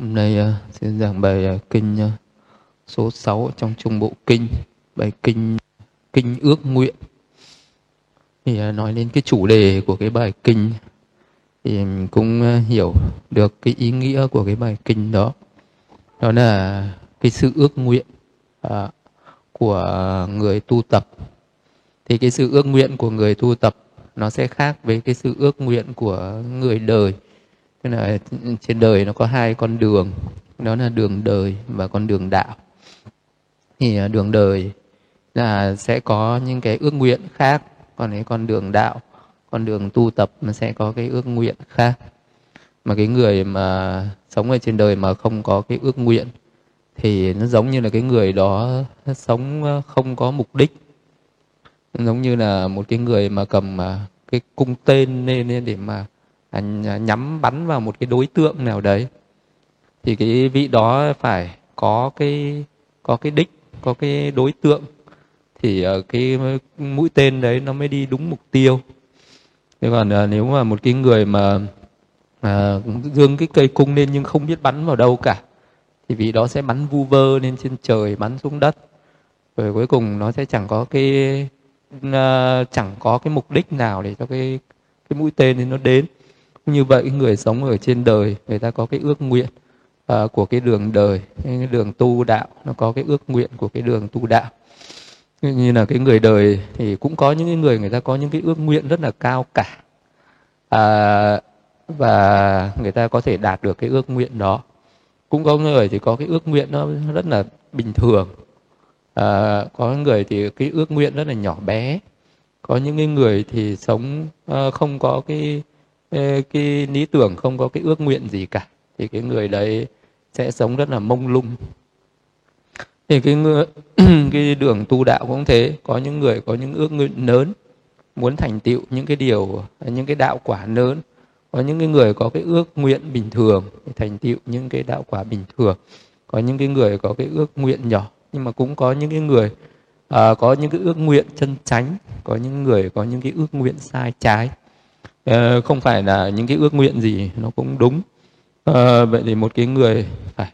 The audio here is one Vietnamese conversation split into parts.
Hôm nay uh, xin giảng bài uh, kinh uh, số 6 trong trung bộ kinh, bài kinh kinh ước nguyện. Thì uh, nói lên cái chủ đề của cái bài kinh thì mình cũng uh, hiểu được cái ý nghĩa của cái bài kinh đó. Đó là cái sự ước nguyện uh, của người tu tập. Thì cái sự ước nguyện của người tu tập nó sẽ khác với cái sự ước nguyện của người đời Tức là trên đời nó có hai con đường, đó là đường đời và con đường đạo. Thì à, đường đời là sẽ có những cái ước nguyện khác, còn cái con đường đạo, con đường tu tập nó sẽ có cái ước nguyện khác. Mà cái người mà sống ở trên đời mà không có cái ước nguyện thì nó giống như là cái người đó sống à, không có mục đích. Giống như là một cái người mà cầm à, cái cung tên lên để mà À, nhắm bắn vào một cái đối tượng nào đấy thì cái vị đó phải có cái có cái đích có cái đối tượng thì ở cái mũi tên đấy nó mới đi đúng mục tiêu. Thế còn ờ, nếu mà một cái người mà à, dương cái cây cung lên nhưng không biết bắn vào đâu cả thì vị đó sẽ bắn vu vơ lên trên trời bắn xuống đất. Rồi cuối cùng nó sẽ chẳng có cái uh, chẳng có cái mục đích nào để cho cái cái mũi tên thì nó đến như vậy người sống ở trên đời người ta có cái ước nguyện uh, của cái đường đời cái đường tu đạo. Nó có cái ước nguyện của cái đường tu đạo. Như là cái người đời thì cũng có những người người ta có những cái ước nguyện rất là cao cả. À, và người ta có thể đạt được cái ước nguyện đó. Cũng có người thì có cái ước nguyện nó rất là bình thường. À, có người thì cái ước nguyện rất là nhỏ bé. Có những cái người thì sống uh, không có cái cái lý tưởng không có cái ước nguyện gì cả. Thì cái người đấy sẽ sống rất là mông lung. Thì cái người, cái đường tu đạo cũng thế. Có những người có những ước nguyện lớn muốn thành tựu những cái điều những cái đạo quả lớn. Có những cái người có cái ước nguyện bình thường thành tựu những cái đạo quả bình thường. Có những cái người có cái ước nguyện nhỏ nhưng mà cũng có những cái người à, có những cái ước nguyện chân chánh. Có những người có những cái ước nguyện sai trái. Ờ, không phải là những cái ước nguyện gì nó cũng đúng. À, vậy thì một cái người phải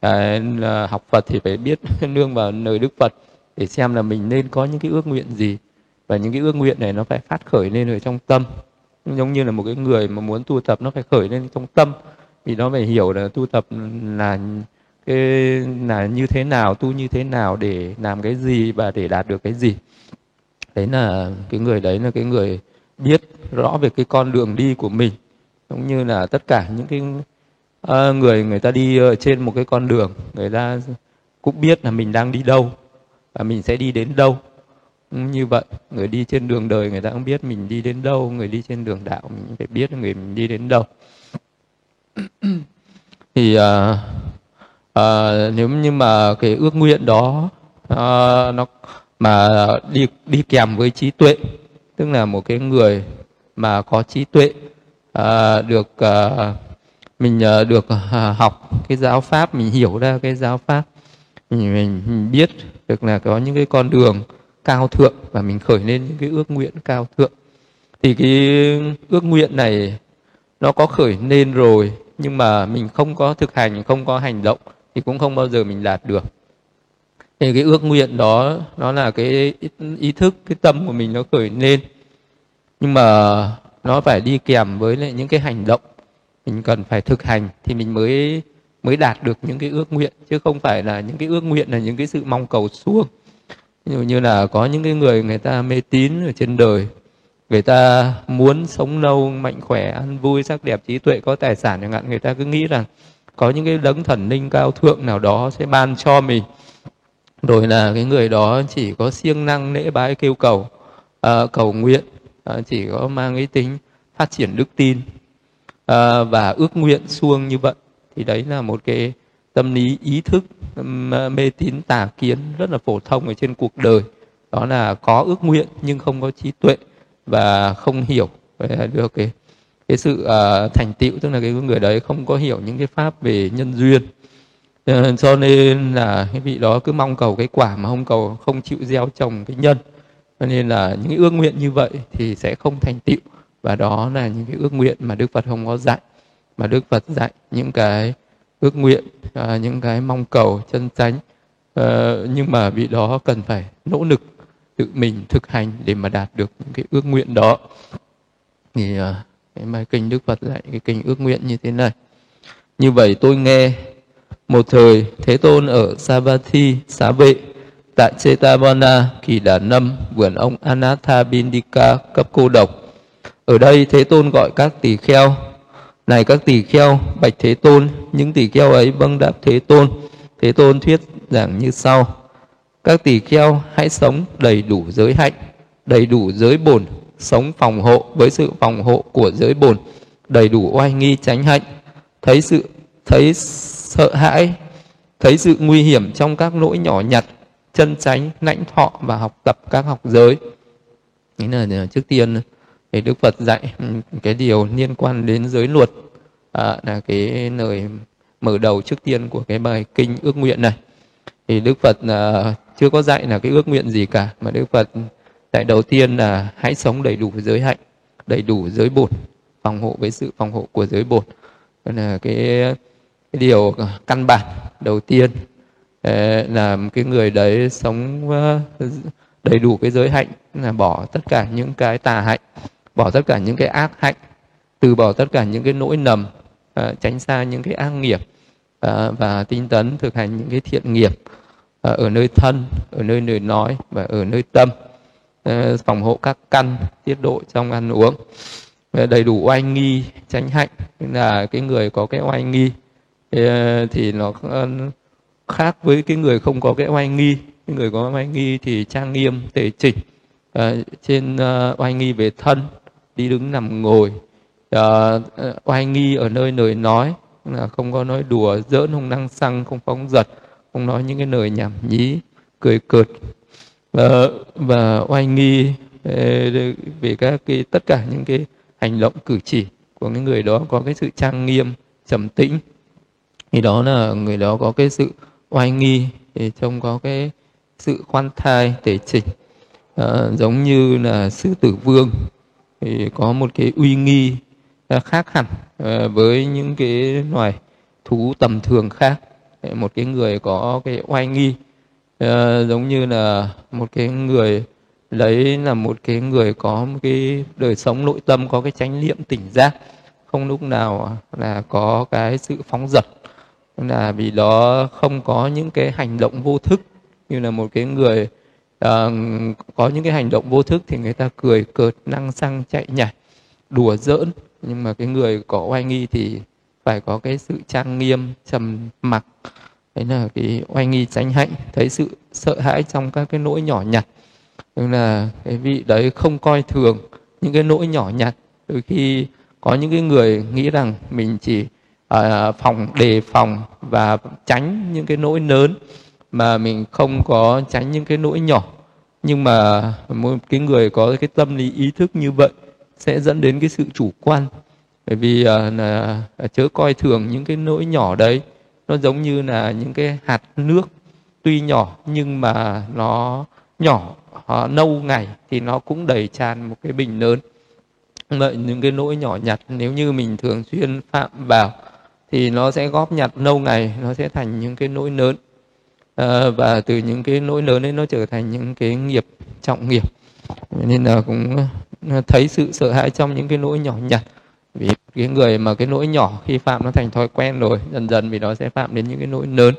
à, là học Phật thì phải biết nương vào lời Đức Phật để xem là mình nên có những cái ước nguyện gì. Và những cái ước nguyện này nó phải phát khởi lên ở trong tâm. Giống như là một cái người mà muốn tu tập nó phải khởi lên trong tâm. Vì nó phải hiểu là tu tập là cái là như thế nào tu như thế nào để làm cái gì và để đạt được cái gì. Đấy là cái người đấy là cái người biết rõ về cái con đường đi của mình cũng như là tất cả những cái uh, người người ta đi uh, trên một cái con đường người ta cũng biết là mình đang đi đâu và mình sẽ đi đến đâu. Như vậy người đi trên đường đời người ta cũng biết mình đi đến đâu người đi trên đường đạo mình phải biết người mình đi đến đâu. Thì uh, uh, nếu như mà cái ước nguyện đó uh, nó mà đi đi kèm với trí tuệ tức là một cái người mà có trí tuệ à, được à, mình à, được à, học cái giáo pháp mình hiểu ra cái giáo pháp mình, mình, mình biết được là có những cái con đường cao thượng và mình khởi lên những cái ước nguyện cao thượng. Thì cái ước nguyện này nó có khởi lên rồi nhưng mà mình không có thực hành không có hành động thì cũng không bao giờ mình đạt được thì cái ước nguyện đó, nó là cái ý thức, cái tâm của mình nó khởi lên. Nhưng mà nó phải đi kèm với lại những cái hành động mình cần phải thực hành thì mình mới mới đạt được những cái ước nguyện, chứ không phải là những cái ước nguyện là những cái sự mong cầu suông ví dụ như là có những cái người người ta mê tín ở trên đời, người ta muốn sống lâu mạnh khỏe, ăn vui, sắc đẹp, trí tuệ, có tài sản chẳng hạn, người ta cứ nghĩ rằng có những cái đấng thần linh cao thượng nào đó sẽ ban cho mình rồi là cái người đó chỉ có siêng năng lễ bái kêu cầu à, cầu nguyện à, chỉ có mang cái tính phát triển đức tin à, và ước nguyện suông như vậy. Thì đấy là một cái tâm lý ý thức mê tín tà kiến rất là phổ thông ở trên cuộc đời. Đó là có ước nguyện nhưng không có trí tuệ và không hiểu về được cái cái sự uh, thành tựu tức là cái người đấy không có hiểu những cái pháp về nhân duyên. Ờ, cho nên là cái vị đó cứ mong cầu cái quả mà không cầu không chịu gieo trồng cái nhân. Cho nên là những cái ước nguyện như vậy thì sẽ không thành tựu. Và đó là những cái ước nguyện mà Đức Phật không có dạy. Mà Đức Phật dạy những cái ước nguyện à, những cái mong cầu chân chánh. À, nhưng mà vị đó cần phải nỗ lực tự mình thực hành để mà đạt được những cái ước nguyện đó. Thì à, cái bài kinh đức phật dạy cái kinh ước nguyện như thế này. Như vậy tôi nghe một thời thế tôn ở savatthi xá vệ tại Chetavana, kỳ đà năm, vườn ông Anathabindika cấp cô độc. Ở đây Thế Tôn gọi các tỳ kheo, này các tỳ kheo, bạch Thế Tôn, những tỳ kheo ấy vâng đáp Thế Tôn. Thế Tôn thuyết giảng như sau. Các tỳ kheo hãy sống đầy đủ giới hạnh, đầy đủ giới bổn, sống phòng hộ với sự phòng hộ của giới bổn, đầy đủ oai nghi tránh hạnh, thấy sự thấy sợ hãi, thấy sự nguy hiểm trong các lỗi nhỏ nhặt, chân chánh, lãnh thọ và học tập các học giới. Nghĩa là à, trước tiên thì Đức Phật dạy ừ, cái điều liên quan đến giới luật à, là cái lời mở đầu trước tiên của cái bài kinh ước nguyện này. Thì Đức Phật à, chưa có dạy là cái ước nguyện gì cả mà Đức Phật dạy đầu tiên là hãy sống đầy đủ giới hạnh, đầy đủ giới bổn, phòng hộ với sự phòng hộ của giới bổn. Đó là cái, cái điều căn bản đầu tiên ờ, là cái người đấy sống ờ, đầy đủ cái giới hạnh, là bỏ tất cả những cái tà hạnh, bỏ tất cả những cái ác hạnh, từ bỏ tất cả những cái nỗi nầm ờ, tránh xa những cái ác nghiệp và tinh tấn thực hành những cái thiện nghiệp ở nơi thân, ở nơi lời nói và ở nơi tâm phòng hộ các căn, tiết độ trong ăn uống. Đầy đủ oai nghi tránh hạnh, là cái người có cái oai nghi. Ờ, thì nó ờ, khác với cái người không có cái oai nghi. Cái người có oai nghi thì trang nghiêm tề chỉnh. À, trên uh, oai nghi về thân đi đứng nằm ngồi. À, oai nghi ở nơi lời nói là không có nói đùa giỡn không năng xăng không phóng giật không nói những cái lời nhảm nhí cười cợt. À, và oai nghi về các cái tất cả những cái hành động cử chỉ của cái người đó có cái sự trang nghiêm trầm tĩnh thì đó là người đó có cái sự oai nghi thì trông có cái sự khoan thai tể chỉnh. À, giống như là sư tử vương thì có một cái uy nghi khác hẳn à, với những cái loài thú tầm thường khác. Một cái người có cái oai nghi à, giống như là một cái người đấy là một cái người có một cái đời sống nội tâm có cái chánh niệm tỉnh giác không lúc nào là có cái sự phóng dật là vì đó không có những cái hành động vô thức như là một cái người uh, có những cái hành động vô thức thì người ta cười cợt năng xăng chạy nhảy đùa giỡn. Nhưng mà cái người có oai nghi thì phải có cái sự trang nghiêm trầm mặc. Đấy là cái oai nghi tránh hạnh thấy sự sợ hãi trong các cái nỗi nhỏ nhặt. Tức là cái vị đấy không coi thường những cái nỗi nhỏ nhặt. Đôi khi có những cái người nghĩ rằng mình chỉ Ờ, phòng đề phòng và tránh những cái nỗi lớn mà mình không có tránh những cái nỗi nhỏ. Nhưng mà một cái người có cái tâm lý ý thức như vậy sẽ dẫn đến cái sự chủ quan. Bởi vì uh, là ờ, chớ coi thường những cái nỗi nhỏ đấy. Nó giống như là những cái hạt nước tuy nhỏ nhưng mà nó nhỏ uh, nâu ngày thì nó cũng đầy tràn một cái bình lớn vậy những cái nỗi nhỏ nhặt nếu như mình thường xuyên phạm vào thì nó sẽ góp nhặt lâu ngày nó sẽ thành những cái nỗi lớn. À, và từ những cái nỗi lớn ấy nó trở thành những cái nghiệp trọng nghiệp. Nên là cũng ờ, thấy sự sợ hãi trong những cái nỗi nhỏ nhặt. Vì cái người mà cái nỗi nhỏ khi phạm nó thành thói quen rồi dần dần vì nó sẽ phạm đến những cái nỗi lớn.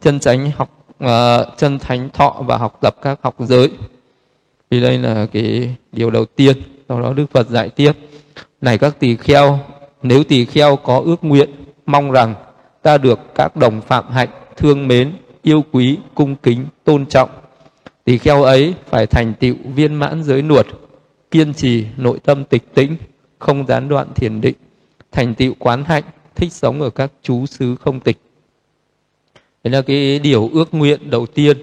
Chân tránh học uh, chân thánh thọ và học tập các học giới. Thì đây là cái điều đầu tiên sau đó đức phật dạy tiếp. Này các tỳ kheo nếu tỳ kheo có ước nguyện mong rằng ta được các đồng phạm hạnh thương mến, yêu quý, cung kính, tôn trọng. Tỳ kheo ấy phải thành tựu viên mãn giới nuột, kiên trì nội tâm tịch tĩnh, không gián đoạn thiền định, thành tựu quán hạnh, thích sống ở các chú xứ không tịch. Đấy là cái điều ước nguyện đầu tiên,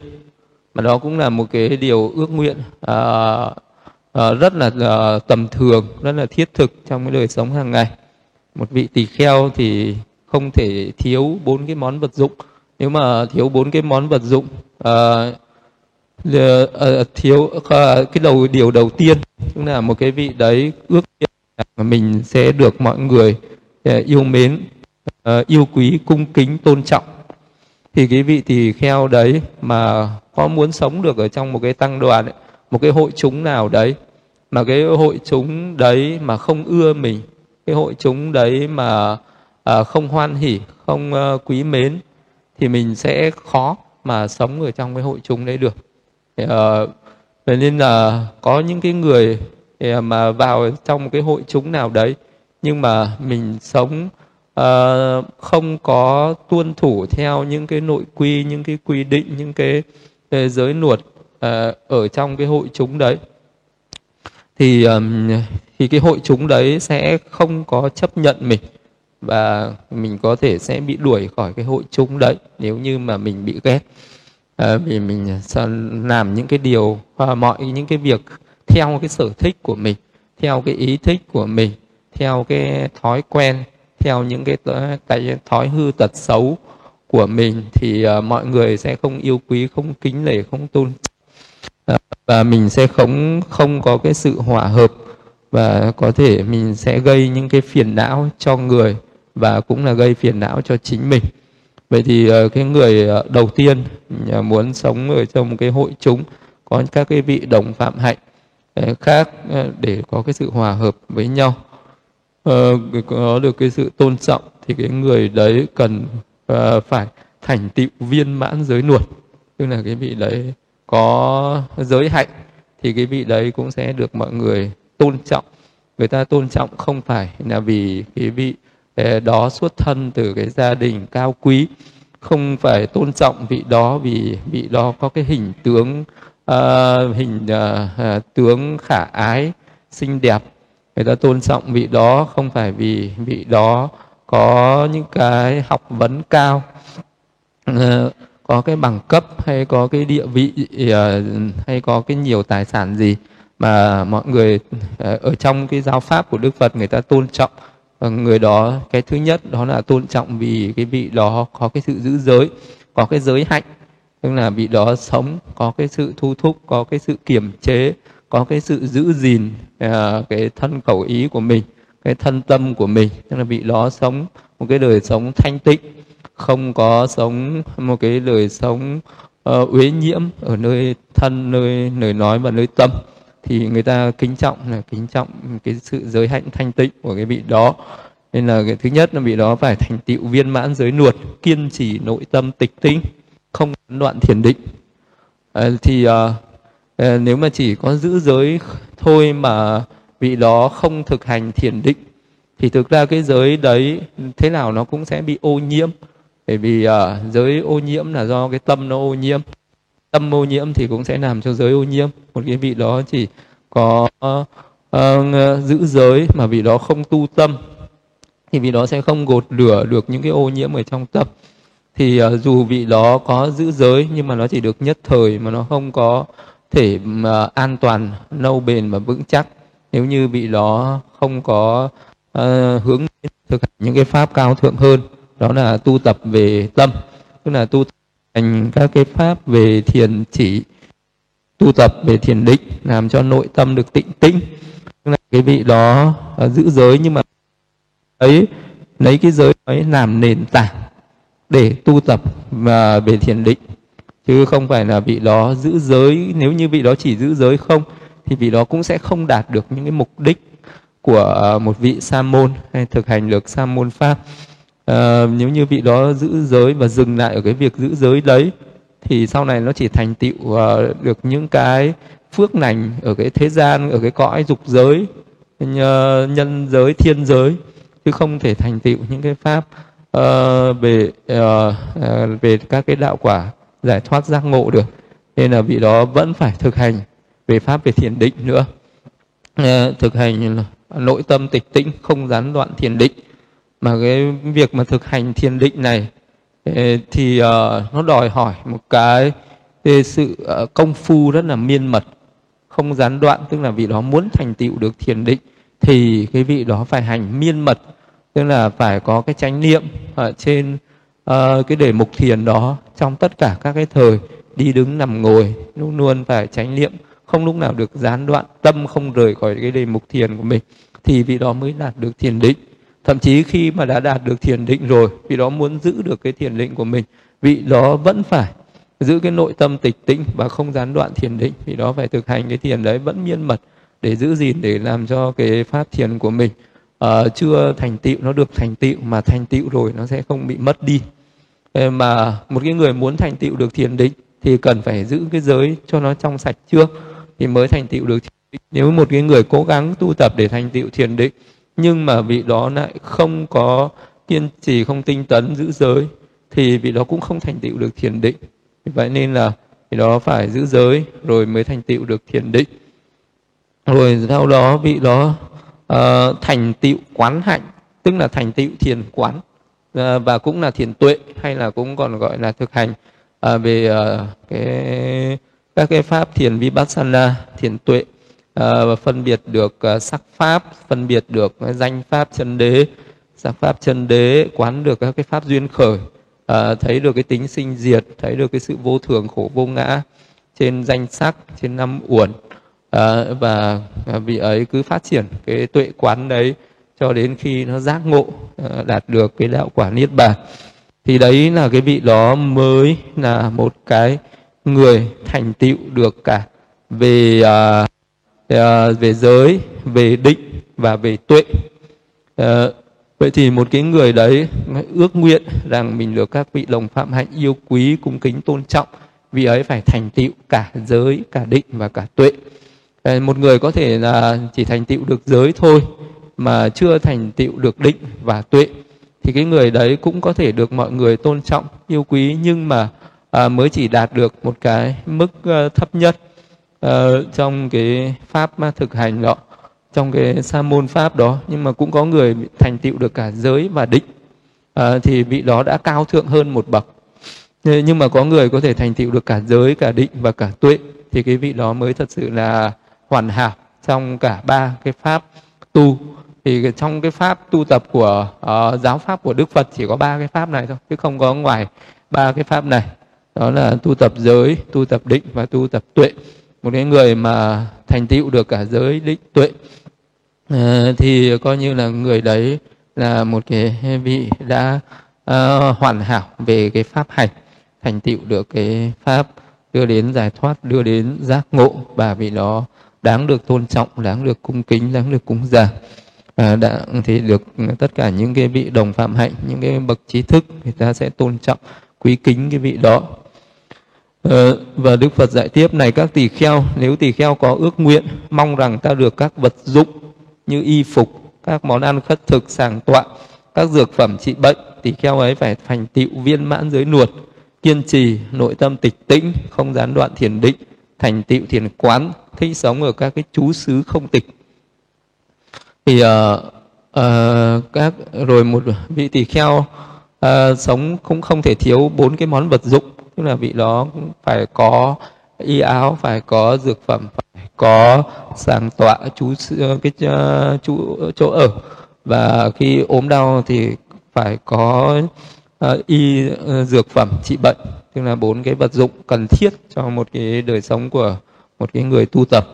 mà đó cũng là một cái điều ước nguyện à, à, rất là à, tầm thường, rất là thiết thực trong cái đời sống hàng ngày. Một vị tỳ kheo thì không thể thiếu bốn cái món vật dụng. Nếu mà thiếu bốn cái món vật dụng uh, uh, thiếu uh, cái đầu điều đầu tiên tức là một cái vị đấy ước mà mình sẽ được mọi người uh, yêu mến uh, yêu quý cung kính tôn trọng. Thì cái vị tỳ kheo đấy mà có muốn sống được ở trong một cái tăng đoàn ấy, một cái hội chúng nào đấy mà cái hội chúng đấy mà không ưa mình cái hội chúng đấy mà uh, không hoan hỉ không uh, quý mến thì mình sẽ khó mà sống ở trong cái hội chúng đấy được. Uh, vậy nên là có những cái người mà vào trong một cái hội chúng nào đấy nhưng mà mình sống uh, không có tuân thủ theo những cái nội quy những cái quy định những cái, cái giới luật uh, ở trong cái hội chúng đấy thì um, thì cái hội chúng đấy sẽ không có chấp nhận mình và mình có thể sẽ bị đuổi khỏi cái hội chúng đấy nếu như mà mình bị ghét. À, vì mình à, làm những cái điều và mọi những cái việc theo cái sở thích của mình theo cái ý thích của mình theo cái thói quen theo những cái cái thói hư tật xấu của mình thì uh, mọi người sẽ không yêu quý không kính nể không tôn. Uh, và mình sẽ không không có cái sự hòa hợp và có thể mình sẽ gây những cái phiền não cho người và cũng là gây phiền não cho chính mình. Vậy thì ờ, cái người ờ, đầu tiên ờ, muốn sống ở trong một cái hội chúng, có các cái vị đồng phạm hạnh khác để có cái sự hòa hợp với nhau có được cái sự tôn trọng, thì cái người đấy cần phải thành tựu viên mãn giới luật tức là cái vị đấy có giới hạnh, thì cái vị đấy cũng sẽ được mọi người tôn trọng. Người ta tôn trọng không phải là vì cái vị đó xuất thân từ cái gia đình cao quý không phải tôn trọng vị đó vì vị đó có cái hình tướng uh, hình uh, tướng khả ái xinh đẹp. Người ta tôn trọng vị đó không phải vì vị đó có những cái học vấn cao uh, có cái bằng cấp hay có cái địa vị uh, hay có cái nhiều tài sản gì. Mà mọi người uh, ở trong cái giáo pháp của Đức Phật người ta tôn trọng Ờ, người đó cái thứ nhất đó là tôn trọng vì cái vị đó có cái sự giữ giới có cái giới hạnh. Tức là vị đó sống có cái sự thu thúc có cái sự kiểm chế có cái sự giữ gìn uh, cái thân khẩu ý của mình cái thân tâm của mình. Tức là vị đó sống một cái đời sống thanh tịnh không có sống một cái đời sống uh, uế nhiễm ở nơi thân nơi lời nói và nơi tâm thì người ta kính trọng là kính trọng cái sự giới hạnh thanh tịnh của cái vị đó. Nên là cái thứ nhất là vị đó phải thành tựu viên mãn giới nuột kiên trì nội tâm tịch tinh không đoạn thiền định. À, thì à, nếu mà chỉ có giữ giới thôi mà vị đó không thực hành thiền định thì thực ra cái giới đấy thế nào nó cũng sẽ bị ô nhiễm. Bởi vì à, giới ô nhiễm là do cái tâm nó ô nhiễm tâm ô nhiễm thì cũng sẽ làm cho giới ô nhiễm. Một cái vị đó chỉ có uh, giữ giới mà vị đó không tu tâm thì vị đó sẽ không gột lửa được những cái ô nhiễm ở trong tâm. Thì uh, dù vị đó có giữ giới nhưng mà nó chỉ được nhất thời mà nó không có thể mà an toàn lâu bền và vững chắc. Nếu như vị đó không có uh, hướng thực hành những cái pháp cao thượng hơn đó là tu tập về tâm. Tức là tu hành các cái pháp về thiền chỉ tu tập về thiền định làm cho nội tâm được tịnh tĩnh. Tức là cái vị đó uh, giữ giới nhưng mà ấy lấy cái giới ấy làm nền tảng để tu tập và về thiền định. Chứ không phải là vị đó giữ giới. Nếu như vị đó chỉ giữ giới không thì vị đó cũng sẽ không đạt được những cái mục đích của một vị sa môn hay thực hành được sa môn pháp à, nếu như vị đó giữ giới và dừng lại ở cái việc giữ giới đấy thì sau này nó chỉ thành tựu uh, được những cái phước lành ở cái thế gian ở cái cõi dục giới nhân giới thiên giới chứ không thể thành tựu những cái pháp uh, về uh, về các cái đạo quả giải thoát giác ngộ được. Nên là vị đó vẫn phải thực hành về pháp về thiền định nữa. Uh, thực hành nội tâm tịch tĩnh không gián đoạn thiền định mà cái việc mà thực hành thiền định này thì uh, nó đòi hỏi một cái, sự ờ, công phu rất là miên mật không gián đoạn tức là vị đó muốn thành tựu được thiền định thì cái vị đó phải hành miên mật tức là phải có cái chánh niệm ở trên uh, cái đề mục thiền đó trong tất cả các cái thời đi đứng nằm ngồi luôn luôn phải chánh niệm không lúc nào được gián đoạn tâm không rời khỏi cái đề mục thiền của mình thì vị đó mới đạt được thiền định thậm chí khi mà đã đạt được thiền định rồi vị đó muốn giữ được cái thiền định của mình vị đó vẫn phải giữ cái nội tâm tịch tĩnh và không gián đoạn thiền định vị đó phải thực hành cái thiền đấy vẫn miên mật để giữ gìn để làm cho cái pháp thiền của mình uh, chưa thành tựu nó được thành tựu mà thành tựu rồi nó sẽ không bị mất đi ờ, mà một cái người muốn thành tựu được thiền định thì cần phải giữ cái giới cho nó trong sạch trước thì mới thành tựu được thiền định. nếu một cái người cố gắng tu tập để thành tựu thiền định nhưng mà vị đó lại không có kiên trì không tinh tấn giữ giới thì vị đó cũng không thành tựu được thiền định. Vậy nên là vị đó phải giữ giới rồi mới thành tựu được thiền định. Rồi sau đó vị đó uh, thành tựu quán hạnh tức là thành tựu thiền quán uh, và cũng là thiền tuệ hay là cũng còn gọi là thực hành uh, về uh, cái các cái pháp thiền vipassana thiền tuệ uh, phân biệt được uh, sắc pháp phân biệt được ờ, danh pháp chân đế. Sắc pháp chân đế quán được các cái pháp duyên khởi. Uh, thấy được cái tính sinh diệt thấy được cái sự vô thường khổ vô ngã trên danh sắc trên năm uẩn. À, và vị ấy cứ phát triển cái tuệ quán đấy cho đến khi nó giác ngộ à, đạt được cái đạo quả niết bàn. Thì đấy là cái vị đó mới là một cái người thành tựu được cả về à, Ờ, về giới về định và về tuệ. Ờ, vậy thì một cái người đấy ước nguyện rằng mình được các vị đồng phạm hạnh yêu quý cung kính tôn trọng vị ấy phải thành tựu cả giới cả định và cả tuệ. Ờ, một người có thể là chỉ thành tựu được giới thôi mà chưa thành tựu được định và tuệ thì cái người đấy cũng có thể được mọi người tôn trọng yêu quý nhưng mà à, mới chỉ đạt được một cái mức uh, thấp nhất uh, trong cái pháp mà thực hành đó trong cái sa môn pháp đó nhưng mà cũng có người thành tựu được cả giới và định. Uh, thì vị đó đã cao thượng hơn một bậc. Nhưng mà có người có thể thành tựu được cả giới cả định và cả tuệ thì cái vị đó mới thật sự là hoàn hảo trong cả ba cái pháp tu. Thì trong cái pháp tu tập của uh, giáo pháp của Đức Phật chỉ có ba cái pháp này thôi chứ không có ngoài ba cái pháp này. Đó là tu tập giới tu tập định và tu tập tuệ một cái người mà thành tựu được cả giới định tuệ ờ, thì coi như là người đấy là một cái vị đã uh, hoàn hảo về cái pháp hành thành tựu được cái pháp đưa đến giải thoát đưa đến giác ngộ và vị đó đáng được tôn trọng đáng được cung kính đáng được cúng dường. À, đã thì được tất cả những cái vị đồng phạm hạnh những cái bậc trí thức người ta sẽ tôn trọng quý kính cái vị đó. Ờ, và đức phật dạy tiếp này các tỳ kheo nếu tỳ kheo có ước nguyện mong rằng ta được các vật dụng như y phục các món ăn khất thực sàng tọa các dược phẩm trị bệnh tỳ kheo ấy phải thành tựu viên mãn giới nuột kiên trì nội tâm tịch tĩnh không gián đoạn thiền định thành tựu thiền quán thích sống ở các cái chú xứ không tịch. Thì uh, uh, các rồi một vị tỳ kheo uh, sống cũng không thể thiếu bốn cái món vật dụng tức là vị đó cũng phải có y áo phải có dược phẩm phải có sàng tọa chú ờ, cái ờ, chú ờ, chỗ ở. Và khi ốm đau thì phải có uh, y uh, dược phẩm trị bệnh. Tức là bốn cái vật dụng cần thiết cho một cái đời sống của một cái người tu tập.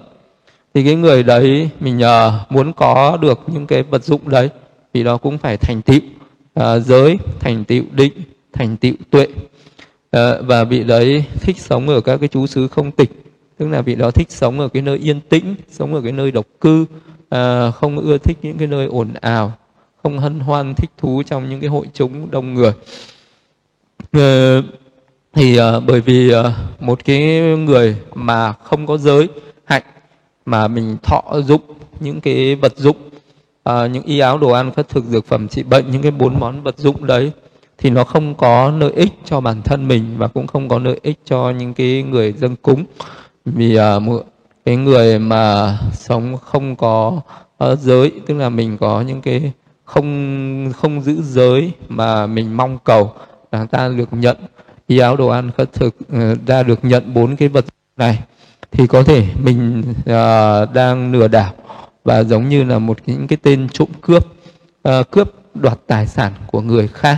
Thì cái người đấy mình uh, muốn có được những cái vật dụng đấy thì đó cũng phải thành tựu uh, giới thành tựu định thành tựu tuệ à, và vị đấy thích sống ở các cái chú xứ không tịch. Tức là vị đó thích sống ở cái nơi yên tĩnh sống ở cái nơi độc cư à, không ưa thích những cái nơi ồn ào không hân hoan thích thú trong những cái hội chúng đông người. À, thì à, bởi vì à, một cái người mà không có giới hạnh mà mình thọ dụng những cái vật dụng à, những y áo đồ ăn khất thực dược phẩm trị bệnh những cái bốn món vật dụng đấy thì nó không có lợi ích cho bản thân mình và cũng không có lợi ích cho những cái người dân cúng. Vì uh, cái người mà sống không có uh, giới tức là mình có những cái không không giữ giới mà mình mong cầu là ta được nhận. Y áo đồ ăn khất thực ờ, uh, ra được nhận bốn cái vật này thì có thể mình uh, đang lừa đảo và giống như là một những cái tên trộm cướp uh, cướp đoạt tài sản của người khác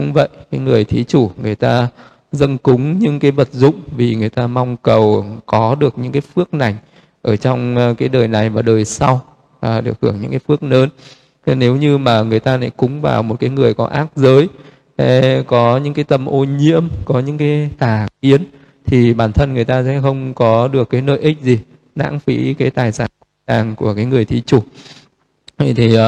cũng vậy cái người thí chủ người ta dâng cúng những cái vật dụng vì người ta mong cầu có được những cái phước lành ở trong ờ, cái đời này và đời sau à, được hưởng những cái phước lớn. Thế nếu như mà người ta lại cúng vào một cái người có ác giới ờ, có những cái tâm ô nhiễm có những cái tà kiến thì bản thân người ta sẽ không có được cái lợi ích gì lãng phí cái tài sản của cái người thí chủ. Vậy thì uh,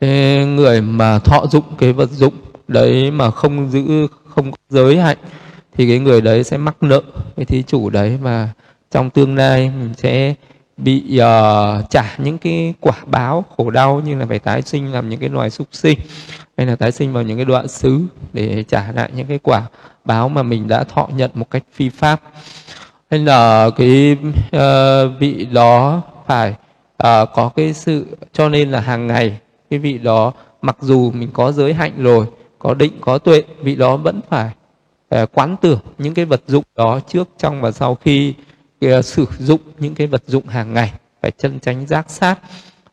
cái người mà thọ dụng cái vật dụng đấy mà không giữ không có giới hạn thì cái người đấy sẽ mắc nợ cái thí chủ đấy và trong tương lai mình sẽ bị uh, trả những cái quả báo khổ đau như là phải tái sinh làm những cái loài súc sinh hay là tái sinh vào những cái đoạn xứ để trả lại những cái quả báo mà mình đã thọ nhận một cách phi pháp. Hay là cái uh, vị đó phải uh, có cái sự cho nên là hàng ngày cái vị đó mặc dù mình có giới hạnh rồi có định có tuệ vị đó vẫn phải uh, quán tưởng những cái vật dụng đó trước trong và sau khi uh, sử dụng những cái vật dụng hàng ngày. Phải chân tránh giác sát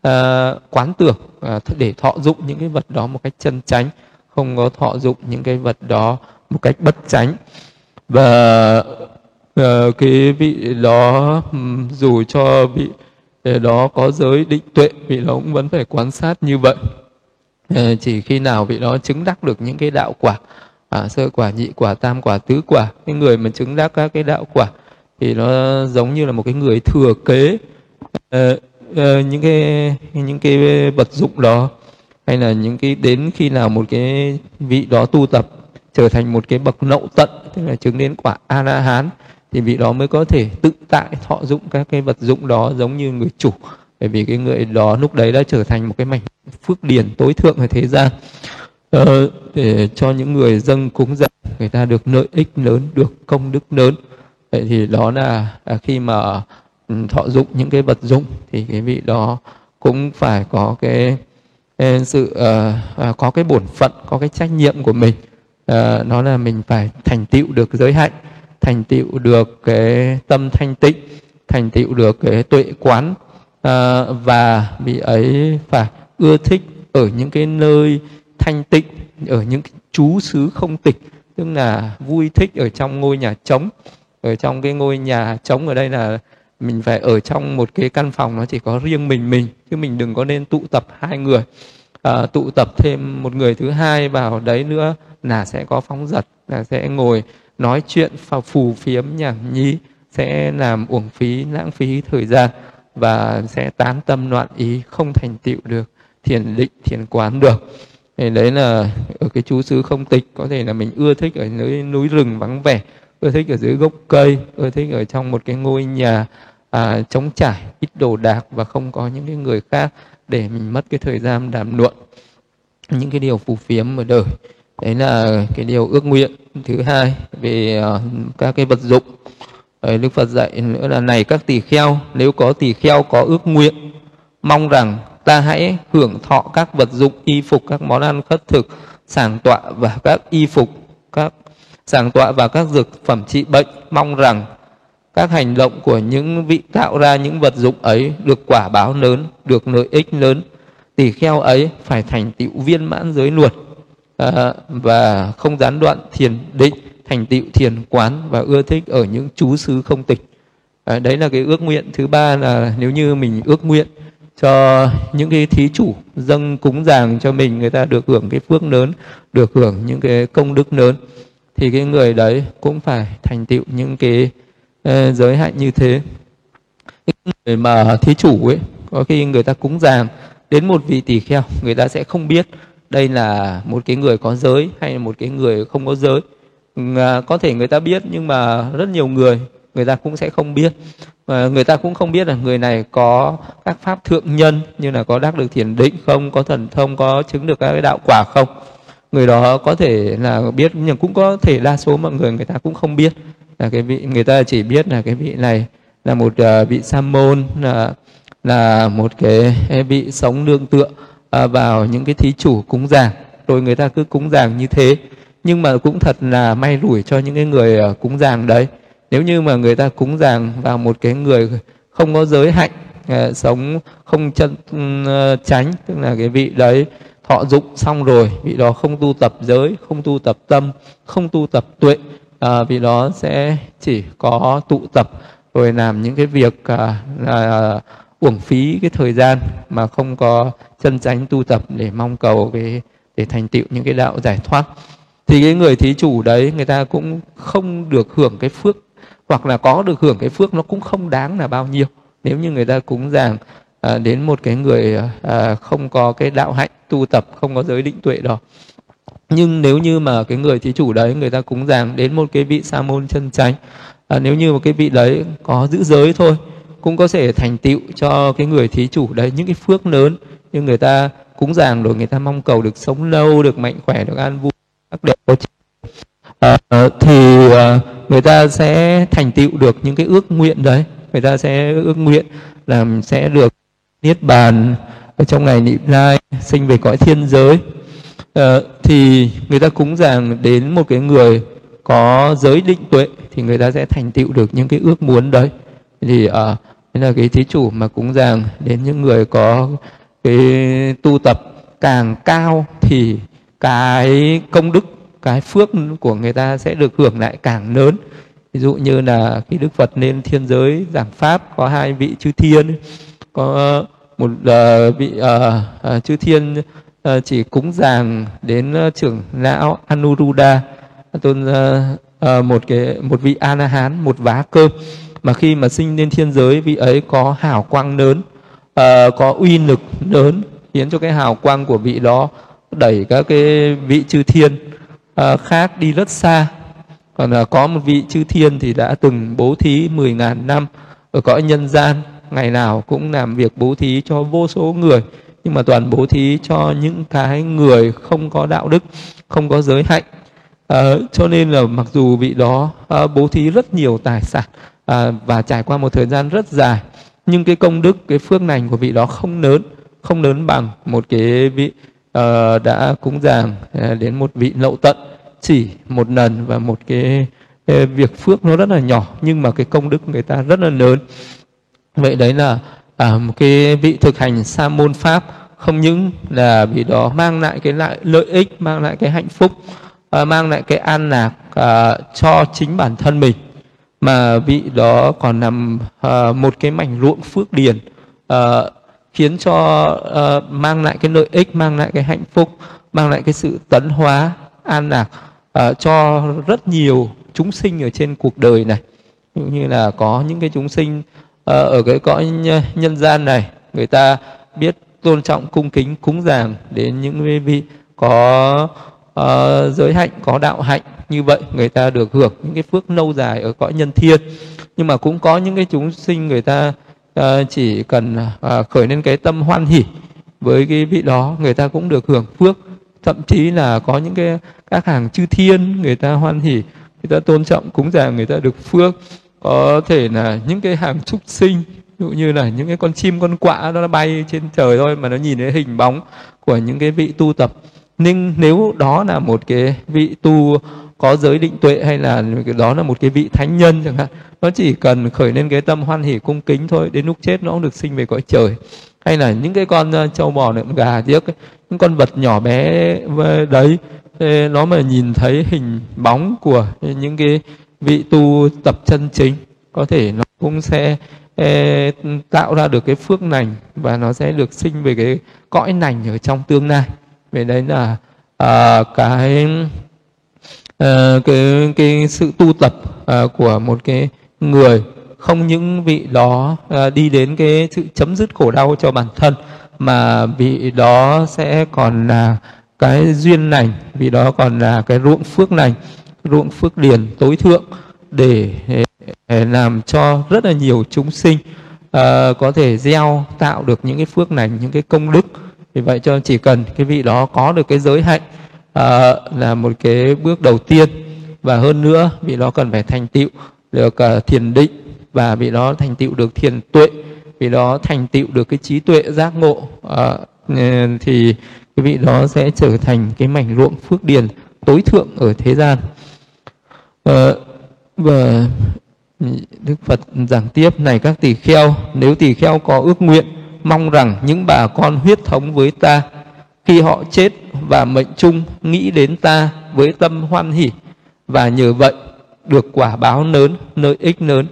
uh, quán tưởng uh, để thọ dụng những cái vật đó một cách chân tránh không có thọ dụng những cái vật đó một cách bất tránh và uh, cái vị đó dù cho vị đó có giới định tuệ vị đó cũng vẫn phải quan sát như vậy. Ờ, chỉ khi nào vị đó chứng đắc được những cái đạo quả à, sơ quả nhị quả tam quả tứ quả cái người mà chứng đắc các cái đạo quả thì nó giống như là một cái người thừa kế uh, uh, những cái những cái vật dụng đó hay là những cái đến khi nào một cái vị đó tu tập trở thành một cái bậc nậu tận tức là chứng đến quả a la hán thì vị đó mới có thể tự tại thọ dụng các cái vật dụng đó giống như người chủ bởi vì cái người đó lúc đấy đã trở thành một cái mảnh phước điển tối thượng ở thế gian. Ờ, để cho những người dâng cúng dâng người ta được lợi ích lớn được công đức lớn. Vậy thì đó là, à, khi mà ừ, thọ dụng những cái vật dụng thì cái vị đó cũng phải có cái, ừ, sự uh, có cái bổn phận có cái trách nhiệm của mình. Uh, là mình phải thành tựu được giới hạnh thành tựu được cái tâm thanh tịnh thành tựu được cái tuệ quán à, và vị ấy phải ưa thích ở những cái nơi thanh tịnh ở những cái chú xứ không tịch tức là vui thích ở trong ngôi nhà trống. Ở trong cái ngôi nhà trống ở đây là mình phải ở trong một cái căn phòng nó chỉ có riêng mình mình chứ mình đừng có nên tụ tập hai người. À, tụ tập thêm một người thứ hai vào đấy nữa là sẽ có phóng dật là sẽ ngồi nói chuyện phù phiếm nhảm nhí sẽ làm uổng phí lãng phí thời gian và sẽ tán tâm loạn ý không thành tựu được thiền định thiền quán được. Thì đấy là ở cái chú xứ không tịch có thể là mình ưa thích ở dưới núi rừng vắng vẻ ưa thích ở dưới gốc cây ưa thích ở trong một cái ngôi nhà à, trống trải ít đồ đạc và không có những cái người khác để mình mất cái thời gian đàm luận. Những cái điều phù phiếm ở đời đấy là cái điều ước nguyện thứ hai về uh, các cái vật dụng. Đấy, Đức Phật dạy nữa là này các tỳ kheo nếu có tỳ kheo có ước nguyện mong rằng ta hãy hưởng thọ các vật dụng y phục các món ăn khất thực sàng tọa và các y phục các sàng tọa và các dược phẩm trị bệnh mong rằng các hành động của những vị tạo ra những vật dụng ấy được quả báo lớn được lợi ích lớn. Tỳ kheo ấy phải thành tựu viên mãn giới luật à, và không gián đoạn thiền định thành tựu thiền quán và ưa thích ở những chú xứ không tịch. À, đấy là cái ước nguyện. Thứ ba là nếu như mình ước nguyện cho những cái thí chủ dâng cúng dường cho mình người ta được hưởng cái phước lớn được hưởng những cái công đức lớn thì cái người đấy cũng phải thành tựu những cái uh, giới hạn như thế. Cái người mà thí chủ ấy có khi người ta cúng dường đến một vị tỷ kheo người ta sẽ không biết đây là một cái người có giới hay là một cái người không có giới à, có thể người ta biết nhưng mà rất nhiều người người ta cũng sẽ không biết. Ờ, người ta cũng không biết là người này có các pháp thượng nhân như là có đắc được thiền định không có thần thông có chứng được các cái đạo quả không. Người đó có thể là biết nhưng cũng có thể đa số mọi người người ta cũng không biết. Là cái vị người ta chỉ biết là cái vị này là một uh, vị sa môn là là một cái vị sống nương tựa uh, vào những cái thí chủ cúng giảng rồi người ta cứ cúng giảng như thế nhưng mà cũng thật là may rủi cho những cái người ờ, cúng dường đấy. Nếu như mà người ta cúng dường vào một cái người không có giới hạnh ờ, sống không chân tránh ờ, tức là cái vị đấy thọ dụng xong rồi vị đó không tu tập giới không tu tập tâm không tu tập tuệ à, vị đó sẽ chỉ có tụ tập rồi làm những cái việc à, à, uổng phí cái thời gian mà không có chân tránh tu tập để mong cầu cái để thành tựu những cái đạo giải thoát thì cái người thí chủ đấy người ta cũng không được hưởng cái phước hoặc là có được hưởng cái phước nó cũng không đáng là bao nhiêu. Nếu như người ta cúng dường à, đến một cái người à, không có cái đạo hạnh tu tập không có giới định tuệ đó. Nhưng nếu như mà cái người thí chủ đấy người ta cúng dường đến một cái vị sa môn chân chánh à, nếu như một cái vị đấy có giữ giới thôi cũng có thể thành tựu cho cái người thí chủ đấy những cái phước lớn nhưng người ta cúng dường rồi người ta mong cầu được sống lâu được mạnh khỏe được an vui các đẹp có à, thì à, người ta sẽ thành tựu được những cái ước nguyện đấy. Người ta sẽ ước nguyện là sẽ được niết bàn ở trong ngày niệm lai sinh về cõi thiên giới. À, thì người ta cúng dường đến một cái người có giới định tuệ thì người ta sẽ thành tựu được những cái ước muốn đấy. Thì ờ, uh, Thế là cái thí chủ mà cúng dường đến những người có cái tu tập càng cao thì cái công đức, cái phước của người ta sẽ được hưởng lại càng lớn. Ví dụ như là khi Đức Phật lên thiên giới giảng pháp có hai vị chư thiên, có một uh, vị uh, uh, chư thiên uh, chỉ cúng dường đến uh, trưởng lão Anuruddha tôn uh, uh, một cái một vị a la hán một vá cơm mà khi mà sinh lên thiên giới vị ấy có hào quang lớn uh, có uy lực lớn khiến cho cái hào quang của vị đó đẩy các cái vị chư thiên uh, khác đi rất xa. Còn uh, có một vị chư thiên thì đã từng bố thí 10.000 năm ở cõi nhân gian ngày nào cũng làm việc bố thí cho vô số người nhưng mà toàn bố thí cho những cái người không có đạo đức không có giới hạnh. À, cho nên là mặc dù vị đó à, bố thí rất nhiều tài sản à, và trải qua một thời gian rất dài nhưng cái công đức cái phước lành của vị đó không lớn không lớn bằng một cái vị uh, đã cúng dường uh, đến một vị lậu tận chỉ một lần và một cái, cái việc phước nó rất là nhỏ nhưng mà cái công đức người ta rất là lớn. Vậy đấy là à, một cái vị thực hành sa môn pháp không những là vị đó mang lại cái lại lợi ích mang lại cái hạnh phúc uh, mang lại cái an lạc uh, cho chính bản thân mình mà vị đó còn nằm uh, một cái mảnh ruộng phước điền uh, khiến cho uh, mang lại cái lợi ích mang lại cái hạnh phúc mang lại cái sự tấn hóa an lạc uh, cho rất nhiều chúng sinh ở trên cuộc đời này. Như là có những cái chúng sinh uh, ở cái cõi nhân gian này người ta biết tôn trọng cung kính cúng dường đến những vị có uh, giới hạnh có đạo hạnh như vậy người ta được hưởng những cái phước lâu dài ở cõi nhân thiên. Nhưng mà cũng có những cái chúng sinh người ta uh, chỉ cần à, khởi lên cái tâm hoan hỷ với cái vị đó người ta cũng được hưởng phước. Thậm chí là có những cái các hàng chư thiên người ta hoan hỷ người ta tôn trọng cúng dường người ta được phước. Có thể là những cái hàng trúc sinh ví dụ như là những cái con chim con quạ nó bay trên trời thôi mà nó nhìn thấy hình bóng của những cái vị tu tập. Nhưng nếu đó là một cái vị tu có giới định tuệ hay là đó là một cái vị thánh nhân chẳng hạn. Nó chỉ cần khởi lên cái tâm hoan hỷ cung kính thôi đến lúc chết nó cũng được sinh về cõi trời. Hay là những cái con ờ, trâu bò lợn gà tiếc những con vật nhỏ bé đấy nó mà nhìn thấy hình bóng của những cái vị tu tập chân chính có thể nó cũng sẽ tạo ra được cái phước lành và nó sẽ được sinh về cái cõi lành ở trong tương lai. Về đấy là uh, cái à, cái cái sự tu tập à, của một cái người không những vị đó à, đi đến cái sự chấm dứt khổ đau cho bản thân mà vị đó sẽ còn là cái duyên lành vị đó còn là cái ruộng phước lành ruộng phước điền tối thượng để, để làm cho rất là nhiều chúng sinh uh, có thể gieo tạo được những cái phước lành những cái công đức. Vì vậy cho chỉ cần cái vị đó có được cái giới hạnh à, là một cái bước đầu tiên. Và hơn nữa vị đó cần phải thành tựu được uh, thiền định. Và vị đó thành tựu được thiền tuệ. Vị đó thành tựu được cái trí tuệ giác ngộ. Uh, thì cái vị đó sẽ trở thành cái mảnh ruộng phước điền tối thượng ở thế gian. Uh, và Đức Phật giảng tiếp này các tỳ kheo nếu tỳ kheo có ước nguyện mong rằng những bà con huyết thống với ta khi họ chết và mệnh chung nghĩ đến ta với tâm hoan hỷ và nhờ vậy được quả báo lớn, lợi ích lớn.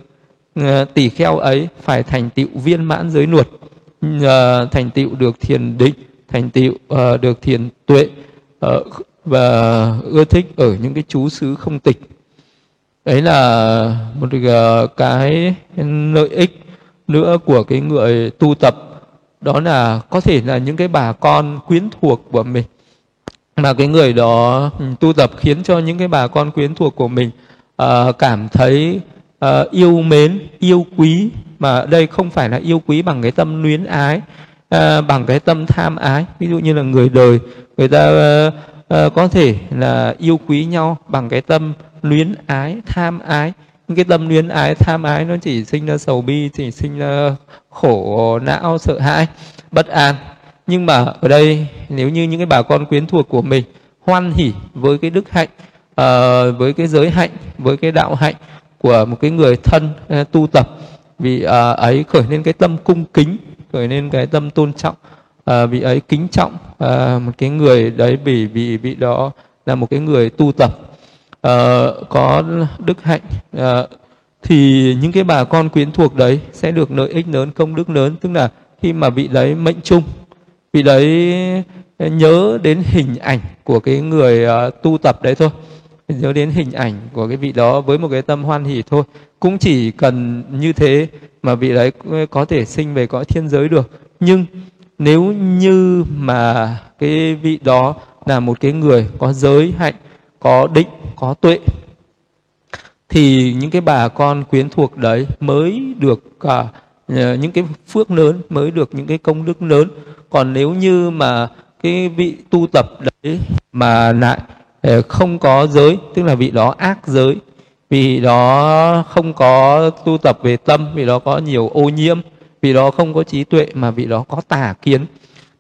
Tỷ kheo ấy phải thành tựu viên mãn giới luật thành tựu được thiền định, thành tựu ờ, được thiền tuệ ờ, và ưa thích ở những cái chú xứ không tịch. Đấy là một ờ, cái lợi ích nữa của cái người tu tập đó là có thể là những cái bà con quyến thuộc của mình. Mà cái người đó ừ, tu tập khiến cho những cái bà con quyến thuộc của mình uh, cảm thấy uh, yêu mến yêu quý. Mà đây không phải là yêu quý bằng cái tâm luyến ái uh, bằng cái tâm tham ái. Ví dụ như là người đời người ta uh, uh, có thể là yêu quý nhau bằng cái tâm luyến ái tham ái cái tâm luyến ái tham ái nó chỉ sinh ra sầu bi chỉ sinh ra khổ não sợ hãi bất an. Nhưng mà ở đây nếu như những cái bà con quyến thuộc của mình hoan hỉ với cái đức hạnh uh, với cái giới hạnh với cái đạo hạnh của một cái người thân uh, tu tập vì uh, ấy khởi lên cái tâm cung kính khởi lên cái tâm tôn trọng uh, vì ấy kính trọng uh, một cái người đấy vì vì vị đó là một cái người tu tập uh, có đức hạnh. Uh, thì những cái bà con quyến thuộc đấy sẽ được lợi ích lớn công đức lớn. Tức là khi mà vị đấy mệnh chung vị đấy nhớ đến hình ảnh của cái người uh, tu tập đấy thôi. Nhớ đến hình ảnh của cái vị đó với một cái tâm hoan hỷ thôi. Cũng chỉ cần như thế mà vị đấy có thể sinh về cõi thiên giới được. Nhưng nếu như mà cái vị đó là một cái người có giới hạnh có định, có tuệ, thì những cái bà con quyến thuộc đấy mới được à, cả những cái phước lớn, mới được những cái công đức lớn. Còn nếu như mà cái vị tu tập đấy mà lại à, không có giới, tức là vị đó ác giới vì đó không có tu tập về tâm vì đó có nhiều ô nhiễm vì đó không có trí tuệ mà vị đó có tà kiến,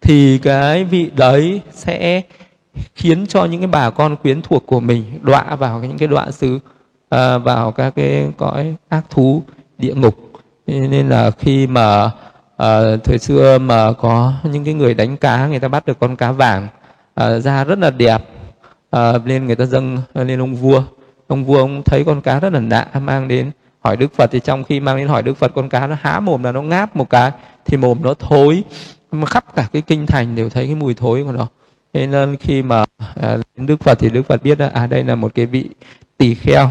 thì cái vị đấy sẽ khiến cho những cái bà con quyến thuộc của mình đọa vào những cái đọa xứ à, vào các cái cõi ác thú địa ngục. Nên là khi mà à, thời xưa mà có những cái người đánh cá người ta bắt được con cá vàng à, da rất là đẹp à, nên người ta dâng lên ông vua. Ông vua ông thấy con cá rất là lạ mang đến hỏi đức phật. Thì trong khi mang đến hỏi đức phật con cá nó há mồm là nó ngáp một cái thì mồm nó thối. Mà khắp cả cái kinh thành đều thấy cái mùi thối của nó thế nên khi mà à, đức phật thì đức phật biết là à đây là một cái vị tỳ kheo.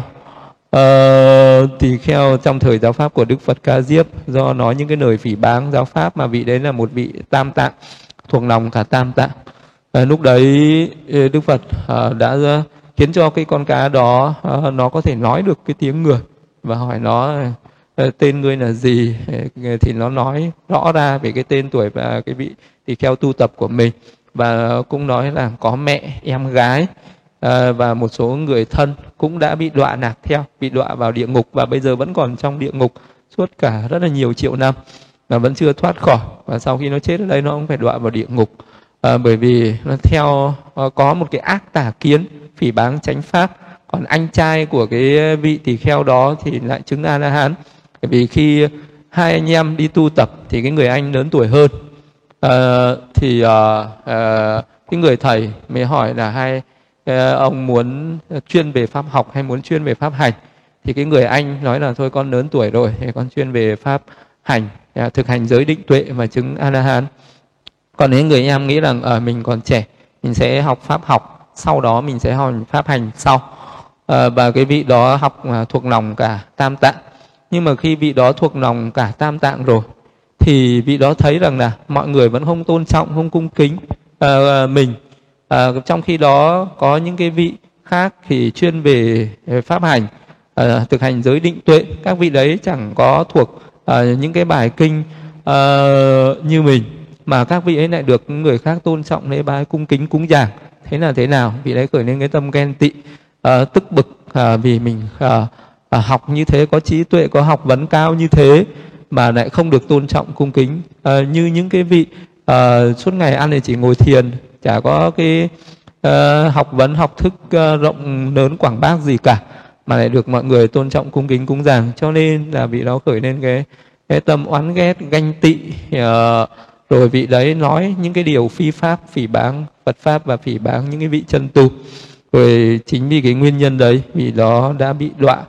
Uh, tỳ kheo trong thời giáo pháp của đức phật ca diếp do nói những cái lời phỉ báng giáo pháp mà vị đấy là một vị tam tạng thuộc lòng cả tam tạng. Uh, lúc đấy ờ, đức phật uh, đã khiến cho cái con cá đó uh, nó có thể nói được cái tiếng người và hỏi nó tên ngươi là gì thì nó nói rõ ra về cái tên tuổi và cái vị tỳ kheo tu tập của mình và cũng nói là có mẹ em gái à, và một số người thân cũng đã bị đọa nạt theo bị đọa vào địa ngục và bây giờ vẫn còn trong địa ngục suốt cả rất là nhiều triệu năm và vẫn chưa thoát khỏi. Và sau khi nó chết ở đây nó cũng phải đọa vào địa ngục. À, bởi vì nó theo có một cái ác tà kiến phỉ báng chánh pháp. Còn anh trai của cái vị tỳ kheo đó thì lại chứng a la hán bởi vì khi hai anh em đi tu tập thì cái người anh lớn tuổi hơn à, thì à, à, cái người thầy mới hỏi là hai à, ông muốn chuyên về pháp học hay muốn chuyên về pháp hành? Thì cái người anh nói là thôi con lớn tuổi rồi thì con chuyên về pháp hành à, thực hành giới định tuệ và chứng a la hán còn nếu người em nghĩ rằng ở à, mình còn trẻ mình sẽ học pháp học sau đó mình sẽ học pháp hành sau. À, và cái vị đó học à, thuộc lòng cả tam tạng. Nhưng mà khi vị đó thuộc lòng cả tam tạng rồi thì vị đó thấy rằng là mọi người vẫn không tôn trọng không cung kính uh, mình. Uh, trong khi đó có những cái vị khác thì chuyên về pháp hành uh, thực hành giới định tuệ. Các vị đấy chẳng có thuộc uh, những cái bài kinh uh, như mình mà các vị ấy lại được người khác tôn trọng lễ bái cung kính cúng dường. Thế là thế nào? Vị đấy khởi lên cái tâm ghen tị uh, tức bực uh, vì mình uh, uh, học như thế có trí tuệ có học vấn cao như thế mà lại không được tôn trọng cung kính. À, như những cái vị à, suốt ngày ăn thì chỉ ngồi thiền chả có cái uh, học vấn học thức uh, rộng lớn quảng bác gì cả mà lại được mọi người tôn trọng cung kính cúng dường. Cho nên là vị đó khởi lên cái, cái tâm oán ghét ganh tị uh, rồi vị đấy nói những cái điều phi pháp phỉ báng Phật pháp và phỉ báng những cái vị chân tu. Rồi chính vì cái nguyên nhân đấy vị đó đã bị đọa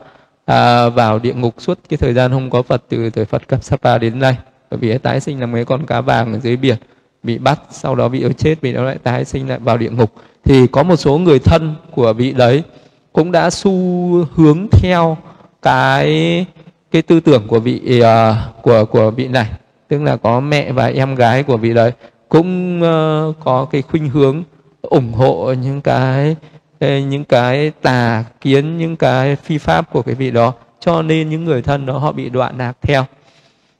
à, vào địa ngục suốt cái thời gian không có Phật từ thời Phật Kapsapa đến nay. Bởi vì tái sinh là mấy con cá vàng ở dưới biển bị bắt sau đó bị chết bị nó lại tái sinh lại vào địa ngục. Thì có một số người thân của vị đấy cũng đã xu hướng theo cái cái tư tưởng của vị uh, của của vị này. Tức là có mẹ và em gái của vị đấy cũng uh, có cái khuynh hướng ủng hộ những cái những cái tà kiến những cái phi pháp của cái vị đó cho nên những người thân đó họ bị đoạn lạc theo.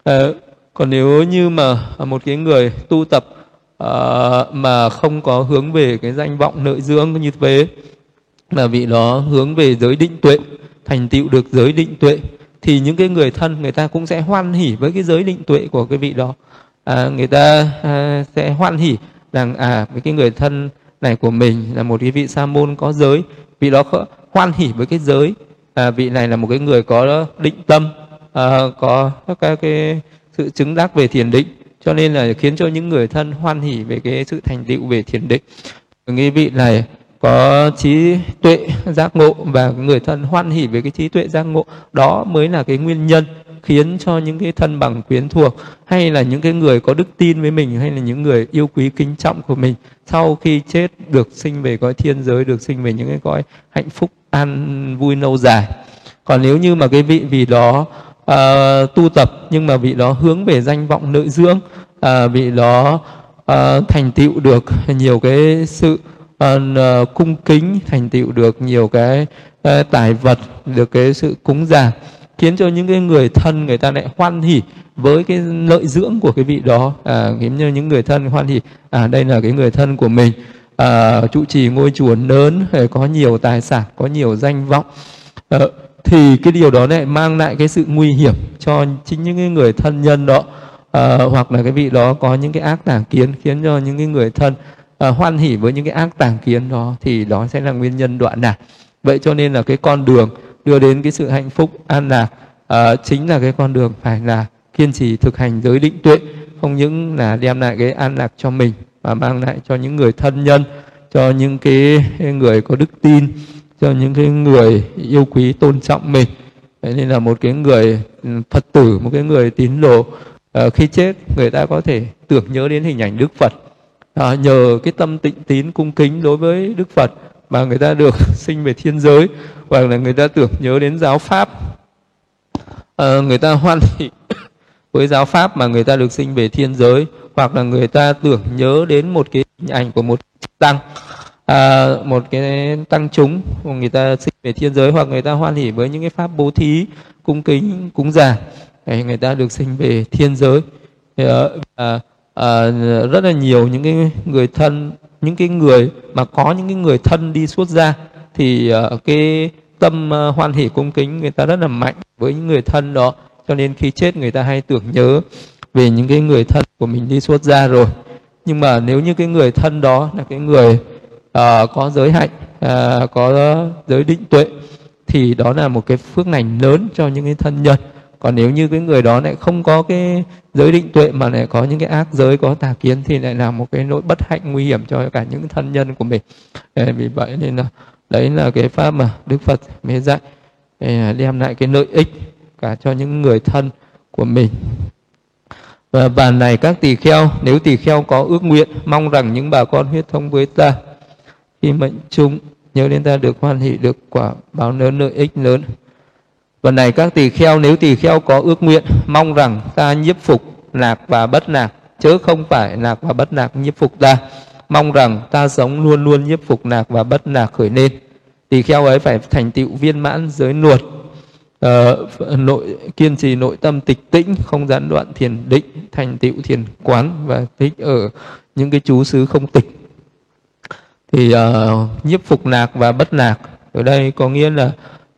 À, còn nếu như mà một cái người tu tập uh, mà không có hướng về cái danh vọng nội dưỡng như thế là vị đó hướng về giới định tuệ thành tựu được giới định tuệ thì những cái người thân người ta cũng sẽ hoan hỉ với cái giới định tuệ của cái vị đó. À, người ta à, sẽ hoan hỉ rằng à với cái người thân này của mình là một cái vị sa môn có giới. Vị đó hoan hỉ với cái giới. À, vị này là một cái người có định tâm à, có các cái sự chứng đắc về thiền định cho nên là khiến cho những người thân hoan hỉ về cái sự thành tựu về thiền định. Cái vị này có trí tuệ giác ngộ và người thân hoan hỉ về cái trí tuệ giác ngộ đó mới là cái nguyên nhân khiến cho những cái thân bằng quyến thuộc hay là những cái người có đức tin với mình hay là những người yêu quý kính trọng của mình sau khi chết được sinh về cõi thiên giới được sinh về những cái cõi hạnh phúc an vui lâu dài. Còn nếu như mà cái vị vì đó uh, tu tập nhưng mà vị đó hướng về danh vọng nội dưỡng uh, vị đó uh, thành tựu được nhiều cái sự uh, cung kính thành tựu được nhiều cái uh, tài vật được cái sự cúng dường khiến cho những cái người thân người ta lại hoan hỉ với cái lợi dưỡng của cái vị đó à, khiến cho những người thân hoan hỉ. À đây là cái người thân của mình. À, trụ trì ngôi chùa lớn có nhiều tài sản có nhiều danh vọng. À, thì cái điều đó lại mang lại cái sự nguy hiểm cho chính những cái người thân nhân đó. À, hoặc là cái vị đó có những cái ác tàng kiến khiến cho những cái người thân à, hoan hỉ với những cái ác tàng kiến đó thì đó sẽ là nguyên nhân đoạn nào. Vậy cho nên là cái con đường đưa đến cái sự hạnh phúc an lạc. À, chính là cái con đường phải là kiên trì thực hành giới định tuệ không những là đem lại cái an lạc cho mình mà mang lại cho những người thân nhân cho những cái người có đức tin cho những cái người yêu quý tôn trọng mình. Thế nên là một cái người ừ, phật tử một cái người tín đồ à, khi chết người ta có thể tưởng nhớ đến hình ảnh đức phật. À, nhờ cái tâm tịnh tín cung kính đối với đức phật mà người ta được sinh về thiên giới hoặc là người ta tưởng nhớ đến giáo pháp. À, người ta hoan hỷ với giáo pháp mà người ta được sinh về thiên giới hoặc là người ta tưởng nhớ đến một cái hình ảnh của một tăng à, một cái tăng chúng người ta sinh về thiên giới hoặc người ta hoan hỷ với những cái pháp bố thí cung kính cúng già người ta được sinh về thiên giới. À, à, rất là nhiều những cái người thân những cái người mà có những cái người thân đi xuất gia thì uh, cái tâm uh, hoan hỷ cung kính người ta rất là mạnh với những người thân đó. Cho nên khi chết người ta hay tưởng nhớ về những cái người thân của mình đi xuất gia rồi. Nhưng mà nếu như cái người thân đó là cái người uh, có giới hạnh uh, có giới định tuệ thì đó là một cái phước lành lớn cho những cái thân nhân còn nếu như cái người đó lại không có cái giới định tuệ mà lại có những cái ác giới có tà kiến thì lại là một cái nỗi bất hạnh nguy hiểm cho cả những thân nhân của mình. Vì vậy nên là, đấy là cái pháp mà đức phật mới dạy đem lại cái lợi ích cả cho những người thân của mình. Và bàn này các tỳ kheo, nếu tỳ kheo có ước nguyện, mong rằng những bà con huyết thống với ta, khi mệnh chung, nhớ đến ta được hoan hỷ, được quả báo lớn, lợi ích lớn và này các tỳ kheo nếu tỳ kheo có ước nguyện mong rằng ta nhiếp phục lạc và bất lạc chớ không phải lạc và bất lạc nhiếp phục ta. Mong rằng ta sống luôn luôn nhiếp phục lạc và bất lạc khởi lên. Tỳ kheo ấy phải thành tựu viên mãn giới luật uh, ờ, nội kiên trì nội tâm tịch tĩnh không gián đoạn thiền định thành tựu thiền quán và thích ở những cái chú xứ không tịch. Thì uh, nhiếp phục lạc và bất lạc ở đây có nghĩa là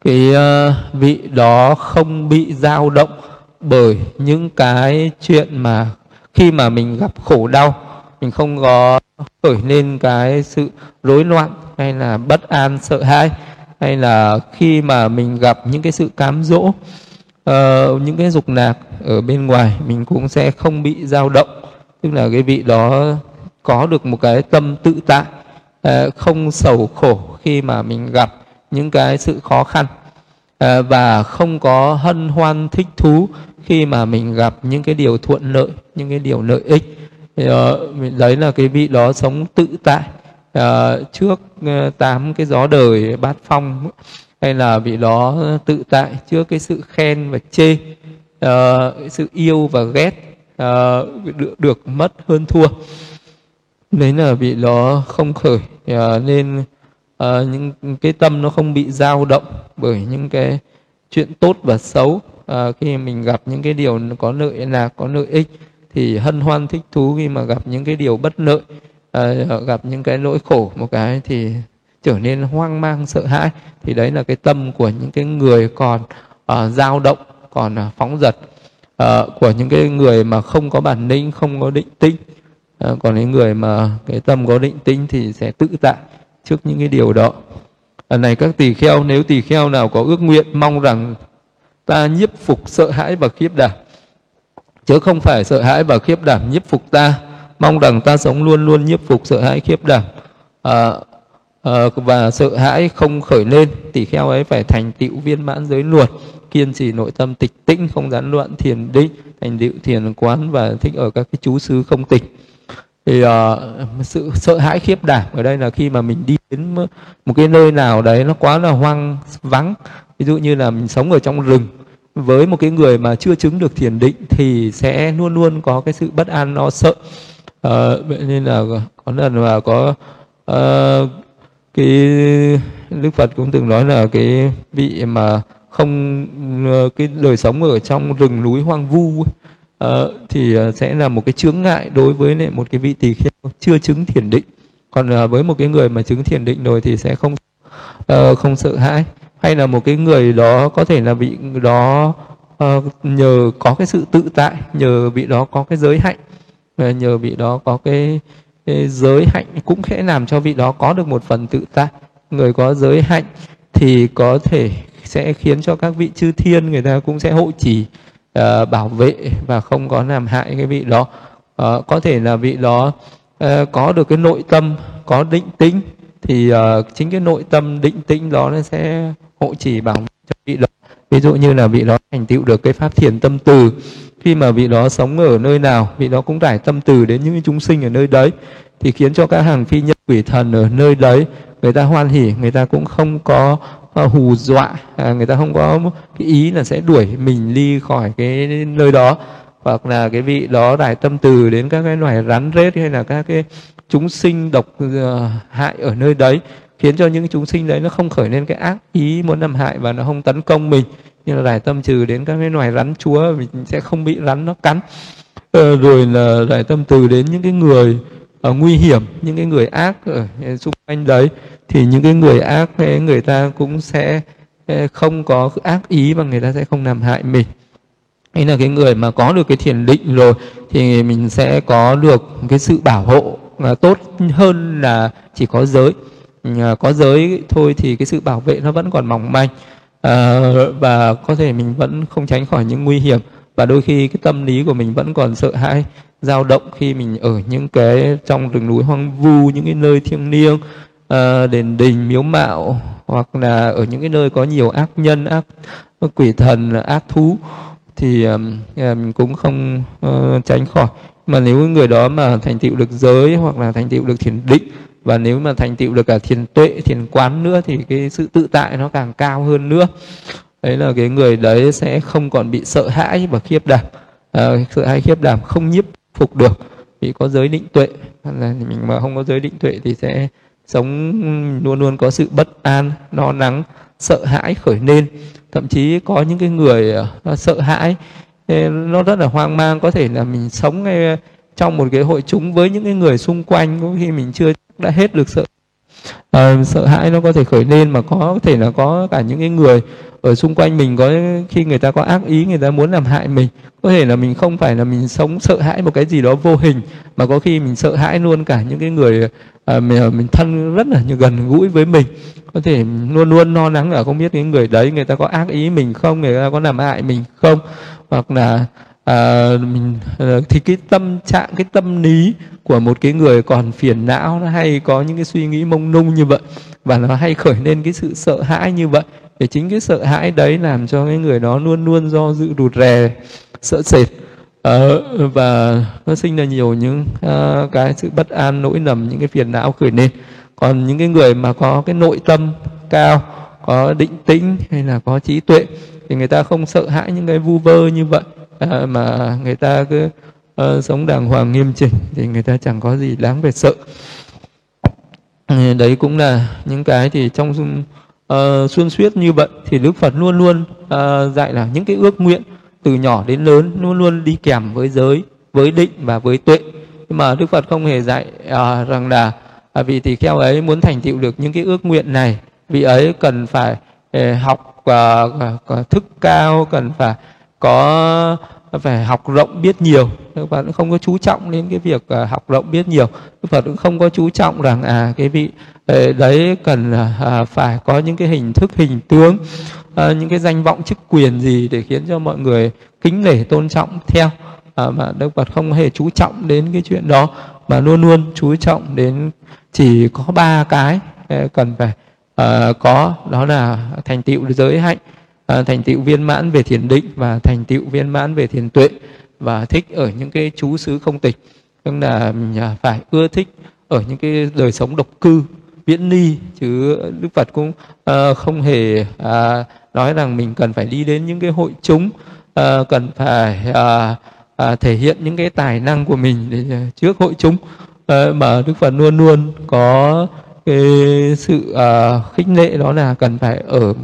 cái uh, vị đó không bị dao động bởi những cái chuyện mà khi mà mình gặp khổ đau mình không có khởi lên cái sự rối loạn hay là bất an sợ hãi hay là khi mà mình gặp những cái sự cám dỗ uh, những cái dục lạc ở bên ngoài mình cũng sẽ không bị dao động. Tức là cái vị đó có được một cái tâm tự tại uh, không sầu khổ khi mà mình gặp những cái sự khó khăn à, và không có hân hoan thích thú khi mà mình gặp những cái điều thuận lợi những cái điều lợi ích. Thì, uh, đấy là cái vị đó sống tự tại uh, trước uh, tám cái gió đời bát phong. Hay là vị đó tự tại trước cái sự khen và chê uh, sự yêu và ghét uh, được, được mất hơn thua. Đấy là vị đó không khởi uh, nên uh, những cái tâm nó không bị dao động bởi những cái chuyện tốt và xấu. Uh, khi mình gặp những cái điều có lợi là có lợi ích thì hân hoan thích thú khi mà gặp những cái điều bất lợi. Uh, gặp những cái nỗi khổ một cái thì trở nên hoang mang sợ hãi. Thì đấy là cái tâm của những cái người còn uh, dao động còn uh, phóng dật. Uh, của những cái người mà không có bản lĩnh không có định tính. Uh, còn những người mà cái tâm có định tính thì sẽ tự tại trước những cái điều đó. À, này các tỳ kheo nếu tỳ kheo nào có ước nguyện mong rằng ta nhiếp phục sợ hãi và khiếp đảm chứ không phải sợ hãi và khiếp đảm nhiếp phục ta mong rằng ta sống luôn luôn nhiếp phục sợ hãi khiếp đảm. À, à, và sợ hãi không khởi lên tỳ kheo ấy phải thành tựu viên mãn giới luật kiên trì nội tâm tịch tĩnh không gián loạn thiền định thành tựu thiền quán và thích ở các cái chú xứ không tịch thì uh, sự sợ hãi khiếp đảm ở đây là khi mà mình đi đến một cái nơi nào đấy nó quá là hoang vắng. Ví dụ như là mình sống ở trong rừng với một cái người mà chưa chứng được thiền định thì sẽ luôn luôn có cái sự bất an lo sợ. Uh, vậy nên là có lần mà có uh, cái đức phật cũng từng nói là cái vị mà không cái đời sống ở trong rừng núi hoang vu uh, thì ờ, sẽ là một cái chướng ngại đối với lại một cái vị tỳ kheo chưa chứng thiền định. Còn uh, với một cái người mà chứng thiền định rồi thì sẽ không uh, không sợ hãi. Hay là một cái người đó có thể là bị đó uh, nhờ có cái sự tự tại nhờ bị đó có cái giới hạnh nhờ vị đó có cái, cái giới hạnh cũng sẽ làm cho vị đó có được một phần tự tại. Người có giới hạnh thì có thể sẽ khiến cho các vị chư thiên người ta cũng sẽ hộ trì uh, bảo vệ và không có làm hại cái vị đó. Uh, có thể là vị đó uh, có được cái nội tâm có định tĩnh thì uh, chính cái nội tâm định tĩnh đó nó sẽ hộ trì bảo cho vị đó. Ví dụ như là vị đó thành tựu được cái pháp thiền tâm từ khi mà vị đó sống ở nơi nào vị đó cũng trải tâm từ đến những chúng sinh ở nơi đấy thì khiến cho các hàng phi nhân quỷ thần ở nơi đấy người ta hoan hỉ người ta cũng không có hù dọa à, người ta không có cái ý là sẽ đuổi mình đi khỏi cái nơi đó hoặc là cái vị đó đại tâm từ đến các cái loài rắn rết hay là các cái chúng sinh độc ờ, hại ở nơi đấy khiến cho những chúng sinh đấy nó không khởi lên cái ác ý muốn làm hại và nó không tấn công mình. Như là đại tâm trừ đến các cái loài rắn chúa mình sẽ không bị rắn nó cắn. Ờ, rồi là đại tâm từ đến những cái người uh, nguy hiểm những cái người ác ở xung quanh đấy thì những cái người ác thế người ta cũng sẽ không có ác ý và người ta sẽ không làm hại mình. Hay là cái người mà có được cái thiền định rồi thì mình sẽ có được cái sự bảo hộ và tốt hơn là chỉ có giới. Có giới thôi thì cái sự bảo vệ nó vẫn còn mỏng manh. À, và có thể mình vẫn không tránh khỏi những nguy hiểm. Và đôi khi cái tâm lý của mình vẫn còn sợ hãi dao động khi mình ở những cái trong rừng núi hoang vu những cái nơi thiêng liêng uh, đền đình miếu mạo hoặc là ở những cái nơi có nhiều ác nhân ác quỷ thần ác thú thì um, mình cũng không uh, tránh khỏi. Mà nếu người đó mà thành tựu được giới hoặc là thành tựu được thiền định và nếu mà thành tựu được cả thiền tuệ thiền quán nữa thì cái sự tự tại nó càng cao hơn nữa. Đấy là cái người đấy sẽ không còn bị sợ hãi và khiếp đảm. À, sợ hãi khiếp đảm không nhiếp phục được vì có giới định tuệ. Là mình mà không có giới định tuệ thì sẽ sống luôn luôn có sự bất an lo lắng sợ hãi khởi lên. Thậm chí có những cái người ờ, nó sợ hãi nó rất là hoang mang. Có thể là mình sống ngay trong một cái hội chúng với những cái người xung quanh có khi mình chưa đã hết được sợ uh, sợ hãi nó có thể khởi lên mà có thể là có cả những cái người ở xung quanh mình có khi người ta có ác ý người ta muốn làm hại mình có thể là mình không phải là mình sống sợ hãi một cái gì đó vô hình mà có khi mình sợ hãi luôn cả những cái người à, mình, à, mình thân rất là gần gũi với mình. Có thể luôn luôn lo lắng là không biết những người đấy người ta có ác ý mình không người ta có làm hại mình không hoặc là à, mình ờ, thì cái tâm trạng cái tâm lý của một cái người còn phiền não nó hay có những cái suy nghĩ mông lung như vậy và nó hay khởi lên cái sự sợ hãi như vậy thì chính cái sợ hãi đấy làm cho cái người đó luôn luôn do dự rụt rè sợ sệt. Ờ, và nó sinh ra nhiều những uh, cái sự bất an nỗi nầm những cái phiền não khởi lên. Còn những cái người mà có cái nội tâm cao có định tĩnh hay là có trí tuệ thì người ta không sợ hãi những cái vu vơ như vậy à, mà người ta cứ uh, sống đàng hoàng nghiêm chỉnh thì người ta chẳng có gì đáng phải sợ. Ừ, đấy cũng là những cái thì trong uh, xuân suốt như vậy thì đức phật luôn luôn uh, dạy là những cái ước nguyện từ nhỏ đến lớn luôn luôn đi kèm với giới với định và với tuệ. Nhưng mà đức phật không hề dạy uh, rằng là uh, vị tỳ kheo ấy muốn thành tựu được những cái ước nguyện này vị ấy cần phải uh, học uh, uh, thức cao cần phải có phải học rộng biết nhiều. Đức Phật cũng không có chú trọng đến cái việc à, học rộng biết nhiều. Đức Phật cũng không có chú trọng rằng à cái vị ờ, đấy cần à, à, phải có những cái hình thức hình tướng à, những cái danh vọng chức quyền gì để khiến cho mọi người kính nể tôn trọng theo. À, mà Đức Phật không hề chú trọng đến cái chuyện đó mà luôn luôn chú trọng đến chỉ có ba cái ờ, cần phải à, có. Đó là thành tựu giới hạnh à, thành tựu viên mãn về thiền định và thành tựu viên mãn về thiền tuệ và thích ở những cái chú xứ không tịch. Tức là à, phải ưa thích ở những cái đời sống độc cư viễn ly chứ đức phật cũng uh, không hề uh, nói rằng mình cần phải đi đến những cái hội chúng uh, cần phải uh, uh, thể hiện những cái tài năng của mình để uh, trước hội chúng. Uh, mà đức phật luôn luôn có cái sự uh, khích lệ đó là cần phải ở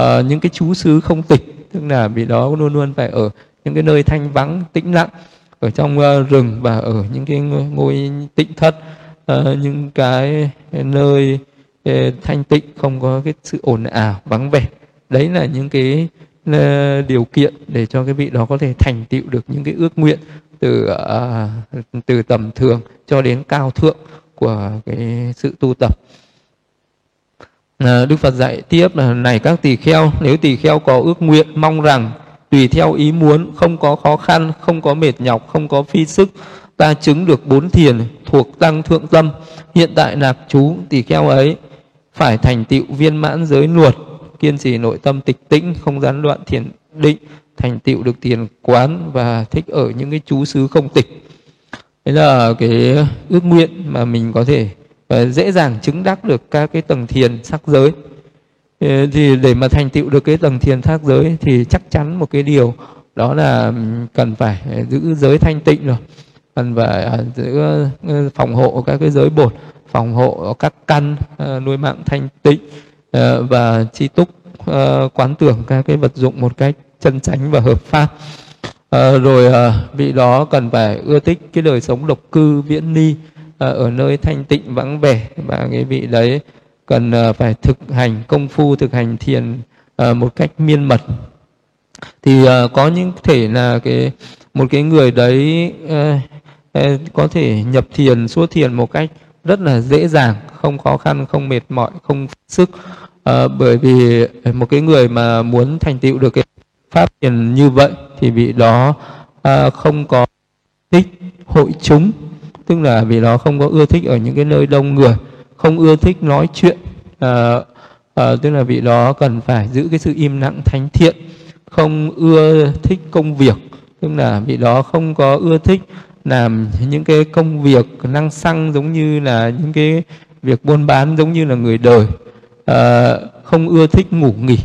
uh, những cái chú xứ không tịch tức là vì đó luôn luôn phải ở những cái nơi thanh vắng tĩnh lặng ở trong uh, rừng và ở những cái ngôi tịnh thất. Uh, những cái nơi uh, thanh tịnh không có cái sự ồn ào vắng vẻ. Đấy là những cái uh, điều kiện để cho cái vị đó có thể thành tựu được những cái ước nguyện từ uh, từ tầm thường cho đến cao thượng của cái sự tu tập. Ờ, Đức Phật dạy tiếp là, này các tỳ kheo, nếu tỳ kheo có ước nguyện, mong rằng tùy theo ý muốn, không có khó khăn, không có mệt nhọc, không có phi sức, ta chứng được bốn thiền thuộc tăng thượng tâm, hiện tại nạc chú tỳ kheo ấy, phải thành tựu viên mãn giới luật kiên trì nội tâm tịch tĩnh, không gián đoạn thiền định, thành tựu được thiền quán và thích ở những cái chú xứ không tịch. Đấy là cái ước nguyện mà mình có thể và dễ dàng chứng đắc được các cái tầng thiền sắc giới. Ờ, thì để mà thành tựu được cái tầng thiền sắc giới thì chắc chắn một cái điều, đó là cần phải giữ giới thanh tịnh rồi. Cần phải à, giữ ờ, phòng hộ các cái giới bột, phòng hộ các căn ờ, nuôi mạng thanh tịnh và chi túc quán tưởng các cái vật dụng một cách chân chánh và hợp pháp. Rồi vị đó cần phải ưa thích cái đời sống độc cư viễn ni Ờ, ở nơi thanh tịnh vắng vẻ và cái vị đấy cần ờ, phải thực hành công phu thực hành thiền ờ, một cách miên mật. Thì có những thể là cái một cái người đấy có thể nhập thiền suốt thiền một cách rất là dễ dàng không khó khăn không mệt mỏi không sức. À, bởi vì một cái người mà muốn thành tựu được cái pháp thiền như vậy thì vị đó à, không có thích hội chúng tức là vì nó không có ưa thích ở những cái nơi đông người không ưa thích nói chuyện à, à, tức là vị đó cần phải giữ cái sự im lặng thánh thiện không ưa thích công việc tức là vị đó không có ưa thích làm những cái công việc năng xăng giống như là những cái việc buôn bán giống như là người đời à, không ưa thích ngủ nghỉ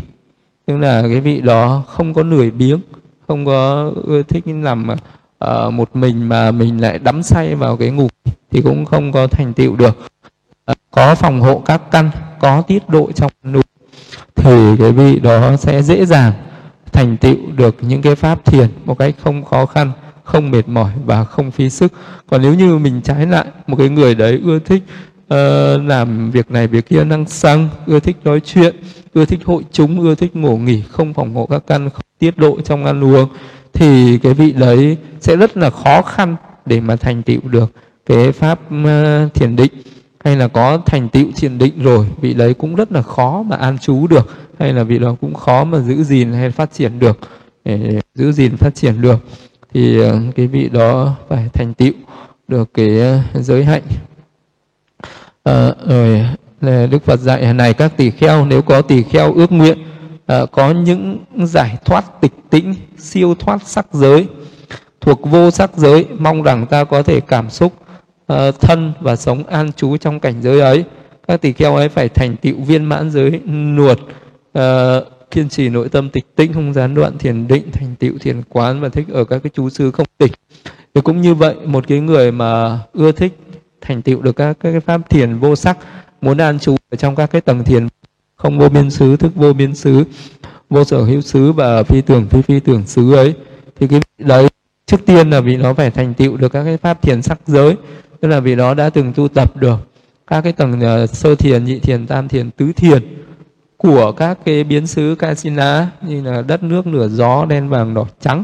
tức là cái vị đó không có lười biếng không có ưa thích làm uh, một mình mà mình lại đắm say vào cái ngục thì cũng không có thành tựu được. Uh, có phòng hộ các căn có tiết độ trong nụ thì cái vị đó sẽ dễ dàng thành tựu được những cái pháp thiền một cách không khó khăn không mệt mỏi và không phí sức. Còn nếu như mình trái lại một cái người đấy ưa thích uh, làm việc này việc kia năng xăng ưa thích nói chuyện ưa thích hội chúng ưa thích ngủ nghỉ không phòng hộ các căn không tiết độ trong ăn uống thì cái vị đấy sẽ rất là khó khăn để mà thành tựu được cái pháp ờ, thiền định. Hay là có thành tựu thiền định rồi vị đấy cũng rất là khó mà an trú được. Hay là vị đó cũng khó mà giữ gìn hay phát triển được để giữ gìn phát triển được. Thì ờ, cái vị đó phải thành tựu được cái ờ, giới hạnh. À, rồi Đức Phật dạy này các tỳ kheo nếu có tỳ kheo ước nguyện à, có những giải thoát tịch tĩnh siêu thoát sắc giới thuộc vô sắc giới. Mong rằng ta có thể cảm xúc uh, thân và sống an trú trong cảnh giới ấy. Các tỳ kheo ấy phải thành tựu viên mãn giới nuột uh, kiên trì nội tâm tịch tĩnh không gián đoạn thiền định thành tựu thiền quán và thích ở các cái chú xứ không tịch. Thì cũng như vậy một cái người mà ưa thích thành tựu được các, các cái pháp thiền vô sắc muốn an trú ở trong các cái tầng thiền không vô biên xứ thức vô biên xứ vô sở hữu xứ và phi tưởng phi phi tưởng xứ ấy. Thì cái đấy trước tiên là vì nó phải thành tựu được các cái pháp thiền sắc giới tức là vì nó đã từng tu tập được các cái tầng uh, sơ thiền nhị thiền tam thiền tứ thiền của các cái biến xứ casina như là đất nước lửa gió đen vàng đỏ trắng.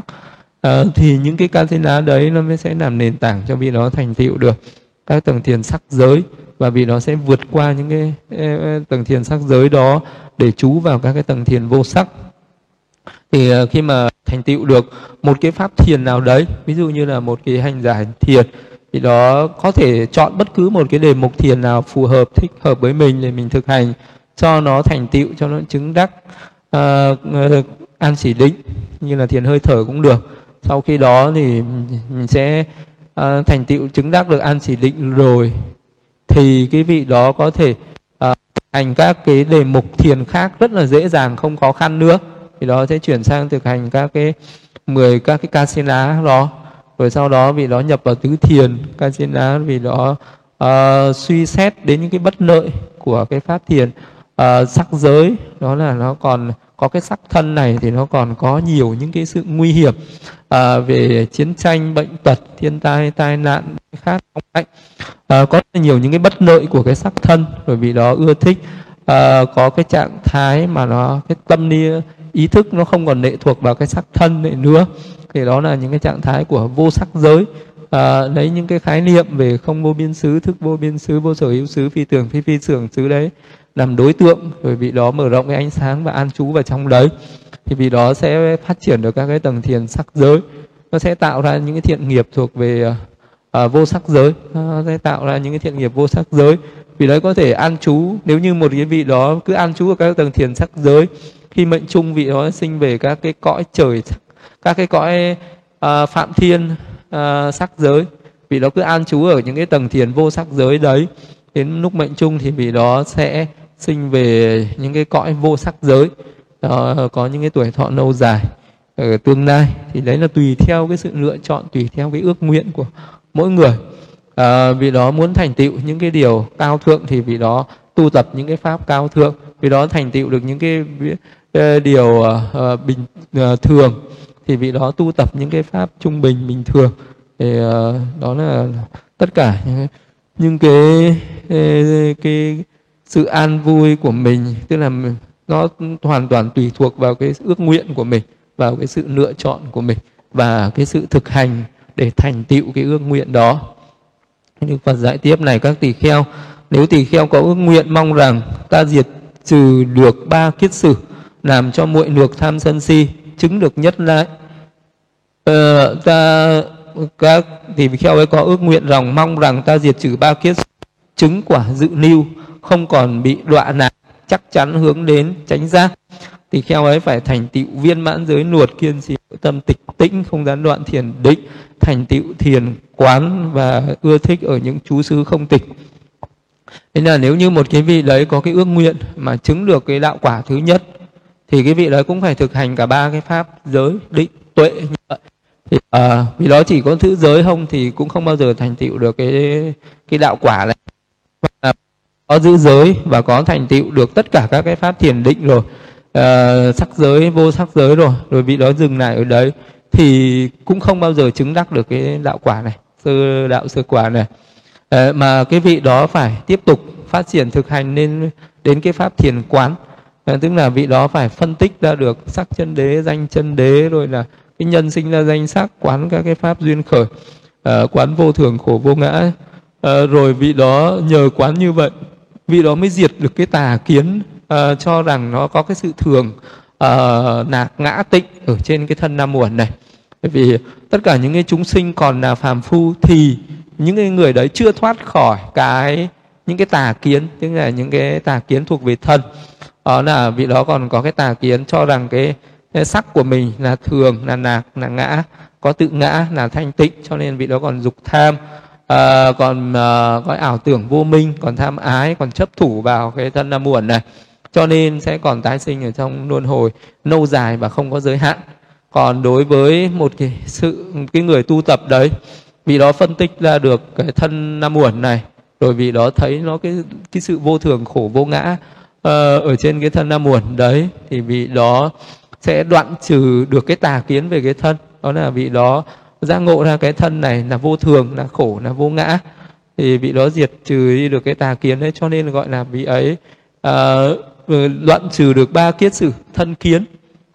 À, thì những cái casina đấy nó mới sẽ làm nền tảng cho vị nó thành tựu được các tầng thiền sắc giới và vì nó sẽ vượt qua những cái tầng thiền sắc giới đó để trú vào các cái tầng thiền vô sắc. Thì ờ, khi mà thành tựu được một cái pháp thiền nào đấy ví dụ như là một cái hành giả thiền thì đó có thể chọn bất cứ một cái đề mục thiền nào phù hợp thích hợp với mình để mình thực hành cho nó thành tựu cho nó chứng đắc uh, an chỉ định như là thiền hơi thở cũng được. Sau khi đó thì mình sẽ uh, thành tựu chứng đắc được an chỉ định rồi thì cái vị đó có thể uh, hành các cái đề mục thiền khác rất là dễ dàng không khó khăn nữa. Thì đó sẽ chuyển sang thực hành các cái 10 các cái kasina đó. Rồi sau đó vị đó nhập vào tứ thiền kasina vì đó uh, suy xét đến những cái bất lợi của cái pháp thiền. Uh, sắc giới đó là nó còn có cái sắc thân này thì nó còn có nhiều những cái sự nguy hiểm à, về chiến tranh bệnh tật thiên tai tai nạn khác. À, có nhiều những cái bất lợi của cái sắc thân bởi vì đó ưa thích à, có cái trạng thái mà nó cái tâm ni ý thức nó không còn lệ thuộc vào cái sắc thân này nữa. Thì đó là những cái trạng thái của vô sắc giới. À, lấy những cái khái niệm về không vô biên xứ thức vô biên xứ vô sở hữu xứ phi tưởng phi phi tưởng xứ đấy làm đối tượng bởi vì đó mở rộng cái ánh sáng và an trú vào trong đấy thì vì đó sẽ phát triển được các cái tầng thiền sắc giới. Nó sẽ tạo ra những cái thiện nghiệp thuộc về à, vô sắc giới. Nó sẽ tạo ra những cái thiện nghiệp vô sắc giới. Vì đấy có thể an trú. Nếu như một cái vị đó cứ an trú ở các tầng thiền sắc giới khi mệnh chung vị đó sinh về các cái cõi trời các cái cõi uh, phạm thiên uh, sắc giới vị đó cứ an trú ở những cái tầng thiền vô sắc giới đấy đến lúc mệnh chung thì vị đó sẽ sinh về những cái cõi vô sắc giới đó, có những cái tuổi thọ lâu dài ở tương lai thì đấy là tùy theo cái sự lựa chọn tùy theo cái ước nguyện của mỗi người. À, vì đó muốn thành tựu những cái điều cao thượng thì vì đó tu tập những cái pháp cao thượng vì đó thành tựu được những cái ờ, điều uh, bình uh, thường thì vì đó tu tập những cái pháp trung bình bình thường. Thì uh, đó là tất cả những, những cái, cái cái sự an vui của mình tức là nó hoàn toàn tùy thuộc vào cái ước nguyện của mình vào cái sự lựa chọn của mình và cái sự thực hành để thành tựu cái ước nguyện đó. Như Phật giải tiếp này các tỳ kheo nếu tỳ kheo có ước nguyện mong rằng ta diệt trừ được ba kiết sử làm cho muội được tham sân si chứng được nhất lại ờ, ta các tỳ kheo ấy có ước nguyện rằng mong rằng ta diệt trừ ba kiết chứng quả dự lưu không còn bị đọa nạn chắc chắn hướng đến tránh giác. Thì kheo ấy phải thành tựu viên mãn giới nuột kiên trì tâm tịch tĩnh không gián đoạn thiền định thành tựu thiền quán và ưa thích ở những chú xứ không tịch. Nên là nếu như một cái vị đấy có cái ước nguyện mà chứng được cái đạo quả thứ nhất thì cái vị đấy cũng phải thực hành cả ba cái pháp giới định tuệ như vậy thì, à, vì đó chỉ có thứ giới không thì cũng không bao giờ thành tựu được cái cái đạo quả này có giữ giới và có thành tựu được tất cả các cái pháp thiền định rồi. Uh, sắc giới vô sắc giới rồi. Rồi vị đó dừng lại ở đấy. Thì cũng không bao giờ chứng đắc được cái đạo quả này sơ đạo sơ quả này. Uh, mà cái vị đó phải tiếp tục phát triển thực hành nên đến cái pháp thiền quán. Uh, tức là vị đó phải phân tích ra được sắc chân đế danh chân đế rồi là cái nhân sinh ra danh sắc quán các cái pháp duyên khởi. Uh, quán vô thường khổ vô ngã à, rồi vị đó nhờ quán như vậy. Vị đó mới diệt được cái tà kiến à, cho rằng nó có cái sự thường ờ, à, nạc ngã tịnh ở trên cái thân nam muẩn này. Bởi vì tất cả những cái chúng sinh còn là phàm phu thì những cái người đấy chưa thoát khỏi cái những cái tà kiến tức là những cái tà kiến thuộc về thân. Đó là vị đó còn có cái tà kiến cho rằng cái, cái sắc của mình là thường là nạc là ngã có tự ngã là thanh tịnh cho nên vị đó còn dục tham à, còn à, có ảo tưởng vô minh còn tham ái còn chấp thủ vào cái thân nam muộn này. Cho nên sẽ còn tái sinh ở trong luân hồi lâu dài và không có giới hạn. Còn đối với một cái sự cái người tu tập đấy vì đó phân tích ra được cái thân nam uẩn này rồi vì đó thấy nó cái cái sự vô thường khổ vô ngã uh, ở trên cái thân nam uẩn đấy thì vị đó sẽ đoạn trừ được cái tà kiến về cái thân. Đó là vị đó giác ngộ ra cái thân này là vô thường là khổ là vô ngã. Thì vị đó diệt trừ đi được cái tà kiến đấy cho nên gọi là vị ấy ờ, ừ, uh, đoạn trừ được ba kiết sử thân kiến.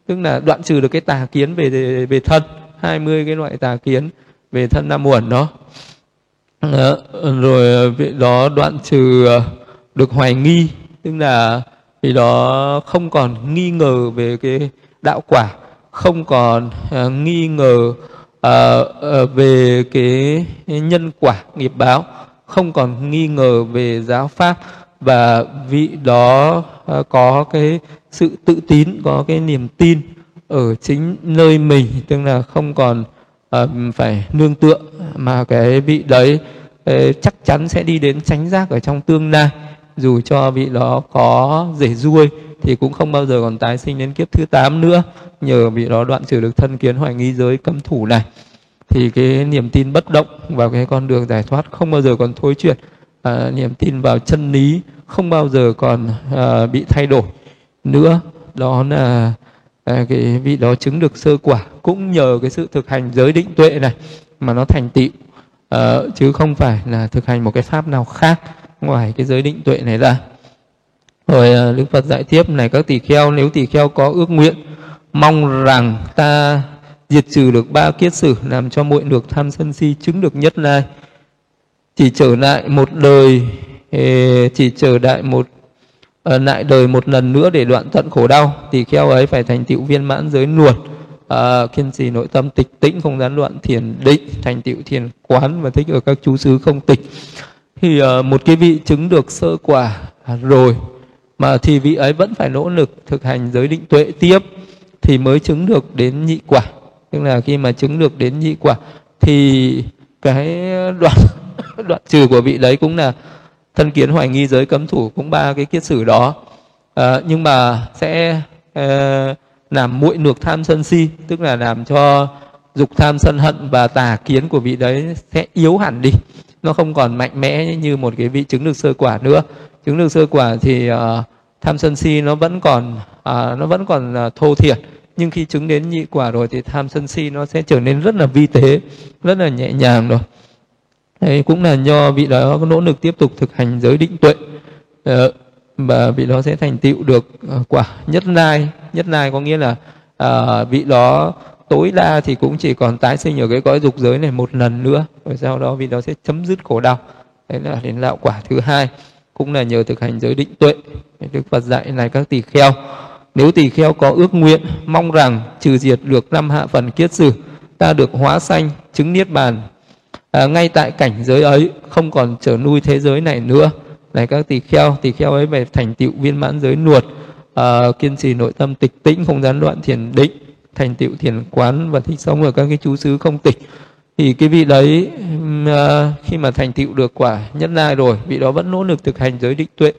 Tức là đoạn trừ được cái tà kiến về về thân 20 cái loại tà kiến về thân nam muộn đó. Ờ, rồi vị đó đoạn trừ ờ, được hoài nghi. Tức là vì đó không còn nghi ngờ về cái đạo quả không còn uh, nghi ngờ à, về cái nhân quả nghiệp báo không còn nghi ngờ về giáo pháp và vị đó à, có cái sự tự tín có cái niềm tin ở chính nơi mình tức là không còn à, phải nương tựa mà cái vị đấy uh, chắc chắn sẽ đi đến tránh giác ở trong tương lai dù cho vị đó có rể ruôi thì cũng không bao giờ còn tái sinh đến kiếp thứ 8 nữa nhờ vị đó đoạn trừ được thân kiến hoài nghi giới cấm thủ này. Thì cái niềm tin bất động vào cái con đường giải thoát không bao giờ còn thối chuyển. À, niềm tin vào chân lý không bao giờ còn à, bị thay đổi nữa. Đó là à, cái vị đó chứng được sơ quả cũng nhờ cái sự thực hành giới định tuệ này mà nó thành tựu. À, chứ không phải là thực hành một cái pháp nào khác ngoài cái giới định tuệ này ra rồi ờ, đức phật dạy tiếp này các tỳ kheo nếu tỳ kheo có ước nguyện mong rằng ta diệt trừ được ba kiết sử làm cho muội được tham sân si chứng được nhất lai chỉ trở lại một đời chỉ trở lại một ờ, lại đời một lần nữa để đoạn tận khổ đau tỳ kheo ấy phải thành tựu viên mãn giới luật à, ờ, kiên trì nội tâm tịch tĩnh không gián đoạn thiền định thành tựu thiền quán và thích ở các chú xứ không tịch. Thì uh, một cái vị chứng được sơ quả à, rồi mà thì vị ấy vẫn phải nỗ lực thực hành giới định tuệ tiếp thì mới chứng được đến nhị quả. Tức là khi mà chứng được đến nhị quả thì cái đoạn đoạn trừ của vị đấy cũng là thân kiến hoài nghi giới cấm thủ cũng ba cái kiết sử đó. À, nhưng mà sẽ à, làm muội ngược tham sân si tức là làm cho dục tham sân hận và tà kiến của vị đấy sẽ yếu hẳn đi. Nó không còn mạnh mẽ như một cái vị chứng được sơ quả nữa chứng được sơ quả thì uh, tham sân si nó vẫn còn uh, nó vẫn còn uh, thô thiển. Nhưng khi chứng đến nhị quả rồi thì tham sân si nó sẽ trở nên rất là vi tế rất là nhẹ nhàng rồi. Đấy, cũng là do vị đó có nỗ lực tiếp tục thực hành giới định tuệ. Uh, và vị đó sẽ thành tựu được uh, quả nhất lai nhất lai có nghĩa là uh, vị đó tối đa thì cũng chỉ còn tái sinh ở cái cõi dục giới này một lần nữa. Rồi sau đó vị đó sẽ chấm dứt khổ đau. Đấy là đến đạo quả thứ hai cũng là nhờ thực hành giới định tuệ đức phật dạy này các tỳ kheo. Nếu tỳ kheo có ước nguyện mong rằng trừ diệt được năm hạ phần kiết sử ta được hóa sanh chứng niết bàn à, ngay tại cảnh giới ấy không còn trở nuôi thế giới này nữa. Này các tỳ kheo tỳ kheo ấy về thành tựu viên mãn giới nuột à, kiên trì nội tâm tịch tĩnh không gián đoạn thiền định thành tựu thiền quán và thích sống ở các cái chú xứ không tịch thì cái vị đấy à, khi mà thành tựu được quả nhất lai rồi, vị đó vẫn nỗ lực thực hành giới định tuệ.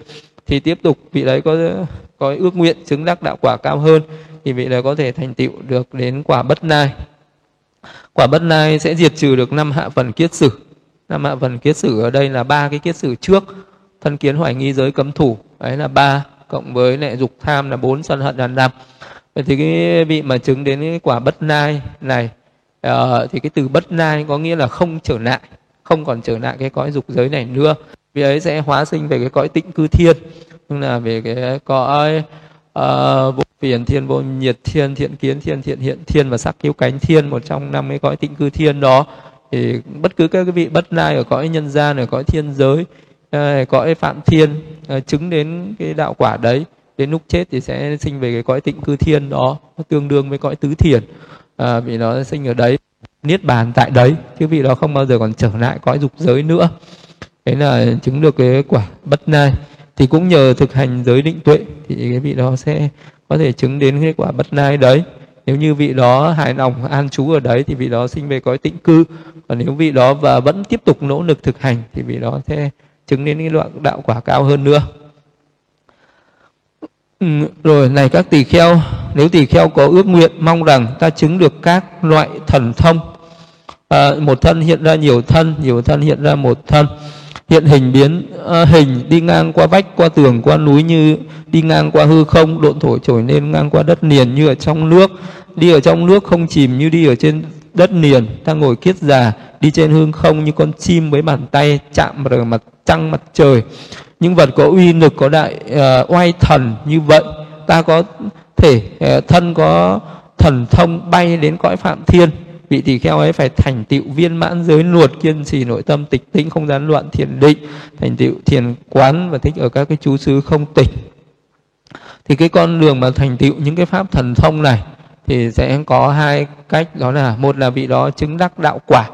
Thì tiếp tục, vị đấy có có ước nguyện chứng đắc đạo quả cao hơn, thì vị đấy có thể thành tựu được đến quả bất lai. Quả bất lai sẽ diệt trừ được năm hạ phần kiết sử. Năm hạ phần kiết sử ở đây là ba cái kiết sử trước. Thân kiến hoài nghi giới cấm thủ, đấy là ba, cộng với lại dục tham là bốn, sân hận là năm. Vậy thì cái vị mà chứng đến cái quả bất lai này uh, thì cái từ bất nai có nghĩa là không trở lại không còn trở lại cái cõi dục giới này nữa. Vì ấy sẽ hóa sinh về cái cõi tịnh cư thiên tức là về cái cõi uh, vô phiền thiên vô nhiệt thiên thiện kiến thiên thiện hiện thiên và sắc cứu cánh thiên một trong năm cái cõi tịnh cư thiên đó. Thì bất cứ các cái vị bất lai ở cõi nhân gian ở cõi thiên giới uh, cõi phạm thiên uh, chứng đến cái đạo quả đấy đến lúc chết thì sẽ sinh về cái cõi tịnh cư thiên đó tương đương với cõi tứ thiền à, vì nó sinh ở đấy niết bàn tại đấy chứ vị đó không bao giờ còn trở lại cõi dục giới nữa. Thế là chứng được cái quả bất nai. Thì cũng nhờ thực hành giới định tuệ thì cái vị đó sẽ có thể chứng đến cái quả bất nai đấy. Nếu như vị đó hài lòng an trú ở đấy thì vị đó sinh về cõi tịnh cư. Còn nếu vị đó và vẫn tiếp tục nỗ lực thực hành thì vị đó sẽ chứng đến cái đoạn đạo quả cao hơn nữa. Ừ, rồi này các tỳ kheo nếu tỳ kheo có ước nguyện mong rằng ta chứng được các loại thần thông. À, một thân hiện ra nhiều thân nhiều thân hiện ra một thân. Hiện hình biến à, hình đi ngang qua vách qua tường qua núi như đi ngang qua hư không độn thổi trồi lên ngang qua đất liền như ở trong nước. Đi ở trong nước không chìm như đi ở trên đất liền. Ta ngồi kiết già đi trên hương không như con chim với bàn tay chạm vào mặt trăng mặt trời. Những vật có uy lực có đại uh, oai thần như vậy ta có thể ờ, thân có thần thông bay đến cõi phạm thiên. Vị tỳ kheo ấy phải thành tựu viên mãn giới luật kiên trì nội tâm tịch tĩnh không gián loạn thiền định thành tựu thiền quán và thích ở các cái chú xứ không tịch thì cái con đường mà thành tựu những cái pháp thần thông này thì sẽ có hai cách đó là một là vị đó chứng đắc đạo quả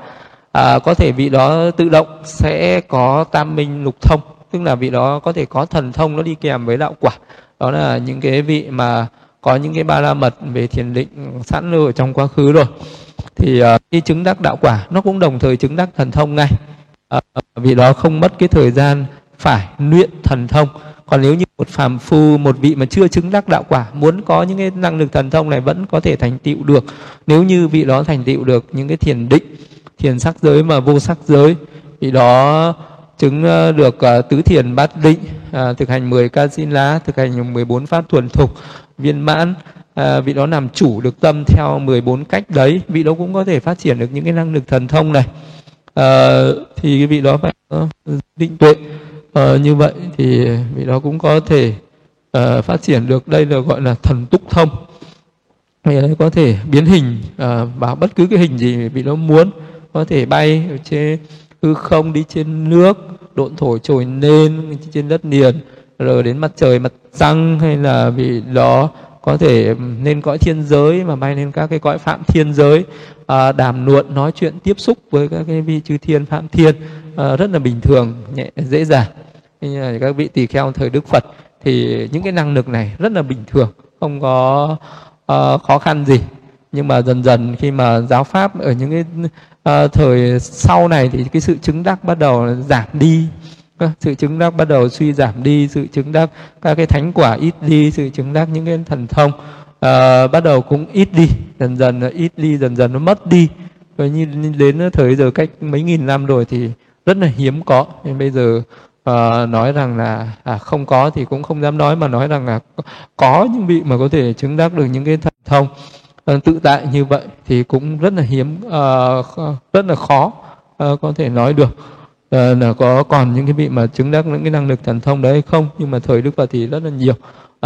à, có thể vị đó tự động sẽ có tam minh lục thông tức là vị đó có thể có thần thông nó đi kèm với đạo quả đó là những cái vị mà có những cái ba la mật về thiền định sẵn lưu ở trong quá khứ rồi. Thì ờ, uh, khi chứng đắc đạo quả nó cũng đồng thời chứng đắc thần thông ngay. Uh, vì đó không mất cái thời gian phải luyện thần thông. Còn nếu như một phàm phu một vị mà chưa chứng đắc đạo quả muốn có những cái năng lực thần thông này vẫn có thể thành tựu được. Nếu như vị đó thành tựu được những cái thiền định thiền sắc giới mà vô sắc giới vị đó chứng ờ, được ờ, tứ thiền bát định ờ, thực hành 10 ca xin lá thực hành 14 pháp thuần thục viên mãn. À, vị đó làm chủ được tâm theo 14 cách đấy. Vị đó cũng có thể phát triển được những cái năng lực thần thông này. À, thì cái vị đó phải định tuệ. À, như vậy thì vị đó cũng có thể à, phát triển được đây là gọi là thần túc thông. Vị có thể biến hình à, vào bất cứ cái hình gì vị đó muốn có thể bay ở trên hư không đi trên nước độn thổi trồi lên trên đất liền rồi đến mặt trời mặt trăng hay là vì đó có thể lên cõi thiên giới mà bay lên các cái cõi phạm thiên giới. À, đàm luận nói chuyện tiếp xúc với các cái vị chư thiên phạm thiên à, rất là bình thường nhẹ dễ dàng. Như là các vị tỳ kheo thời đức phật thì những cái năng lực này rất là bình thường không có uh, khó khăn gì. Nhưng mà dần dần khi mà giáo pháp ở những cái à, thời sau này thì cái sự chứng đắc bắt đầu giảm đi. Vâng, sự chứng đắc bắt đầu suy giảm đi sự chứng đắc các cái thánh quả ít đi sự chứng đắc những cái thần thông à, bắt đầu cũng ít đi dần dần nó ít đi dần dần nó mất đi. Và như đến thời giờ cách mấy nghìn năm rồi thì rất là hiếm có. Nên bây giờ uh, nói rằng là à, không có thì cũng không dám nói mà nói rằng là có những vị mà có thể chứng đắc được những cái thần thông. uh, Ờ, tự tại như vậy thì cũng rất là hiếm uh, rất là khó uh, có thể nói được. Uh, là có còn những cái vị mà chứng đắc những cái năng lực thần thông đấy hay không nhưng mà thời đức phật thì rất là nhiều.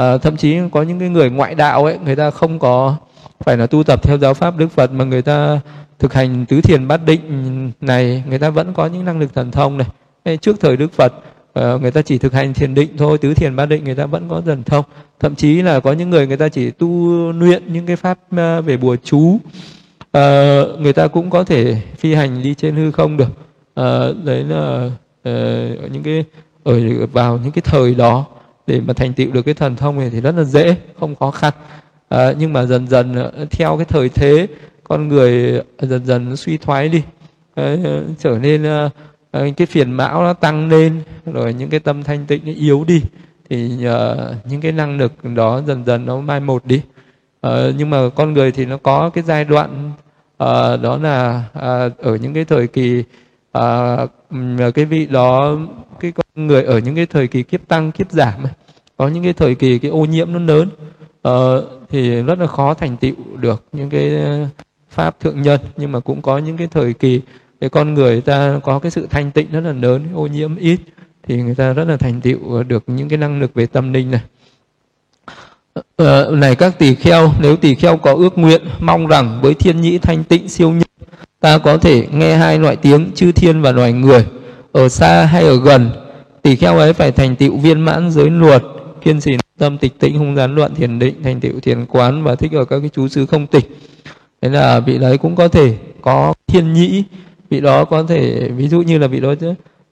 Uh, thậm chí có những cái người ngoại đạo ấy người ta không có phải là tu tập theo giáo pháp đức phật mà người ta thực hành tứ thiền bát định này người ta vẫn có những năng lực thần thông này. Hay trước thời đức phật uh, người ta chỉ thực hành thiền định thôi tứ thiền ba định người ta vẫn có thần thông. Thậm chí là có những người người ta chỉ tu luyện những cái pháp uh, về bùa chú. Uh, người ta cũng có thể phi hành đi trên hư không được. À, đấy là uh, những cái ở vào những cái thời đó để mà thành tựu được cái thần thông này thì rất là dễ không khó khăn. À, nhưng mà dần dần theo cái thời thế con người dần dần suy thoái đi. À, trở nên Ờ, cái phiền não nó tăng lên rồi những cái tâm thanh tịnh nó yếu đi thì nhờ những cái năng lực đó dần dần nó mai một đi. À, nhưng mà con người thì nó có cái giai đoạn uh, đó là uh, ở những cái thời kỳ uh, cái vị đó cái con người ở những cái thời kỳ kiếp tăng kiếp giảm có những cái thời kỳ cái ô nhiễm nó lớn uh, thì rất là khó thành tựu được những cái pháp thượng nhân. Nhưng mà cũng có những cái thời kỳ cái con người ta có cái sự thanh tịnh rất là lớn, ô nhiễm ít, thì người ta rất là thành tựu được những cái năng lực về tâm linh này. Ờ, này các tỳ kheo, nếu tỳ kheo có ước nguyện, mong rằng với thiên nhĩ thanh tịnh siêu nhân, ta có thể nghe hai loại tiếng chư thiên và loài người, ở xa hay ở gần. Tỷ kheo ấy phải thành tựu viên mãn giới luật, kiên trì tâm tịch tĩnh không gián loạn thiền định, thành tựu thiền quán và thích ở các cái chú xứ không tịch. Thế là vị đấy cũng có thể có thiên nhĩ vị đó có thể ví dụ như là vị đó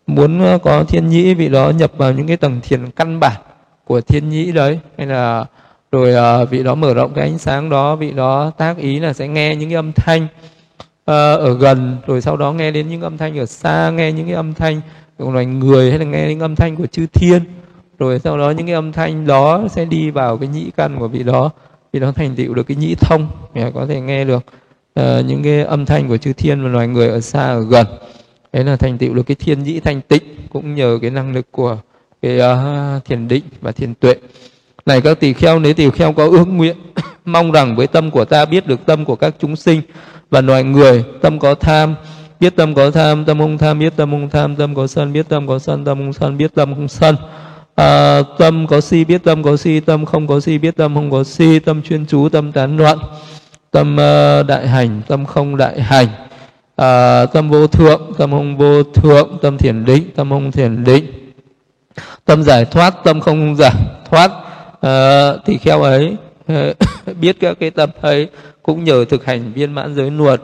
muốn ờ, có thiên nhĩ vị đó nhập vào những cái tầng thiền căn bản của thiên nhĩ đấy hay là rồi uh, vị đó mở rộng cái ánh sáng đó vị đó tác ý là sẽ nghe những cái âm thanh uh, ở gần rồi sau đó nghe đến những âm thanh ở xa nghe những cái âm thanh của loài người hay là nghe những âm thanh của chư thiên rồi sau đó những cái âm thanh đó sẽ đi vào cái nhĩ căn của vị đó vị đó thành tựu được cái nhĩ thông có thể nghe được uh, những cái âm thanh của chư thiên và loài người ở xa ở gần. Đấy là thành tựu được cái thiên nhĩ thanh tịnh cũng nhờ cái năng lực của cái uh, thiền định và thiền tuệ. Này các tỳ kheo nếu tỳ kheo có ước nguyện mong rằng với tâm của ta biết được tâm của các chúng sinh và loài người tâm có tham biết tâm có tham tâm không tham biết tâm không tham tâm có sân biết tâm có sân tâm không sân biết tâm không sân. À, tâm có si biết tâm có si tâm không có si biết tâm không có si tâm chuyên chú tâm tán loạn tâm ờ, đại hành tâm không đại hành. À, tâm vô thượng tâm không vô thượng tâm thiền định tâm không thiền định. Tâm giải thoát tâm không giải thoát. À, thì kheo ấy biết các cái tâm ấy cũng nhờ thực hành viên mãn giới luật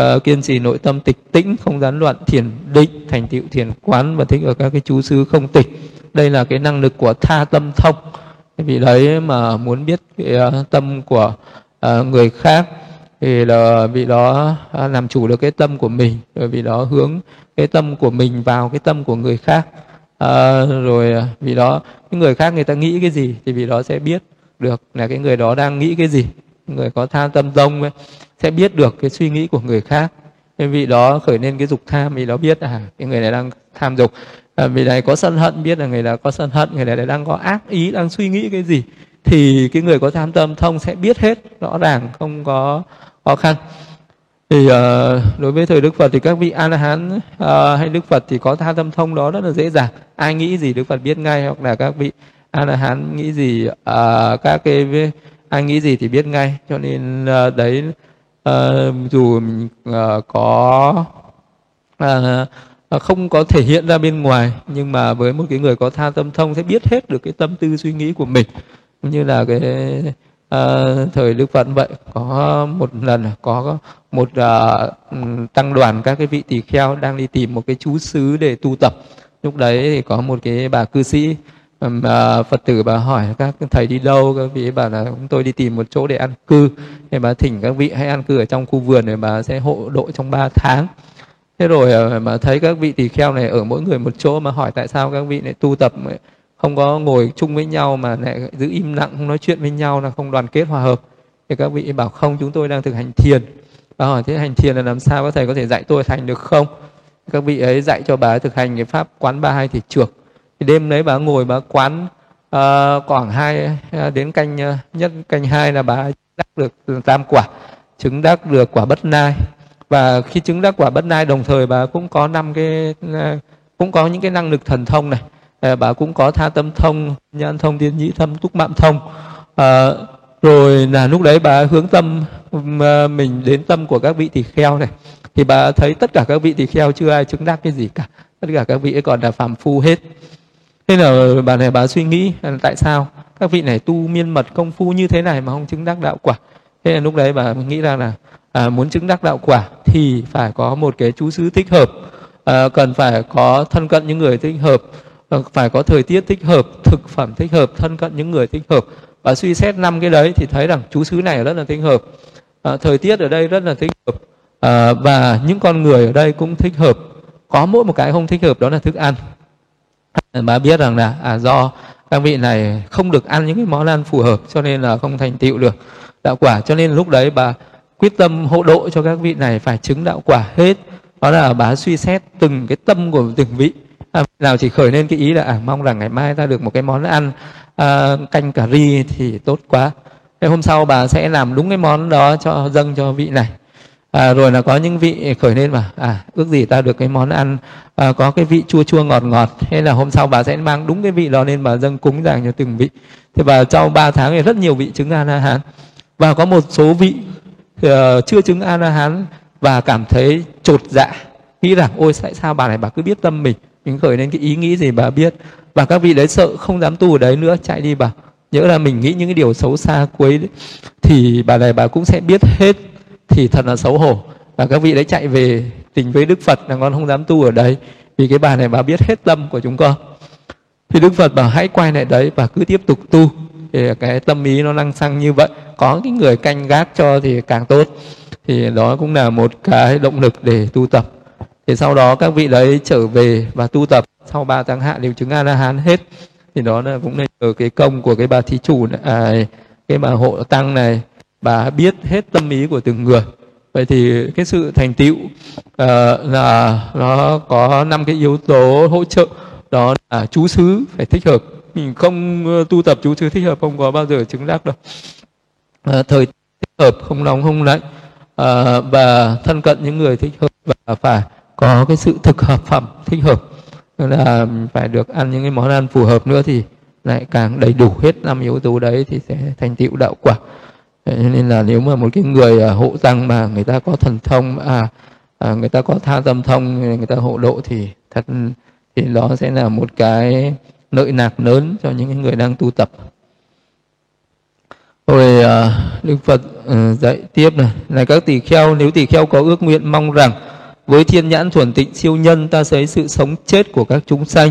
uh, kiên trì nội tâm tịch tĩnh không gián loạn thiền định thành tựu thiền quán và thích ở các cái chú xứ không tịch. Đây là cái năng lực của tha tâm thông. Vì đấy mà muốn biết cái uh, tâm của à, người khác thì là vị đó à, làm chủ được cái tâm của mình rồi vị đó hướng cái tâm của mình vào cái tâm của người khác. Ờ, à, rồi vì đó những người khác người ta nghĩ cái gì thì vì đó sẽ biết được là cái người đó đang nghĩ cái gì. Người có tham tâm tông ấy, sẽ biết được cái suy nghĩ của người khác. Nên vị đó khởi lên cái dục tham vì đó biết à cái người này đang tham dục. Ờ, à, vì này có sân hận biết là người đó có sân hận người này đang có ác ý đang suy nghĩ cái gì thì cái người có tham tâm thông sẽ biết hết rõ ràng không có khó khăn. Thì uh, đối với thời đức phật thì các vị a la hán uh, hay đức phật thì có tha tâm thông đó rất là dễ dàng. Ai nghĩ gì đức phật biết ngay hoặc là các vị a la hán nghĩ gì uh, các cái ai nghĩ gì thì biết ngay. Cho nên uh, đấy uh, dù uh, có uh, không có thể hiện ra bên ngoài nhưng mà với một cái người có tha tâm thông sẽ biết hết được cái tâm tư suy nghĩ của mình như là cái à, thời Đức Phật vậy có một lần có một à, tăng đoàn các cái vị tỳ kheo đang đi tìm một cái chú xứ để tu tập. Lúc đấy thì có một cái bà cư sĩ mà ờ, Phật tử bà hỏi các thầy đi đâu các vị bà là chúng tôi đi tìm một chỗ để ăn cư thì bà thỉnh các vị hãy ăn cư ở trong khu vườn để bà sẽ hộ độ trong 3 tháng. Thế rồi mà thấy các vị tỳ kheo này ở mỗi người một chỗ mà hỏi tại sao các vị lại tu tập không có ngồi chung với nhau mà lại giữ im lặng không nói chuyện với nhau là không đoàn kết hòa hợp. Thì các vị bảo không chúng tôi đang thực hành thiền. Bà hỏi thế hành thiền là làm sao? Các thầy có thể dạy tôi thành được không? Các vị ấy dạy cho bà ấy thực hành cái pháp quán ba hai thì trược thì đêm đấy bà ngồi bà quán uh, khoảng hai uh, đến canh uh, nhất canh hai là bà đắc được tam quả chứng đắc được quả bất nai. Và khi chứng đắc quả bất nai đồng thời bà cũng có năm cái uh, cũng có những cái năng lực thần thông này à, bà cũng có tha tâm thông nhan thông tiên nhĩ thâm túc mạng thông. À, rồi là lúc đấy bà hướng tâm ờ, mình đến tâm của các vị tỳ kheo này. Thì bà thấy tất cả các vị tỳ kheo chưa ai chứng đắc cái gì cả. Tất cả các vị ấy còn là phàm phu hết. Thế là bà này bà suy nghĩ tại sao các vị này tu miên mật công phu như thế này mà không chứng đắc đạo quả? Thế là lúc đấy bà nghĩ ra là à, muốn chứng đắc đạo quả thì phải có một cái chú xứ thích hợp. À, cần phải có thân cận những người thích hợp. Ờ, phải có thời tiết thích hợp thực phẩm thích hợp thân cận những người thích hợp. Và suy xét năm cái đấy thì thấy rằng chú xứ này rất là thích hợp. À, thời tiết ở đây rất là thích hợp. À, và những con người ở đây cũng thích hợp. Có mỗi một cái không thích hợp đó là thức ăn. Bà biết rằng là à, do các vị này không được ăn những cái món ăn phù hợp cho nên là không thành tựu được đạo quả. Cho nên lúc đấy bà quyết tâm hộ độ cho các vị này phải chứng đạo quả hết. Đó là bà suy xét từng cái tâm của từng vị à, nào chỉ khởi lên cái ý là à, mong rằng ngày mai ta được một cái món ăn à, canh cà ri thì tốt quá. Cái hôm sau bà sẽ làm đúng cái món đó cho dâng cho vị này. À, rồi là có những vị khởi lên mà à ước gì ta được cái món ăn à, có cái vị chua chua ngọt ngọt. Thế là hôm sau bà sẽ mang đúng cái vị đó lên bà dâng cúng dàng cho từng vị. Thì bà trong 3 tháng thì rất nhiều vị chứng a la hán và có một số vị uh, chưa chứng a la hán và cảm thấy trột dạ. Nghĩ rằng ôi tại sao bà này bà cứ biết tâm mình? Mình khởi lên cái ý nghĩ gì bà biết? Và các vị đấy sợ không dám tu ở đấy nữa chạy đi bảo nhớ là mình nghĩ những cái điều xấu xa cuối đấy, thì bà này bà cũng sẽ biết hết thì thật là xấu hổ. Và các vị đấy chạy về tình với đức phật là con không dám tu ở đấy vì cái bà này bà biết hết tâm của chúng con. Thì đức phật bảo hãy quay lại đấy và cứ tiếp tục tu. Thì cái tâm ý nó năng xăng như vậy. Có cái người canh gác cho thì càng tốt. Thì đó cũng là một cái động lực để tu tập thì sau đó các vị đấy trở về và tu tập. Sau ba tháng hạ đều chứng a la hán hết thì đó là cũng nên nhờ cái công của cái bà thí chủ này, à, cái bà hộ tăng này. Bà biết hết tâm ý của từng người. Vậy thì cái sự thành tựu uh, là nó có năm cái yếu tố hỗ trợ. Đó là chú xứ phải thích hợp. Mình không ờ, tu tập chú xứ thích hợp không có bao giờ chứng đắc đâu. Uh, thời thích hợp không nóng không lạnh. Uh, và thân cận những người thích hợp và phải có cái sự thực hợp phẩm thích hợp. Là phải được ăn những cái món ăn phù hợp nữa thì lại càng đầy đủ hết năm yếu tố đấy thì sẽ thành tựu đạo quả. Nên là nếu mà một cái người à, hộ tăng mà người ta có thần thông à, à người ta có tha tâm thông người ta hộ độ thì thật thì đó sẽ là một cái lợi nạc lớn cho những người đang tu tập. Rồi à, đức phật ừ, dạy tiếp này. Là các tỳ kheo nếu tỳ kheo có ước nguyện mong rằng với thiên nhãn thuần tịnh siêu nhân, ta thấy sự sống chết của các chúng sanh.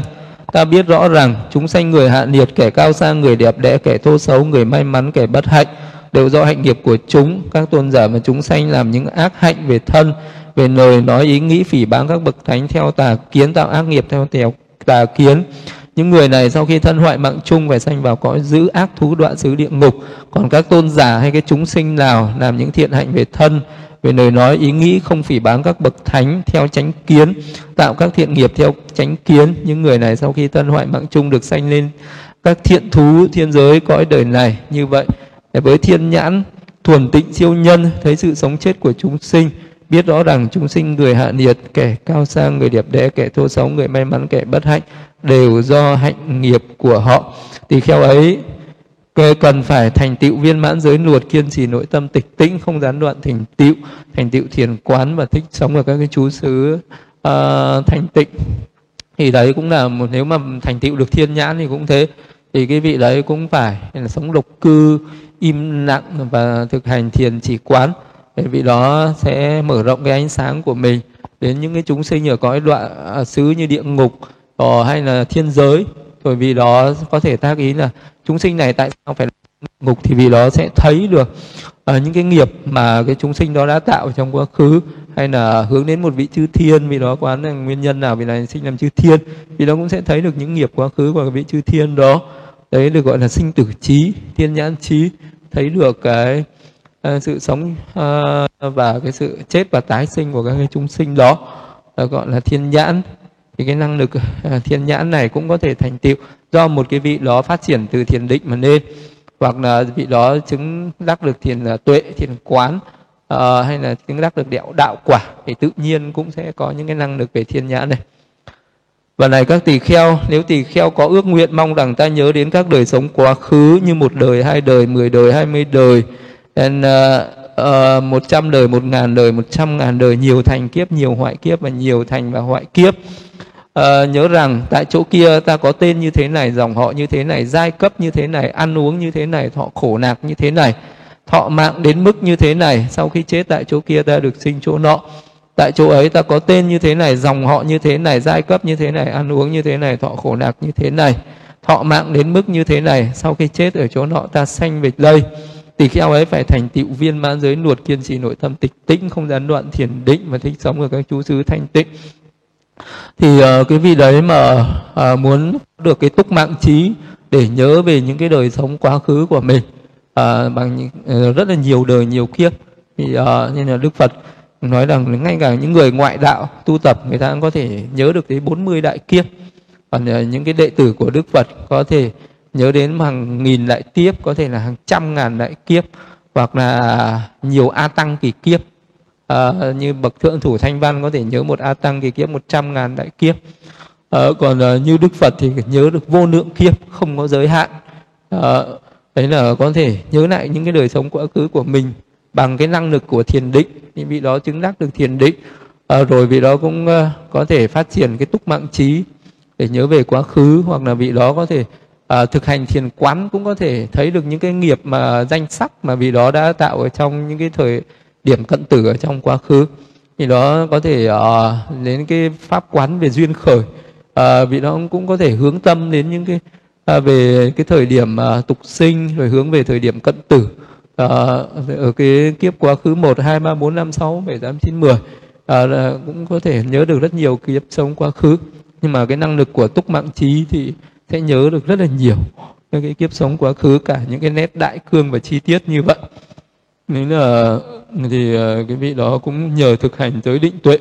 Ta biết rõ rằng, chúng sanh người hạ nhiệt, kẻ cao sang, người đẹp đẽ, kẻ thô xấu, người may mắn, kẻ bất hạnh, đều do hạnh nghiệp của chúng. Các tôn giả mà chúng sanh làm những ác hạnh về thân, về lời, nói, ý nghĩ, phỉ báng các bậc thánh theo tà kiến, tạo ác nghiệp theo tèo, tà kiến những người này sau khi thân hoại mạng chung phải sanh vào cõi giữ ác thú đoạn xứ địa ngục. Còn các tôn giả hay cái chúng sinh nào làm những thiện hạnh về thân, về lời nói, ý nghĩ không phỉ báng các bậc thánh theo chánh kiến, tạo các thiện nghiệp theo chánh kiến, những người này sau khi thân hoại mạng chung được sanh lên các thiện thú thiên giới cõi đời này như vậy. Với thiên nhãn, thuần tịnh siêu nhân, thấy sự sống chết của chúng sinh biết rõ rằng chúng sinh người hạ nhiệt kẻ cao sang người đẹp đẽ kẻ thô xấu người may mắn kẻ bất hạnh đều do hạnh nghiệp của họ. Thì theo ấy cần phải thành tựu viên mãn giới luật kiên trì nội tâm tịch tĩnh không gián đoạn thành tựu thành tựu thiền quán và thích sống ở các cái chú xứ uh, thanh tịnh. Thì đấy cũng là một nếu mà thành tựu được thiên nhãn thì cũng thế. Thì cái vị đấy cũng phải là sống độc cư im lặng và thực hành thiền chỉ quán để vì đó sẽ mở rộng cái ánh sáng của mình đến những cái chúng sinh ở cõi đoạn à, xứ như địa ngục ở hay là thiên giới. Rồi vì đó có thể tác ý là chúng sinh này tại sao phải ngục thì vì đó sẽ thấy được uh, những cái nghiệp mà cái chúng sinh đó đã tạo trong quá khứ hay là hướng đến một vị chư thiên. Vì đó quán là nguyên nhân nào? Vì là sinh làm chư thiên. Vì đó cũng sẽ thấy được những nghiệp quá khứ của vị chư thiên đó. Đấy được gọi là sinh tử trí thiên nhãn trí. Thấy được cái uh, sự sống uh, và cái sự chết và tái sinh của các cái chúng sinh đó uh, gọi là thiên nhãn. Thì cái năng lực uh, thiên nhãn này cũng có thể thành tựu do một cái vị đó phát triển từ thiền định mà nên. Hoặc là vị đó chứng đắc được thiền uh, tuệ thiền quán uh, hay là chứng đắc được đạo đạo quả thì tự nhiên cũng sẽ có những cái năng lực về thiên nhãn này. Và này các tỳ kheo, nếu tỳ kheo có ước nguyện mong rằng ta nhớ đến các đời sống quá khứ như một đời, hai đời, mười đời, hai mươi đời, nên một uh, trăm uh, đời, một ngàn đời, một trăm ngàn đời, nhiều thành kiếp, nhiều hoại kiếp và nhiều thành và hoại kiếp. Uh, nhớ rằng tại chỗ kia ta có tên như thế này, dòng họ như thế này, giai cấp như thế này, ăn uống như thế này, thọ khổ nạc như thế này, thọ mạng đến mức như thế này, sau khi chết tại chỗ kia ta được sinh chỗ nọ tại chỗ ấy ta có tên như thế này dòng họ như thế này giai cấp như thế này ăn uống như thế này thọ khổ nạc như thế này thọ mạng đến mức như thế này sau khi chết ở chỗ nọ ta sanh về đây tỳ kheo ấy phải thành tựu viên mãn giới luật kiên trì nội tâm tịch tĩnh không gián đoạn thiền định và thích sống ở các chú xứ thanh tịnh. Thì uh, cái vị đấy mà uh, muốn được cái túc mạng trí để nhớ về những cái đời sống quá khứ của mình uh, bằng uh, rất là nhiều đời nhiều kiếp. Thì uh, nên là đức phật nói rằng ngay cả những người ngoại đạo tu tập người ta cũng có thể nhớ được tới 40 đại kiếp. Còn uh, những cái đệ tử của Đức Phật có thể nhớ đến hàng nghìn đại kiếp có thể là hàng trăm ngàn đại kiếp hoặc là nhiều a tăng kỳ kiếp. À, như bậc thượng thủ thanh văn có thể nhớ một a tăng kỳ kiếp một trăm ngàn đại kiếp. À, còn à, như đức phật thì nhớ được vô lượng kiếp không có giới hạn. À, đấy là có thể nhớ lại những cái đời sống quá khứ của mình bằng cái năng lực của thiền định những vị đó chứng đắc được thiền định. À, rồi vị đó cũng à, có thể phát triển cái túc mạng trí để nhớ về quá khứ hoặc là vị đó có thể à, thực hành thiền quán cũng có thể thấy được những cái nghiệp mà danh sắc mà vị đó đã tạo ở trong những cái thời điểm cận tử ở trong quá khứ. Thì đó có thể à, đến cái pháp quán về duyên khởi. À, vị đó cũng có thể hướng tâm đến những cái à, về cái thời điểm à, tục sinh rồi hướng về thời điểm cận tử. À, ở cái kiếp quá khứ một hai ba bốn năm sáu bảy tám chín mười cũng có thể nhớ được rất nhiều kiếp sống quá khứ. Nhưng mà cái năng lực của túc mạng trí thì sẽ nhớ được rất là nhiều cái kiếp sống quá khứ cả những cái nét đại cương và chi tiết như vậy. Nên là thì ờ, cái vị đó cũng nhờ thực hành tới định tuệ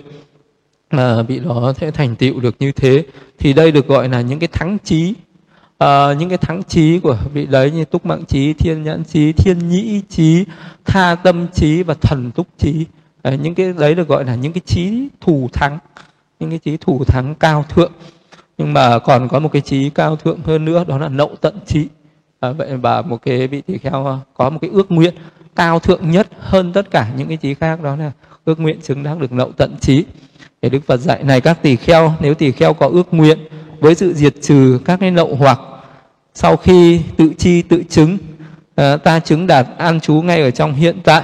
mà vị đó sẽ thành tựu được như thế. Thì đây được gọi là những cái thắng trí. À, những cái thắng trí của vị đấy như túc mạng trí thiên nhãn trí thiên nhĩ trí tha tâm trí và thần túc trí. À, những cái đấy được gọi là những cái trí thù thắng những cái trí thủ thắng cao thượng nhưng mà còn có một cái trí cao thượng hơn nữa đó là nậu tận trí à, vậy và một cái vị tỳ kheo à, có một cái ước nguyện cao thượng nhất hơn tất cả những cái trí khác đó là ước nguyện chứng đáng được nậu tận trí để đức phật dạy này các tỳ kheo nếu tỳ kheo có ước nguyện với sự diệt trừ các cái nậu hoặc sau khi tự chi tự chứng à, ta chứng đạt an trú ngay ở trong hiện tại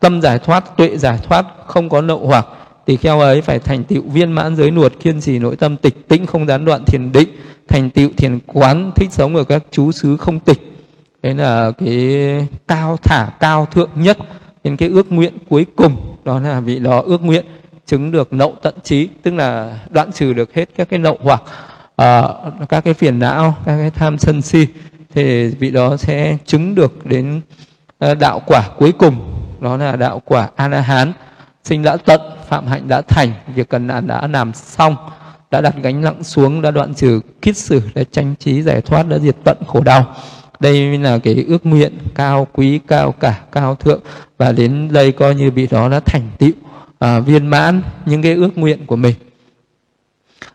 tâm giải thoát tuệ giải thoát không có nậu hoặc tỳ kheo ấy phải thành tựu viên mãn giới nuột kiên trì nội tâm tịch tĩnh không gián đoạn thiền định thành tựu thiền quán thích sống ở các chú xứ không tịch. Đấy là cái cao thả cao thượng nhất đến cái ước nguyện cuối cùng đó là vị đó ước nguyện chứng được nậu tận trí tức là đoạn trừ được hết các cái nậu hoặc uh, các cái phiền não các cái tham sân si thì vị đó sẽ chứng được đến uh, đạo quả cuối cùng đó là đạo quả a la hán sinh đã tận phạm hạnh đã thành. Việc cần làm đã làm xong đã đặt gánh nặng xuống đã đoạn trừ kiết sử đã tranh trí giải thoát đã diệt tận khổ đau. Đây là cái ước nguyện cao quý cao cả cao thượng và đến đây coi như bị đó đã thành tựu à, viên mãn những cái ước nguyện của mình.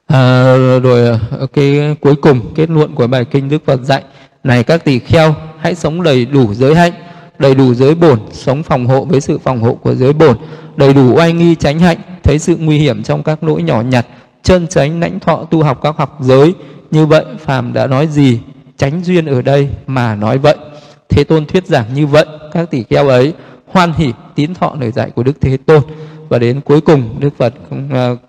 À, rồi à, cái cuối cùng kết luận của bài kinh đức phật dạy này các tỳ kheo hãy sống đầy đủ giới hạnh đầy đủ giới bổn sống phòng hộ với sự phòng hộ của giới bổn đầy đủ oai nghi tránh hạnh thấy sự nguy hiểm trong các lỗi nhỏ nhặt chân tránh lãnh thọ tu học các học giới. Như vậy phàm đã nói gì? Tránh duyên ở đây mà nói vậy. Thế tôn thuyết giảng như vậy các tỷ kheo ấy hoan hỉ tín thọ lời dạy của đức thế tôn. Và đến cuối cùng đức phật cũng, uh,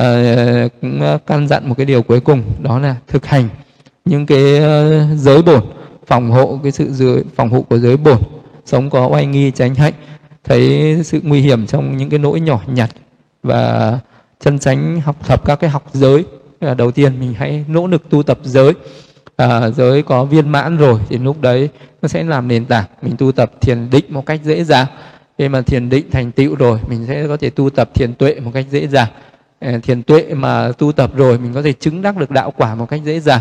uh, cũng ờ, căn dặn một cái điều cuối cùng đó là thực hành những cái uh, giới bổn phòng hộ cái sự giới, phòng hộ của giới bổn. Sống có oai nghi tránh hạnh thấy sự nguy hiểm trong những cái nỗi nhỏ nhặt và chân tránh học tập các cái học giới. Là đầu tiên mình hãy nỗ lực tu tập giới. À, giới có viên mãn rồi thì lúc đấy nó sẽ làm nền tảng. Mình tu tập thiền định một cách dễ dàng. Khi mà thiền định thành tựu rồi mình sẽ có thể tu tập thiền tuệ một cách dễ dàng. À, thiền tuệ mà tu tập rồi mình có thể chứng đắc được đạo quả một cách dễ dàng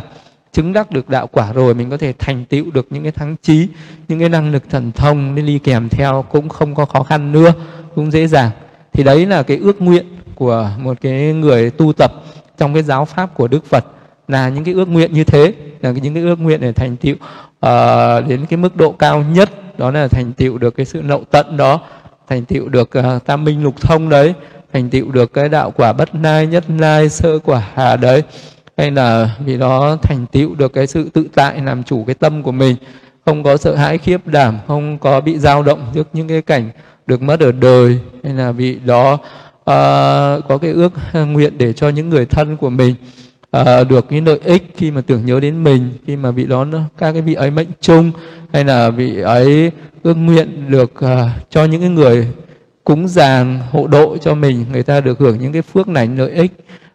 chứng đắc được đạo quả rồi mình có thể thành tựu được những cái thắng trí những cái năng lực thần thông nên đi kèm theo cũng không có khó khăn nữa cũng dễ dàng. Thì đấy là cái ước nguyện của một cái người tu tập trong cái giáo pháp của đức phật là những cái ước nguyện như thế là những cái ước nguyện để thành tựu uh, đến cái mức độ cao nhất đó là thành tựu được cái sự nậu tận đó thành tựu được uh, tam minh lục thông đấy thành tựu được cái đạo quả bất lai nhất lai sơ quả hà đấy hay là vì đó thành tựu được cái sự tự tại làm chủ cái tâm của mình không có sợ hãi khiếp đảm không có bị dao động trước những cái cảnh được mất ở đời. Hay là vì đó uh, có cái ước à, nguyện để cho những người thân của mình à, được cái lợi ích khi mà tưởng nhớ đến mình khi mà vị đó các cái vị ấy mệnh chung. Hay là vị ấy ước nguyện được uh, cho những cái người cúng dàng hộ độ cho mình người ta được hưởng những cái phước lành lợi ích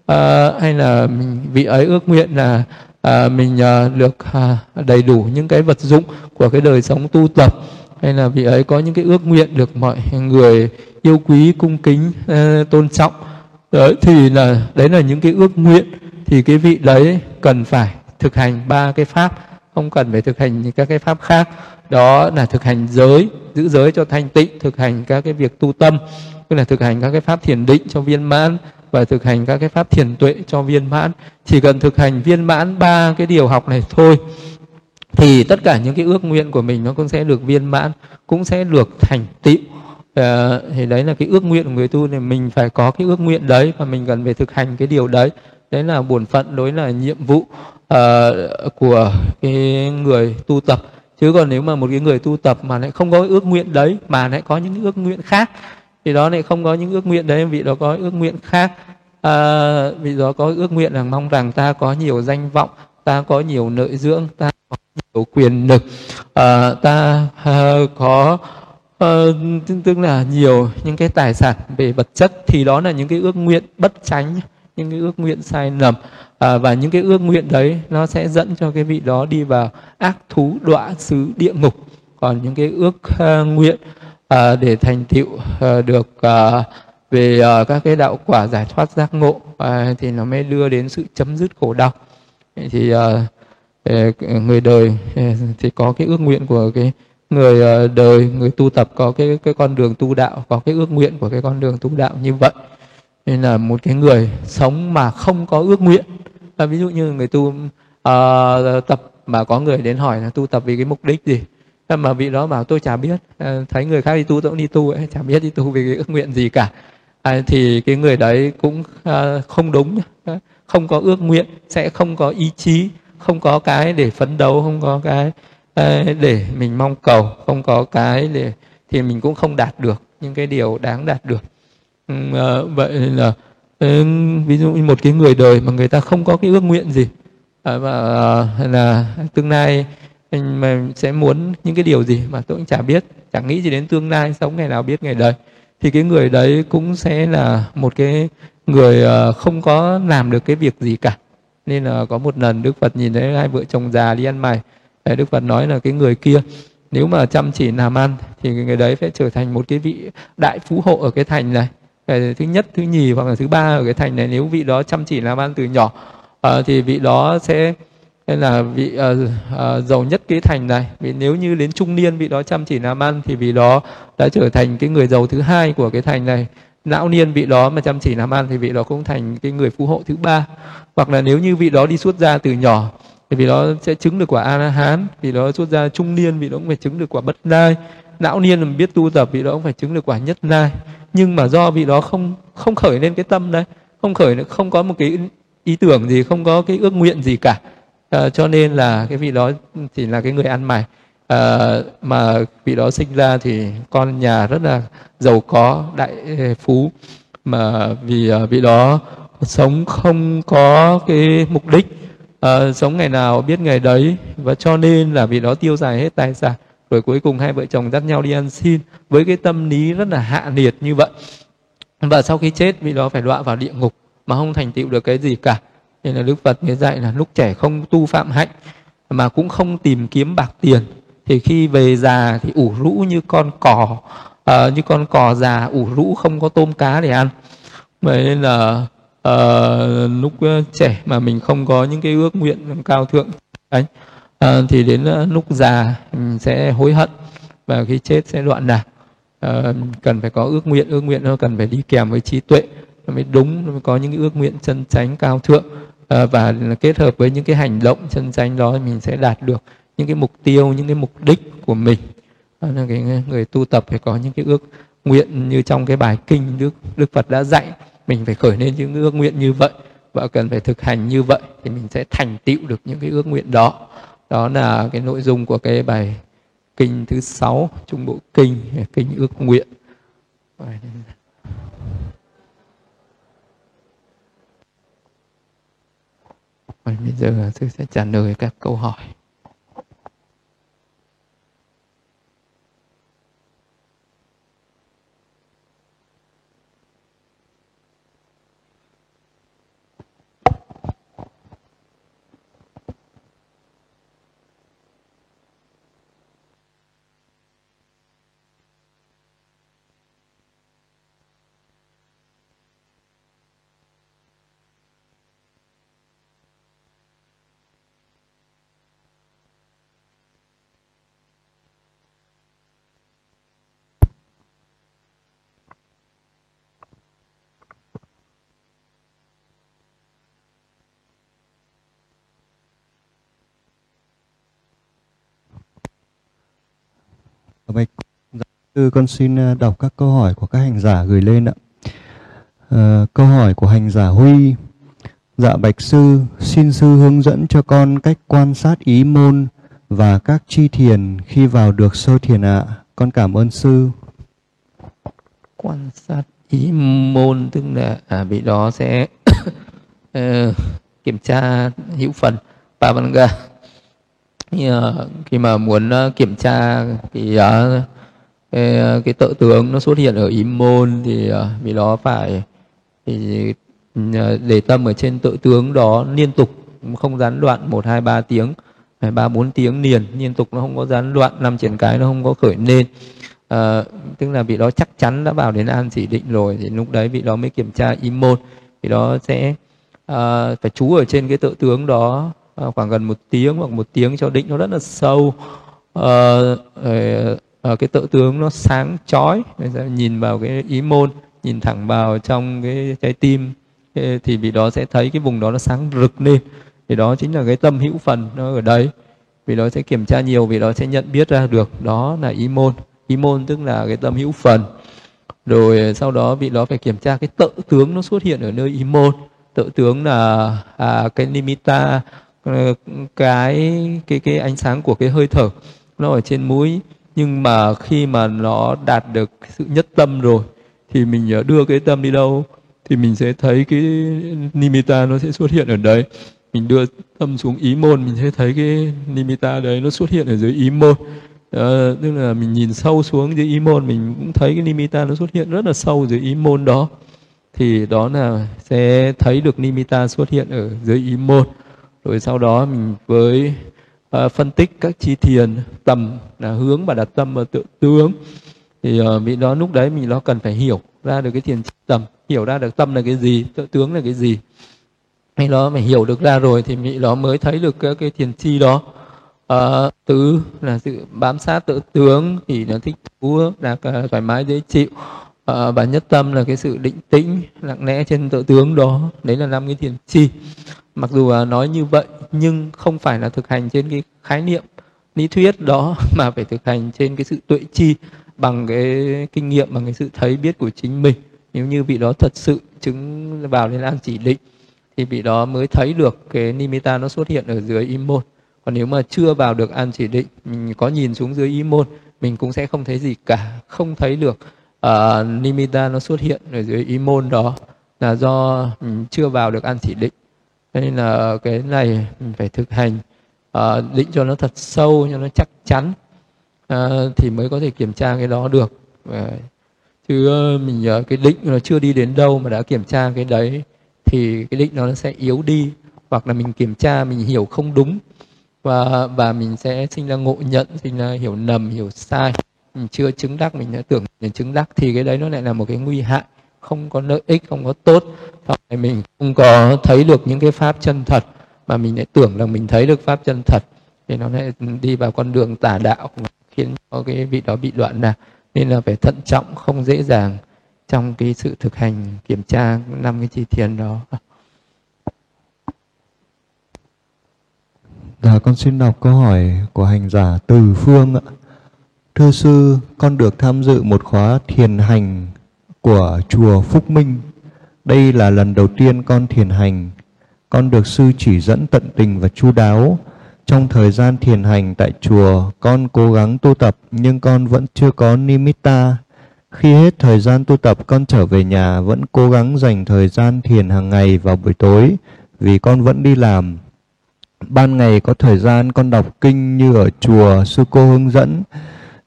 à, hay là mình, vị ấy ước nguyện là à, mình à, được à, đầy đủ những cái vật dụng của cái đời sống tu tập. Hay là vị ấy có những cái ước nguyện được mọi người yêu quý cung kính à, tôn trọng. Đấy thì là đấy là những cái ước nguyện. Thì cái vị đấy cần phải thực hành ba cái pháp không cần phải thực hành các cái pháp khác. Đó là thực hành giới giữ giới cho thanh tịnh thực hành các cái việc tu tâm tức là thực hành các cái pháp thiền định cho viên mãn và thực hành các cái pháp thiền tuệ cho viên mãn. Chỉ cần thực hành viên mãn ba cái điều học này thôi thì tất cả những cái ước nguyện của mình nó cũng sẽ được viên mãn cũng sẽ được thành tựu. À, thì đấy là cái ước nguyện của người tu thì mình phải có cái ước nguyện đấy và mình cần phải thực hành cái điều đấy. Đấy là bổn phận đối là nhiệm vụ uh, của cái người tu tập. Chứ còn nếu mà một cái người tu tập mà lại không có ước nguyện đấy mà lại có những ước nguyện khác thì đó lại không có những ước nguyện đấy vị đó có ước nguyện khác. À, vị đó có ước nguyện là mong rằng ta có nhiều danh vọng ta có nhiều nội dưỡng ta có nhiều quyền lực. À, ta à, có uh, tức là nhiều những cái tài sản về vật chất. Thì đó là những cái ước nguyện bất tránh, những cái ước nguyện sai lầm. À, và những cái ước nguyện đấy nó sẽ dẫn cho cái vị đó đi vào ác thú đọa xứ địa ngục. Còn những cái ước uh, nguyện à, để thành tựu à, được à, về à, các cái đạo quả giải thoát giác ngộ à, thì nó mới đưa đến sự chấm dứt khổ đau. Thì à, người đời thì có cái ước nguyện của cái người đời người tu tập có cái cái con đường tu đạo có cái ước nguyện của cái con đường tu đạo như vậy. Nên là một cái người sống mà không có ước nguyện là ví dụ như người tu uh, tập mà có người đến hỏi là tu tập vì cái mục đích gì? Mà vị đó bảo tôi chả biết à, thấy người khác đi tu tôi cũng đi tu ấy chả biết đi tu vì cái ước nguyện gì cả. À, thì cái người đấy cũng à, không đúng không có ước nguyện sẽ không có ý chí không có cái để phấn đấu không có cái à, để mình mong cầu không có cái để thì mình cũng không đạt được những cái điều đáng đạt được. Ừ, à, vậy là ừ, ví dụ như một cái người đời mà người ta không có cái ước nguyện gì à, là tương lai mà sẽ muốn những cái điều gì mà tôi cũng chả biết chẳng nghĩ gì đến tương lai sống ngày nào biết ngày đời. Thì cái người đấy cũng sẽ là một cái người ờ, không có làm được cái việc gì cả. Nên là có một lần đức phật nhìn thấy hai vợ chồng già đi ăn mày. Đức phật nói là cái người kia nếu mà chăm chỉ làm ăn thì người đấy sẽ trở thành một cái vị đại phú hộ ở cái thành này. Thứ nhất thứ nhì hoặc là thứ ba ở cái thành này nếu vị đó chăm chỉ làm ăn từ nhỏ uh, thì vị đó sẽ nên là vị uh, uh, giàu nhất cái thành này vì nếu như đến trung niên vị đó chăm chỉ làm ăn thì vị đó đã trở thành cái người giàu thứ hai của cái thành này lão niên vị đó mà chăm chỉ làm ăn thì vị đó cũng thành cái người phú hộ thứ ba hoặc là nếu như vị đó đi xuất gia từ nhỏ thì vị đó sẽ chứng được quả a la hán vị đó xuất gia trung niên vị đó cũng phải chứng được quả bất lai lão niên mà biết tu tập vị đó cũng phải chứng được quả nhất lai nhưng mà do vị đó không không khởi lên cái tâm đấy không khởi không có một cái ý tưởng gì không có cái ước nguyện gì cả à, cho nên là cái vị đó chỉ là cái người ăn mày. À, mà vị đó sinh ra thì con nhà rất là giàu có đại phú. Mà vì à, vị đó sống không có cái mục đích à, sống ngày nào biết ngày đấy. Và cho nên là vị đó tiêu xài hết tài sản rồi cuối cùng hai vợ chồng dắt nhau đi ăn xin với cái tâm lý rất là hạ nhiệt như vậy. Và sau khi chết vị đó phải đọa vào địa ngục mà không thành tựu được cái gì cả nên là đức phật mới dạy là lúc trẻ không tu phạm hạnh mà cũng không tìm kiếm bạc tiền. Thì khi về già thì ủ rũ như con cò uh, như con cò già ủ rũ không có tôm cá để ăn. Vậy nên là uh, lúc ờ, trẻ mà mình không có những cái ước nguyện cao thượng ấy uh, thì đến lúc già mình sẽ hối hận và khi chết sẽ loạn lạc uh, cần phải có ước nguyện ước nguyện nó cần phải đi kèm với trí tuệ nó mới đúng nó mới có những cái ước nguyện chân chánh cao thượng. Ờ, và kết hợp với những cái hành động chân chánh đó mình sẽ đạt được những cái mục tiêu, những cái mục đích của mình. Đó là cái người tu tập phải có những cái ước nguyện như trong cái bài kinh đức đức phật đã dạy. Mình phải khởi lên những ước nguyện như vậy, và cần phải thực hành như vậy thì mình sẽ thành tựu được những cái ước nguyện đó. Đó là cái nội dung của cái bài kinh thứ sáu, trung bộ kinh kinh ước nguyện. Bây giờ sư sẽ trả lời các câu hỏi. Bạch dạ, sư con xin ờ, đọc các câu hỏi của các hành giả gửi lên ạ. À, câu hỏi của hành giả Huy. Dạ Bạch sư, xin sư hướng dẫn cho con cách quan sát ý môn và các chi thiền khi vào được sơ thiền ạ. Con cảm ơn sư. Quan sát ý môn tức là à, vị đó sẽ uh, kiểm tra hữu phần Pavanga khi, ờ, khi mà muốn ờ, kiểm tra thì cái, ờ, cái tự tướng nó xuất hiện ở ý môn thì vì đó phải thì để tâm ở trên tự tướng đó liên tục không gián đoạn một hai ba tiếng ba bốn tiếng liền liên tục nó không có gián đoạn năm triển cái nó không có khởi lên. À, tức là vị đó chắc chắn đã vào đến an chỉ định rồi thì lúc đấy vị đó mới kiểm tra ý môn. Vị đó sẽ à, phải chú ở trên cái tự tướng đó Ờ, khoảng gần một tiếng hoặc một tiếng cho định nó rất là sâu. À, à, cái tự tướng nó sáng chói nhìn vào cái ý môn nhìn thẳng vào trong cái trái tim thì vị đó sẽ thấy cái vùng đó nó sáng rực lên. Thì đó chính là cái tâm hữu phần nó ở đấy. Vì đó sẽ kiểm tra nhiều vì đó sẽ nhận biết ra được đó là ý môn. Ý môn tức là cái tâm hữu phần. Rồi sau đó vị đó phải kiểm tra cái tự tướng nó xuất hiện ở nơi ý môn. Tự tướng là à, cái nimitta Ờ, cái cái cái ánh sáng của cái hơi thở nó ở trên mũi. Nhưng mà khi mà nó đạt được sự nhất tâm rồi thì mình ờ, đưa cái tâm đi đâu thì mình sẽ thấy cái nimitta nó sẽ xuất hiện ở đấy. Mình đưa tâm xuống ý môn mình sẽ thấy cái nimitta đấy nó xuất hiện ở dưới ý môn. À, tức là mình nhìn sâu xuống dưới ý môn mình cũng thấy cái nimitta nó xuất hiện rất là sâu dưới ý môn đó. Thì đó là sẽ thấy được nimitta xuất hiện ở dưới ý môn rồi sau đó mình với uh, phân tích các chi thiền tầm là hướng và đặt tâm vào tự tướng. Thì ờ, uh, vị đó lúc đấy mình nó cần phải hiểu ra được cái thiền tầm hiểu ra được tâm là cái gì tự tướng là cái gì. Hay nó mà hiểu được ra rồi thì vị đó mới thấy được cái, cái thiền chi đó. Uh, tứ là sự bám sát tự tướng thì nó thích thú là thoải mái dễ chịu. Uh, và nhất tâm là cái sự định tĩnh lặng lẽ trên tự tướng đó. Đấy là năm cái thiền chi mặc dù là nói như vậy nhưng không phải là thực hành trên cái khái niệm lý thuyết đó mà phải thực hành trên cái sự tuệ chi bằng cái kinh nghiệm bằng cái sự thấy biết của chính mình. Nếu như vị đó thật sự chứng vào lên an chỉ định thì vị đó mới thấy được cái nimitta nó xuất hiện ở dưới im môn. Còn nếu mà chưa vào được an chỉ định mình có nhìn xuống dưới im môn mình cũng sẽ không thấy gì cả không thấy được uh, nimitta nó xuất hiện ở dưới im môn đó là do mình chưa vào được an chỉ định nên là cái này mình phải thực hành uh, định cho nó thật sâu cho nó chắc chắn uh, thì mới có thể kiểm tra cái đó được. Uh, chứ uh, mình uh, cái định nó chưa đi đến đâu mà đã kiểm tra cái đấy thì cái định nó sẽ yếu đi hoặc là mình kiểm tra mình hiểu không đúng và và mình sẽ sinh ra ngộ nhận sinh ra hiểu nầm hiểu sai. Mình chưa chứng đắc mình đã tưởng mình chứng đắc thì cái đấy nó lại là một cái nguy hại không có lợi ích không có tốt hoặc là mình không có thấy được những cái pháp chân thật mà mình lại tưởng là mình thấy được pháp chân thật thì nó lại đi vào con đường tà đạo khiến cho cái vị đó bị đoạn lạc nên là phải thận trọng không dễ dàng trong cái sự thực hành kiểm tra năm cái chi thiền đó Dạ, con xin đọc câu hỏi của hành giả Từ Phương ạ. Thưa sư, con được tham dự một khóa thiền hành của chùa Phúc Minh. Đây là lần đầu tiên con thiền hành. Con được sư chỉ dẫn tận tình và chu đáo. Trong thời gian thiền hành tại chùa, con cố gắng tu tập nhưng con vẫn chưa có nimitta. Khi hết thời gian tu tập, con trở về nhà vẫn cố gắng dành thời gian thiền hàng ngày vào buổi tối vì con vẫn đi làm Ban ngày có thời gian con đọc kinh như ở chùa sư cô hướng dẫn,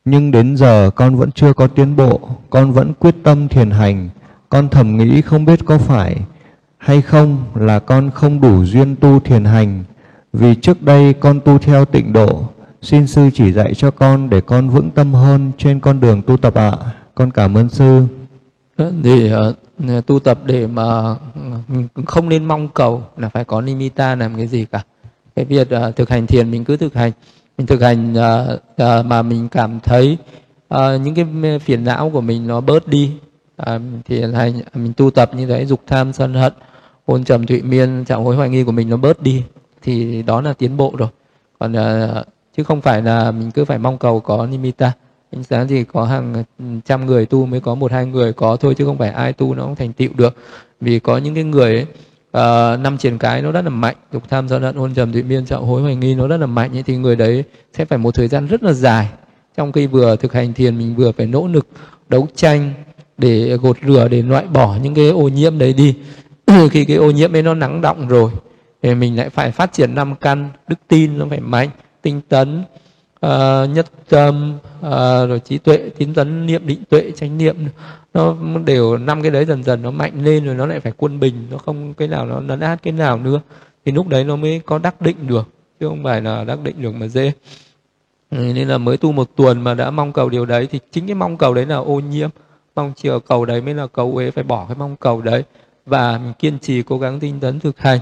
nhưng đến giờ con vẫn chưa có tiến bộ, con vẫn quyết tâm thiền hành. Con thầm nghĩ không biết có phải hay không là con không đủ duyên tu thiền hành, vì trước đây con tu theo tịnh độ. Xin sư chỉ dạy cho con để con vững tâm hơn trên con đường tu tập ạ. À. Con cảm ơn sư. Ờ, thì uh, tu tập để mà ừ, không nên mong cầu là phải có nimitta làm cái gì cả cái việc uh, thực hành thiền mình cứ thực hành mình thực hành uh, uh, mà mình cảm thấy uh, những cái phiền não của mình nó bớt đi. Uh, thì hành mình tu tập như thế dục tham sân hận ôn trầm thụy miên trạng hối hoài nghi của mình nó bớt đi thì đó là tiến bộ rồi. Còn uh, chứ không phải là mình cứ phải mong cầu có nimitta. Ánh sáng thì có hàng trăm người tu mới có một hai người có thôi chứ không phải ai tu nó cũng thành tựu được. Vì có những cái người ấy, uh, năm triển cái nó rất là mạnh. Dục tham sân hận hôn trầm thụy miên trọng hối hoài nghi nó rất là mạnh. Ấy, thì người đấy sẽ phải một thời gian rất là dài. Trong khi vừa thực hành thiền mình vừa phải nỗ lực đấu tranh để gột rửa để loại bỏ những cái ô nhiễm đấy đi. Khi cái ô nhiễm ấy nó nắng động rồi thì mình lại phải phát triển năm căn đức tin nó phải mạnh tinh tấn à, nhất tâm à, rồi trí tuệ tín tấn niệm định tuệ chánh niệm. Nó đều năm cái đấy dần dần nó mạnh lên rồi nó lại phải quân bình nó không cái nào nó lấn át cái nào nữa. Thì lúc đấy nó mới có đắc định được chứ không phải là đắc định được mà dễ ừ, nên là mới tu một tuần mà đã mong cầu điều đấy thì chính cái mong cầu đấy là ô nhiễm. Mong chiều cầu đấy mới là cầu ấy phải bỏ cái mong cầu đấy. Và mình kiên trì cố gắng tinh tấn thực hành.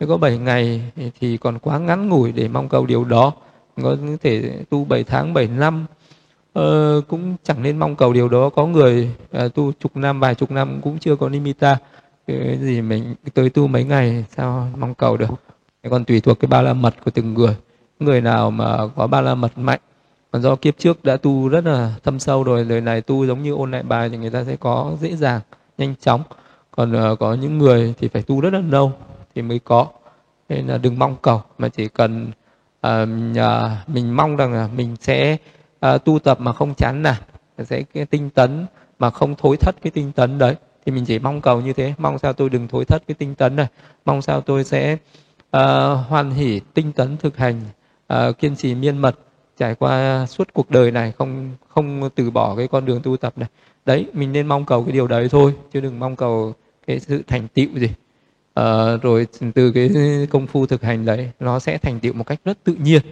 Nếu có 7 ngày thì còn quá ngắn ngủi để mong cầu điều đó có thể tu 7 tháng 7 năm. Ờ, cũng chẳng nên mong cầu điều đó. Có người à, tu chục năm vài chục năm cũng chưa có nimitta. Cái gì mình tới tu mấy ngày sao mong cầu được? Còn tùy thuộc cái ba la mật của từng người. Người nào mà có ba la mật mạnh còn do kiếp trước đã tu rất là thâm sâu rồi đời này tu giống như ôn lại bài thì người ta sẽ có dễ dàng nhanh chóng. Còn uh, có những người thì phải tu rất là lâu thì mới có. Nên là đừng mong cầu mà chỉ cần uh, à, mình mong rằng là mình sẽ à, tu tập mà không chán nản sẽ cái tinh tấn mà không thối thất cái tinh tấn đấy. Thì mình chỉ mong cầu như thế mong sao tôi đừng thối thất cái tinh tấn này. Mong sao tôi sẽ uh, hoan hỷ tinh tấn thực hành uh, kiên trì miên mật trải qua suốt cuộc đời này không không từ bỏ cái con đường tu tập này. Đấy mình nên mong cầu cái điều đấy thôi chứ đừng mong cầu cái sự thành tựu gì à, rồi từ cái công phu thực hành đấy nó sẽ thành tựu một cách rất tự nhiên.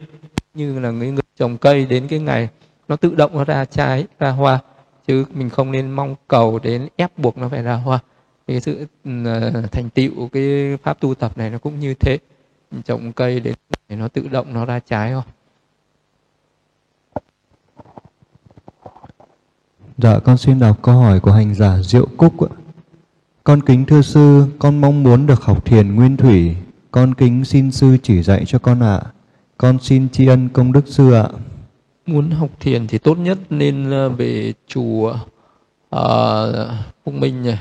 Như là người, người trồng cây đến cái ngày nó tự động nó ra trái ra hoa. Chứ mình không nên mong cầu đến ép buộc nó phải ra hoa. Cái sự uh, thành tựu cái pháp tu tập này nó cũng như thế. Mình trồng cây đến để nó tự động nó ra trái không Dạ, con xin đọc câu hỏi của hành giả Diệu Cúc ạ. Con kính thưa sư, con mong muốn được học thiền nguyên thủy. Con kính xin sư chỉ dạy cho con ạ. À. Con xin tri ân công đức sư ạ. Muốn học thiền thì tốt nhất nên ờ, về chùa uh, Phúc Minh nhỉ,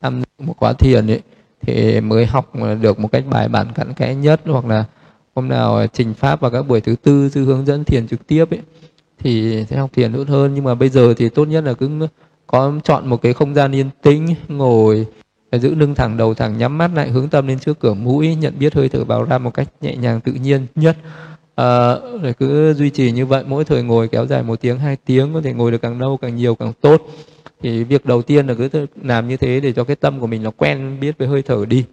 tham một khóa thiền ấy thì mới học được một cách bài bản cặn kẽ nhất hoặc là hôm nào trình pháp vào các buổi thứ tư sư hướng dẫn thiền trực tiếp ấy thì sẽ học thiền tốt hơn nhưng mà bây giờ thì tốt nhất là cứ có chọn một cái không gian yên tĩnh ngồi giữ lưng thẳng đầu thẳng nhắm mắt lại hướng tâm lên trước cửa mũi nhận biết hơi thở vào ra một cách nhẹ nhàng tự nhiên nhất. À, rồi cứ duy trì như vậy mỗi thời ngồi kéo dài một tiếng hai tiếng có thể ngồi được càng lâu càng nhiều càng tốt. Thì việc đầu tiên là cứ làm như thế để cho cái tâm của mình nó quen biết với hơi thở đi.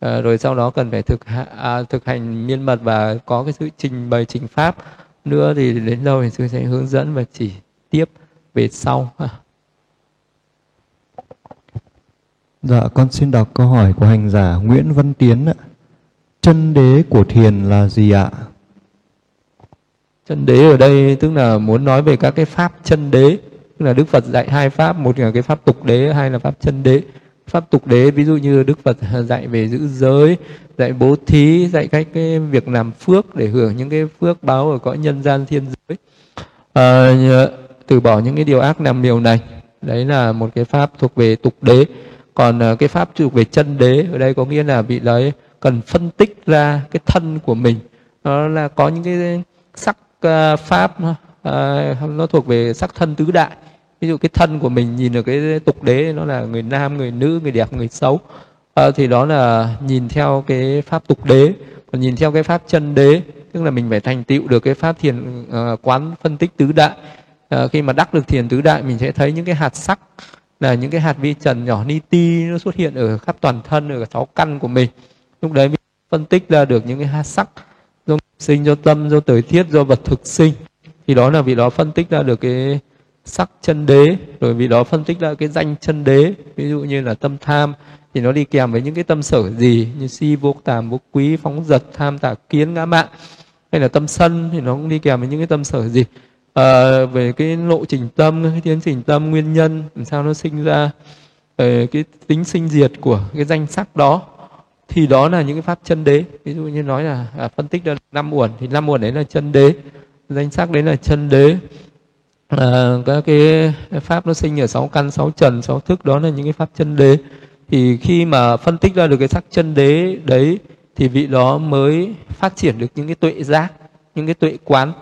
À, rồi sau đó cần phải thực à, thực hành miên mật và có cái sự trình bày trình pháp. Nữa thì đến đâu thì sư sẽ hướng dẫn và chỉ tiếp về sau. Dạ, con xin đọc câu hỏi của hành giả Nguyễn Văn Tiến ạ. Chân đế của thiền là gì ạ? Chân đế ở đây tức là muốn nói về các cái pháp chân đế, tức là Đức Phật dạy hai pháp, một là cái pháp tục đế, hai là pháp chân đế. Pháp tục đế ví dụ như Đức Phật dạy về giữ giới, dạy bố thí, dạy cách cái việc làm phước để hưởng những cái phước báo ở cõi nhân gian thiên giới. À, từ bỏ những cái điều ác làm điều này. Đấy là một cái pháp thuộc về tục đế còn ờ, cái pháp thuộc về chân đế ở đây có nghĩa là vị đấy cần phân tích ra cái thân của mình. Nó là có những cái sắc ờ, pháp ờ, nó thuộc về sắc thân tứ đại. Ví dụ cái thân của mình nhìn được cái tục đế nó là người nam người nữ người đẹp người xấu. Thì đó là nhìn theo cái pháp tục đế. Còn nhìn theo cái pháp chân đế tức là mình phải thành tựu được cái pháp thiền uh, quán phân tích tứ đại. Uh, khi mà đắc được thiền tứ đại mình sẽ thấy những cái hạt sắc là những cái hạt vi trần nhỏ ni ti nó xuất hiện ở khắp toàn thân ở sáu căn của mình. Lúc đấy mình phân tích ra được những cái hạt sắc, do sinh, do tâm, do thời thiết do vật thực sinh. Thì đó là vì đó phân tích ra được cái sắc chân đế, rồi vì đó phân tích ra cái danh chân đế. Ví dụ như là tâm tham, thì nó đi kèm với những cái tâm sở gì như si, vô tàm, vô quý, phóng dật, tham, tà, kiến, ngã mạn. Hay là tâm sân, thì nó cũng đi kèm với những cái tâm sở gì à, về cái lộ trình tâm cái tiến trình tâm nguyên nhân làm sao nó sinh ra ờ, cái tính sinh diệt của cái danh sắc đó thì đó là những cái pháp chân đế. Ví dụ như nói là à, phân tích ra năm uẩn thì năm uẩn đấy là chân đế danh sắc đấy là chân đế. À, các cái pháp nó sinh ở sáu căn sáu trần sáu thức đó là những cái pháp chân đế. Thì khi mà phân tích ra được cái sắc chân đế đấy thì vị đó mới phát triển được những cái tuệ giác những cái tuệ quán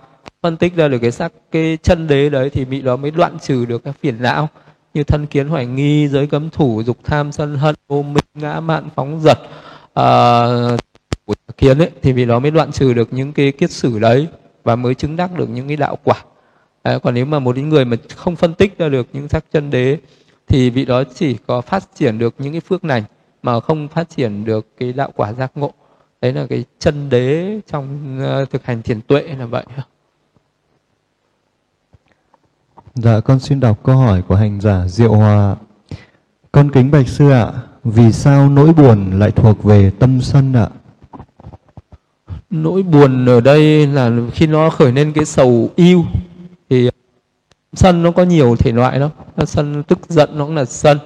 phân tích ra được cái sắc cái chân đế đấy thì vị đó mới đoạn trừ được các phiền não như thân kiến hoài nghi giới cấm thủ dục tham sân hận ô minh ngã mạn phóng giật uh, ờ, của kiến ấy thì vì đó mới đoạn trừ được những cái kiết sử đấy và mới chứng đắc được những cái đạo quả. Đấy, còn nếu mà một người mà không phân tích ra được những sắc chân đế thì vị đó chỉ có phát triển được những cái phước này mà không phát triển được cái đạo quả giác ngộ. Đấy là cái chân đế trong uh, thực hành thiền tuệ là vậy. Dạ con xin đọc câu hỏi của hành giả Diệu Hòa. Con kính bạch sư ạ, vì sao nỗi buồn lại thuộc về tâm sân ạ? Nỗi buồn ở đây là khi nó khởi lên cái sầu yêu thì sân nó có nhiều thể loại lắm. Nó sân tức giận nó cũng là sân.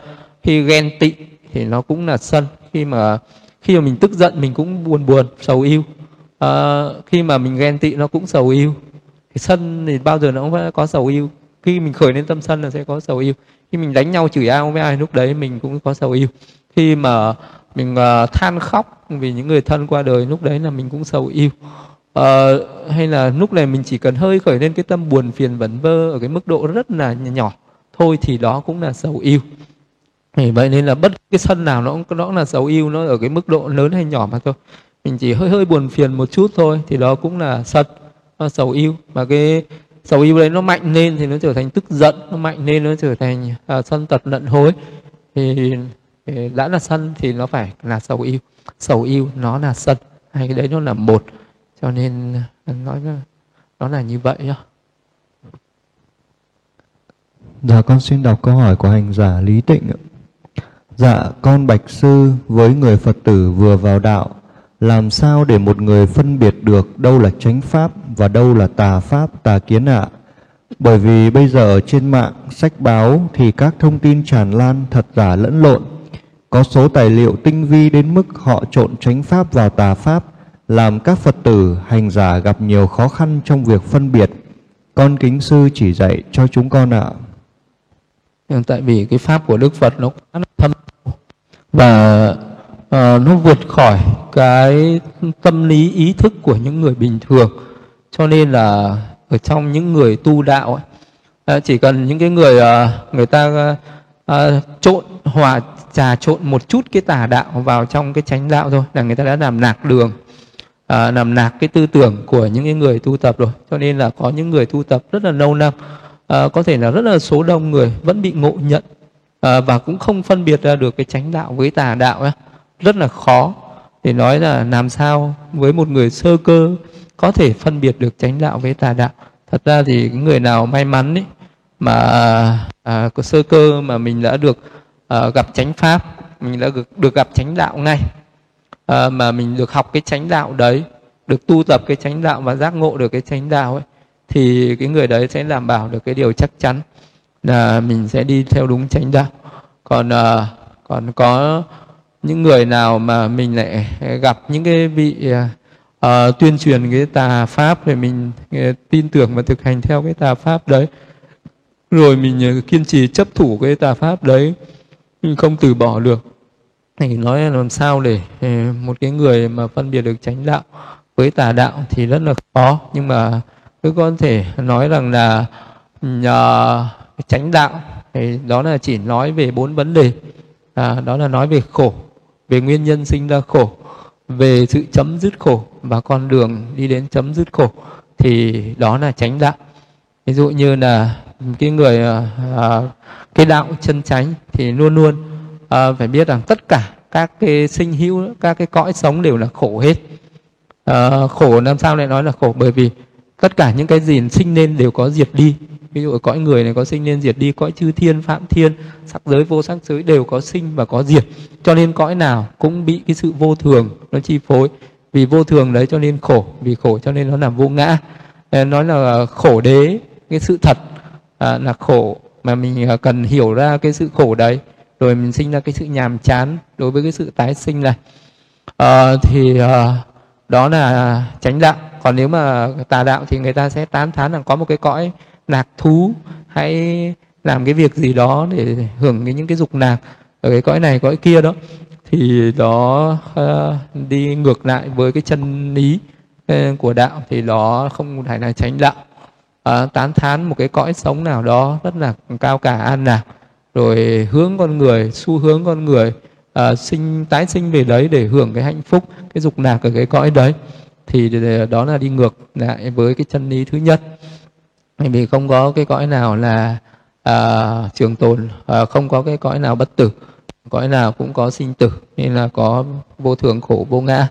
Khi ghen tị thì nó cũng là sân. Khi mà khi mà mình tức giận mình cũng buồn buồn, sầu yêu. À, khi mà mình ghen tị nó cũng sầu yêu. Thì sân thì bao giờ nó cũng có sầu yêu khi mình khởi lên tâm sân là sẽ có sầu yêu. Khi mình đánh nhau chửi ao với ai lúc đấy mình cũng có sầu yêu. Khi mà mình uh, than khóc vì những người thân qua đời lúc đấy là mình cũng sầu yêu. Uh, hay là lúc này mình chỉ cần hơi khởi lên cái tâm buồn phiền vẩn vơ ở cái mức độ rất là nhỏ thôi thì đó cũng là sầu yêu. Thì vậy nên là bất cái sân nào nó cũng đó là sầu yêu nó ở cái mức độ lớn hay nhỏ mà thôi. Mình chỉ hơi hơi buồn phiền một chút thôi thì đó cũng là sân nó sầu yêu. Mà cái sầu yêu đấy nó mạnh lên thì nó trở thành tức giận nó mạnh lên nó trở thành à, sân tật lận hối. Thì, thì đã là sân thì nó phải là sầu yêu. Sầu yêu nó là sân hai cái đấy nó là một. Cho nên à, nói nó là như vậy nhá. Dạ con xin đọc câu hỏi của hành giả Lý Tịnh Dạ con bạch sư với người Phật tử vừa vào đạo làm sao để một người phân biệt được đâu là chánh pháp và đâu là tà pháp, tà kiến ạ? À? Bởi vì bây giờ trên mạng, sách báo thì các thông tin tràn lan thật giả lẫn lộn. Có số tài liệu tinh vi đến mức họ trộn chánh pháp vào tà pháp, làm các Phật tử, hành giả gặp nhiều khó khăn trong việc phân biệt. Con kính sư chỉ dạy cho chúng con ạ. À. Tại vì cái pháp của Đức Phật nó quá thâm và uh, nó vượt khỏi cái tâm lý ý thức của những người bình thường. Cho nên là ở trong những người tu đạo ấy, uh, chỉ cần những cái người uh, người ta uh, trộn hòa trà trộn một chút cái tà đạo vào trong cái chánh đạo thôi là người ta đã làm nạc đường à, làm nạc cái tư tưởng của những cái người tu tập rồi. Cho nên là có những người tu tập rất là lâu năm à, có thể là rất là số đông người vẫn bị ngộ nhận à, và cũng không phân biệt ra được cái chánh đạo với tà đạo ấy rất là khó để nói là làm sao với một người sơ cơ có thể phân biệt được chánh đạo với tà đạo. Thật ra thì người nào may mắn ấy mà à, có sơ cơ mà mình đã được à, gặp chánh pháp mình đã được, được gặp chánh đạo ngay à, mà mình được học cái chánh đạo đấy được tu tập cái chánh đạo và giác ngộ được cái chánh đạo ấy thì cái người đấy sẽ đảm bảo được cái điều chắc chắn là mình sẽ đi theo đúng chánh đạo. Còn à, còn có những người nào mà mình lại gặp những cái vị uh, tuyên truyền cái tà pháp thì mình uh, tin tưởng và thực hành theo cái tà pháp đấy rồi mình uh, kiên trì chấp thủ cái tà pháp đấy mình không từ bỏ được. Thì nói làm sao để uh, một cái người mà phân biệt được chánh đạo với tà đạo thì rất là khó. Nhưng mà cứ có thể nói rằng là nhờ chánh đạo thì đó là chỉ nói về bốn vấn đề. À, đó là nói về khổ về nguyên nhân sinh ra khổ về sự chấm dứt khổ và con đường đi đến chấm dứt khổ thì đó là chánh đạo. Ví dụ như là cái người à, à, cái đạo chân chánh thì luôn luôn à, phải biết rằng tất cả các cái sinh hữu các cái cõi sống đều là khổ hết. À, khổ làm sao lại nói là khổ? Bởi vì tất cả những cái gì sinh lên đều có diệt đi ví dụ cõi người này có sinh nên diệt đi cõi chư thiên phạm thiên sắc giới vô sắc giới đều có sinh và có diệt. Cho nên cõi nào cũng bị cái sự vô thường nó chi phối. Vì vô thường đấy cho nên khổ vì khổ cho nên nó làm vô ngã. Ờ, nói là khổ đế cái sự thật à, là khổ mà mình à, cần hiểu ra cái sự khổ đấy. Rồi mình sinh ra cái sự nhàm chán đối với cái sự tái sinh này. À, thì à, đó là à, chánh đạo. Còn nếu mà tà đạo thì người ta sẽ tán thán rằng có một cái cõi lạc thú hãy làm cái việc gì đó để hưởng những cái dục lạc ở cái cõi này cõi kia đó thì đó uh, đi ngược lại với cái chân lý uh, ờ, của đạo thì đó không phải là tránh đạo. Uh, tán thán một cái cõi sống nào đó rất là cao cả an lạc rồi hướng con người xu hướng con người uh, sinh tái sinh về đấy để hưởng cái hạnh phúc cái dục lạc ở cái cõi đấy thì đó là đi ngược lại với cái chân lý thứ nhất bởi vì không có cái cõi nào là à, trường tồn à, không có cái cõi nào bất tử cõi nào cũng có sinh tử nên là có vô thường khổ vô ngã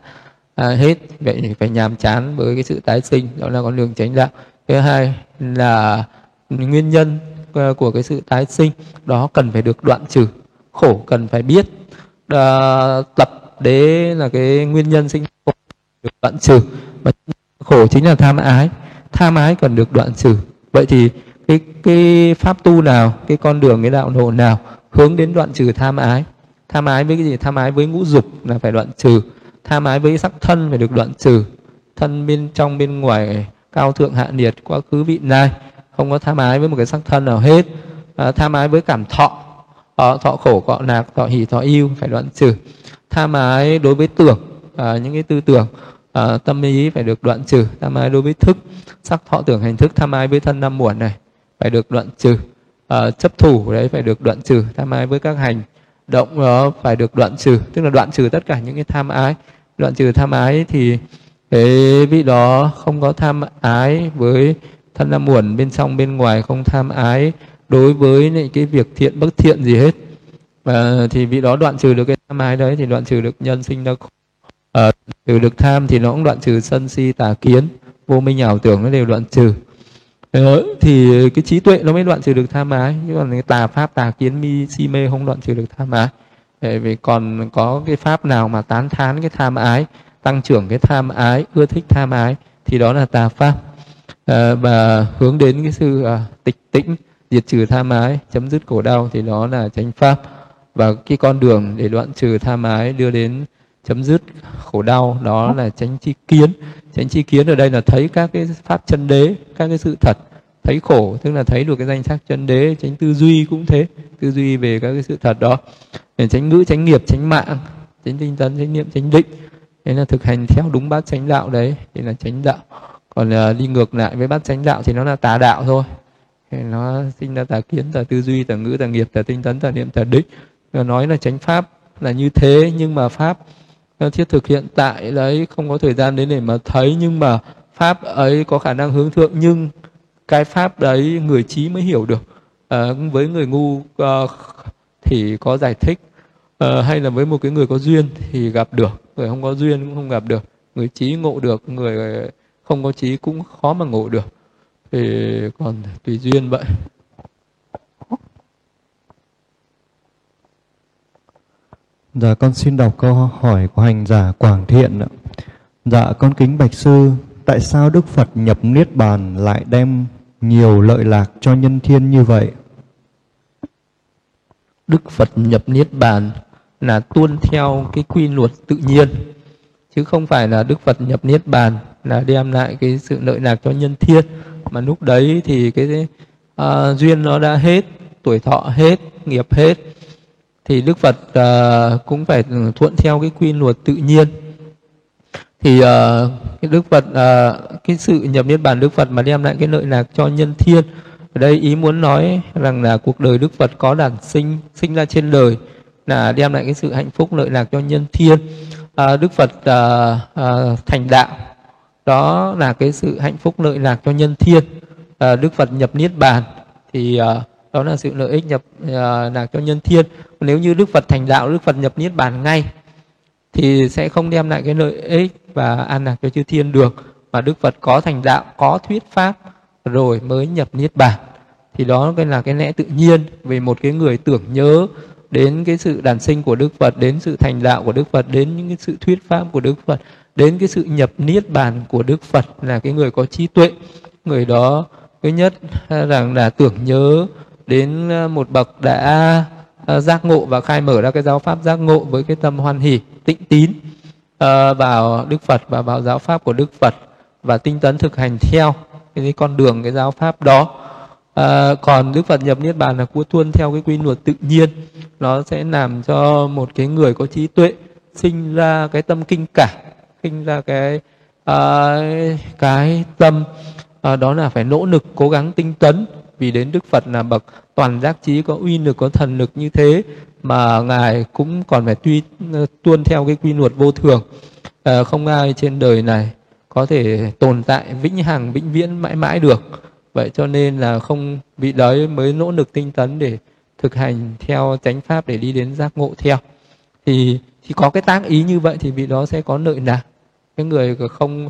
à, hết. Vậy phải nhàm chán với cái sự tái sinh đó là con đường tránh đạo. Thứ hai là nguyên nhân à, của cái sự tái sinh đó cần phải được đoạn trừ khổ cần phải biết à, tập. Đế là cái nguyên nhân sinh khổ được đoạn trừ. Và khổ chính là tham ái tham ái cần được đoạn trừ vậy thì cái cái pháp tu nào cái con đường cái đạo độ nào hướng đến đoạn trừ tham ái? Tham ái với cái gì? Tham ái với ngũ dục là phải đoạn trừ. Tham ái với sắc thân phải được đoạn trừ. Thân bên trong bên ngoài cao thượng hạ nhiệt quá khứ vị lai. Không có tham ái với một cái sắc thân nào hết. À, tham ái với cảm thọ. À, thọ khổ cọ lạc thọ hỷ thọ yêu phải đoạn trừ. Tham ái đối với tưởng à, những cái tư tưởng à, tâm ý phải được đoạn trừ tham ái đối với thức. Sắc thọ tưởng hành thức tham ái với thân năm muộn này phải được đoạn trừ. À, chấp thủ đấy phải được đoạn trừ tham ái với các hành. Động đó phải được đoạn trừ tức là đoạn trừ tất cả những cái tham ái. Đoạn trừ tham ái thì cái vị đó không có tham ái với thân năm muộn bên trong bên ngoài không tham ái đối với những cái việc thiện bất thiện gì hết. Và thì vị đó đoạn trừ được cái tham ái đấy thì đoạn trừ được nhân sinh đau khổ à, từ được tham thì nó cũng đoạn trừ sân si tà kiến. Vô minh ảo tưởng nó đều đoạn trừ. Ờ, thì cái trí tuệ nó mới đoạn trừ được tham ái. Chứ còn cái tà pháp tà kiến mi si mê không đoạn trừ được tham ái. Bởi vì còn có cái pháp nào mà tán thán cái tham ái tăng trưởng cái tham ái ưa thích tham ái thì đó là tà pháp. À, và hướng đến cái sự à, tịch tĩnh diệt trừ tham ái chấm dứt khổ đau thì đó là chánh pháp. Và cái con đường để đoạn trừ tham ái đưa đến chấm dứt khổ đau đó là tránh chi kiến. Tránh chi kiến ở đây là thấy các cái pháp chân đế các cái sự thật thấy khổ tức là thấy được cái danh sắc chân đế tránh tư duy cũng thế tư duy về các cái sự thật đó. Để tránh ngữ tránh nghiệp tránh mạng tránh tinh tấn tránh niệm tránh định đấy là thực hành theo đúng bát chánh đạo đấy thì là chánh đạo. Còn uh, đi ngược lại với bát chánh đạo thì nó là tà đạo thôi. Thì nó sinh ra tà kiến tà tư duy tà ngữ tà nghiệp tà tinh tấn tà niệm tà định. Nói là chánh pháp là như thế nhưng mà pháp thiết thực hiện tại đấy không có thời gian đến để mà thấy nhưng mà pháp ấy có khả năng hướng thượng nhưng cái pháp đấy người trí mới hiểu được. À, với người ngu à, thì có giải thích à, hay là với một cái người có duyên thì gặp được người không có duyên cũng không gặp được. Người trí ngộ được người không có trí cũng khó mà ngộ được. Thì còn tùy duyên vậy. Dạ con xin đọc câu hỏi của hành giả Quảng Thiện ạ. Dạ con kính bạch sư, tại sao Đức Phật nhập Niết Bàn lại đem nhiều lợi lạc cho nhân thiên như vậy? Đức Phật nhập Niết Bàn là tuân theo cái quy luật tự nhiên chứ không phải là Đức Phật nhập Niết Bàn là đem lại cái sự lợi lạc cho nhân thiên mà lúc đấy thì cái uh, duyên nó đã hết tuổi thọ hết nghiệp hết thì Đức Phật uh, cũng phải thuận theo cái quy luật tự nhiên. Thì uh, cái Đức Phật uh, cái sự nhập niết bàn Đức Phật mà đem lại cái lợi lạc cho nhân thiên. Ở đây ý muốn nói rằng là cuộc đời Đức Phật có đản sinh sinh ra trên đời là đem lại cái sự hạnh phúc lợi lạc cho nhân thiên. Uh, Đức Phật uh, uh, thành đạo đó là cái sự hạnh phúc lợi lạc cho nhân thiên. Uh, Đức Phật nhập niết bàn thì uh, đó là sự lợi ích nhập à, uh, lạc cho nhân thiên. Nếu như đức phật thành đạo đức phật nhập niết bàn ngay thì sẽ không đem lại cái lợi ích và an lạc cho chư thiên được. Mà đức phật có thành đạo có thuyết pháp rồi mới nhập niết bàn. Thì đó cái là cái lẽ tự nhiên về một cái người tưởng nhớ đến cái sự đàn sinh của đức phật đến sự thành đạo của đức phật đến những cái sự thuyết pháp của đức phật đến cái sự nhập niết bàn của đức phật là cái người có trí tuệ. Người đó thứ nhất rằng là tưởng nhớ đến ờ, một bậc đã ờ, giác ngộ và khai mở ra cái giáo pháp giác ngộ với cái tâm hoan hỷ tịnh tín ờ, vào Đức Phật và vào giáo pháp của Đức Phật và tinh tấn thực hành theo cái con đường cái giáo pháp đó. À, còn đức phật nhập niết bàn là cua tuân theo cái quy luật tự nhiên. Nó sẽ làm cho một cái người có trí tuệ sinh ra cái tâm kinh cả sinh ra cái à, cái tâm à, đó là phải nỗ lực cố gắng tinh tấn vì đến đức phật là bậc toàn giác trí có uy lực có thần lực như thế mà ngài cũng còn phải tuy ờ, tuân theo cái quy luật vô thường. À, không ai trên đời này có thể tồn tại vĩnh hằng vĩnh viễn mãi mãi được. Vậy cho nên là không vị đấy mới nỗ lực tinh tấn để thực hành theo chánh pháp để đi đến giác ngộ theo. Thì chỉ có cái tác ý như vậy thì vị đó sẽ có lợi lạc cái người không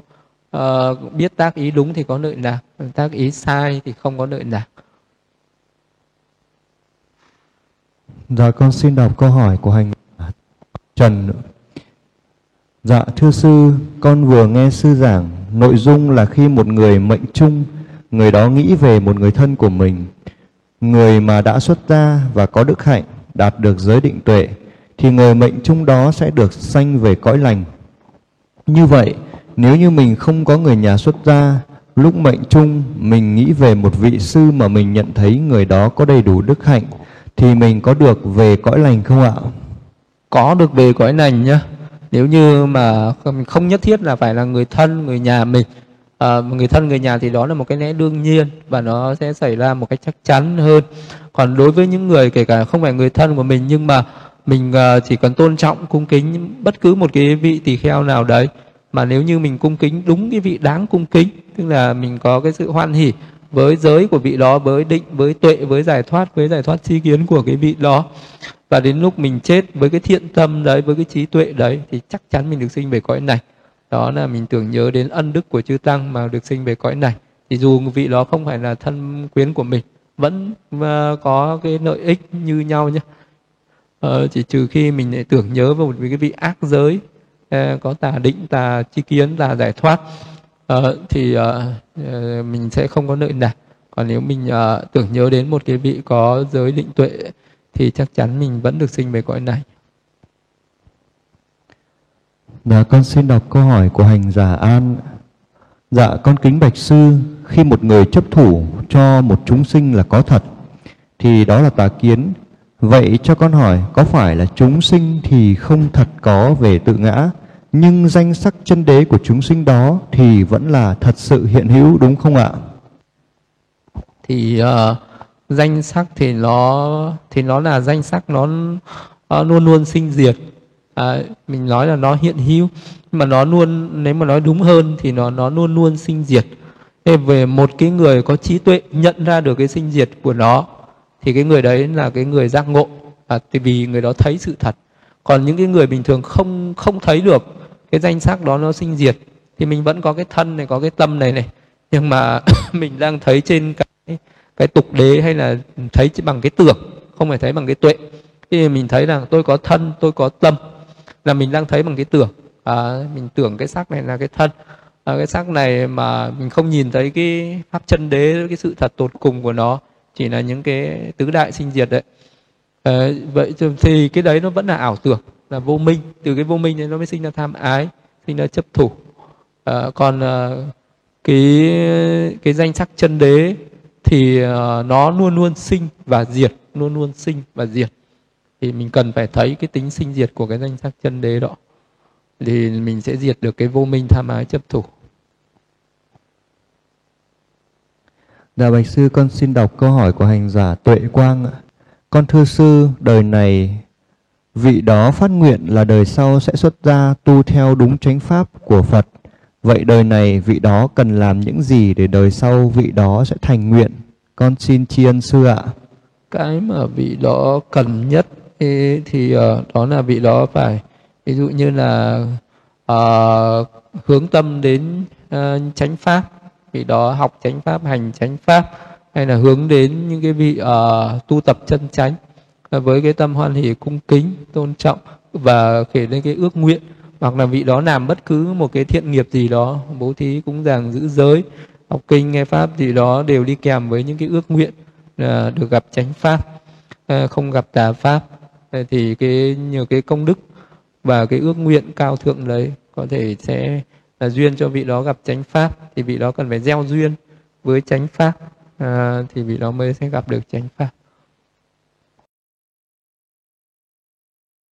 uh, biết tác ý đúng thì có lợi lạc tác ý sai thì không có lợi lạc Dạ con xin đọc câu hỏi của hành Trần. Dạ thưa sư, con vừa nghe sư giảng Nội dung là khi một người mệnh chung Người đó nghĩ về một người thân của mình. Người mà đã xuất gia và có đức hạnh Đạt được giới định tuệ Thì người mệnh chung đó sẽ được sanh về cõi lành. Như vậy, nếu như mình không có người nhà xuất gia Lúc mệnh chung, mình nghĩ về một vị sư mà mình nhận thấy người đó có đầy đủ đức hạnh thì mình có được về cõi lành không ạ? Có được về cõi lành nhá. Nếu như mà không nhất thiết là phải là người thân, người nhà mình. À, người thân, người nhà thì đó là một cái lẽ đương nhiên và nó sẽ xảy ra một cách chắc chắn hơn. Còn đối với những người kể cả không phải người thân của mình nhưng mà mình uh, chỉ cần tôn trọng, cung kính bất cứ một cái vị tỳ kheo nào đấy mà nếu như mình cung kính đúng cái vị đáng cung kính tức là mình có cái sự hoan hỉ với giới của vị đó với định với tuệ với giải thoát với giải thoát chi kiến của cái vị đó và đến lúc mình chết với cái thiện tâm đấy với cái trí tuệ đấy thì chắc chắn mình được sinh về cõi này. Đó là mình tưởng nhớ đến ân đức của chư tăng mà được sinh về cõi này. Thì dù vị đó không phải là thân quyến của mình vẫn ờ, có cái lợi ích như nhau nhé. Ờ, chỉ trừ khi mình lại tưởng nhớ vào một cái vị ác giới Ờ, có tà định tà chi kiến tà giải thoát. Uh, thì uh, mình sẽ không có nợ nạc còn nếu mình uh, tưởng nhớ đến một cái vị có giới định tuệ thì chắc chắn mình vẫn được sinh về cõi này. Dạ con xin đọc câu hỏi của hành giả An. Dạ con kính bạch sư Khi một người chấp thủ cho một chúng sinh là có thật Thì đó là tà kiến. Vậy cho con hỏi Có phải là chúng sinh thì không thật có về tự ngã nhưng danh sắc chân đế của chúng sinh đó thì vẫn là thật sự hiện hữu đúng không ạ? Thì uh, danh sắc thì nó thì nó là danh sắc nó, uh, luôn luôn sinh diệt. À, mình nói là nó hiện hữu nhưng mà nó luôn nếu mà nói đúng hơn thì nó nó luôn luôn sinh diệt. Thế về một cái người có trí tuệ nhận ra được cái sinh diệt của nó thì cái người đấy là cái người giác ngộ à, vì người đó thấy sự thật. Còn những cái người bình thường không không thấy được cái danh sắc đó nó sinh diệt thì mình vẫn có cái thân này có cái tâm này này. Nhưng mà mình đang thấy trên cái cái tục đế hay là thấy bằng cái tưởng không phải thấy bằng cái tuệ. Thì mình thấy rằng tôi có thân tôi có tâm là mình đang thấy bằng cái tưởng. À, mình tưởng cái sắc này là cái thân. À, cái sắc này mà mình không nhìn thấy cái pháp chân đế cái sự thật tột cùng của nó chỉ là những cái tứ đại sinh diệt đấy. À, vậy thì cái đấy nó vẫn là ảo tưởng là vô minh. Từ cái vô minh này nó mới sinh ra tham ái sinh ra chấp thủ. À, còn à, cái cái danh sắc chân đế thì à, nó luôn luôn sinh và diệt luôn luôn sinh và diệt. Thì mình cần phải thấy cái tính sinh diệt của cái danh sắc chân đế đó. Thì mình sẽ diệt được cái vô minh tham ái chấp thủ. Dạ Bạch Sư con xin đọc câu hỏi của hành giả Tuệ Quang ạ. Con thưa sư, đời này vị đó phát nguyện là đời sau sẽ xuất gia tu theo đúng chánh pháp của Phật. Vậy đời này vị đó cần làm những gì để đời sau vị đó sẽ thành nguyện? Con xin tri ân sư ạ. Cái mà vị đó cần nhất thì, thì đó là vị đó phải ví dụ như là uh, hướng tâm đến uh, chánh pháp, vị đó học chánh pháp, hành chánh pháp hay là hướng đến những cái vị uh, tu tập chân chánh à, với cái tâm hoan hỷ cung kính tôn trọng và kể đến cái ước nguyện. Hoặc là vị đó làm bất cứ một cái thiện nghiệp gì đó bố thí cũng rằng giữ giới học kinh nghe pháp gì đó đều đi kèm với những cái ước nguyện là được gặp chánh pháp à, không gặp tà pháp. Thì cái nhiều cái công đức và cái ước nguyện cao thượng đấy có thể sẽ là duyên cho vị đó gặp chánh pháp thì vị đó cần phải gieo duyên với chánh pháp à, thì vị đó mới sẽ gặp được chánh pháp.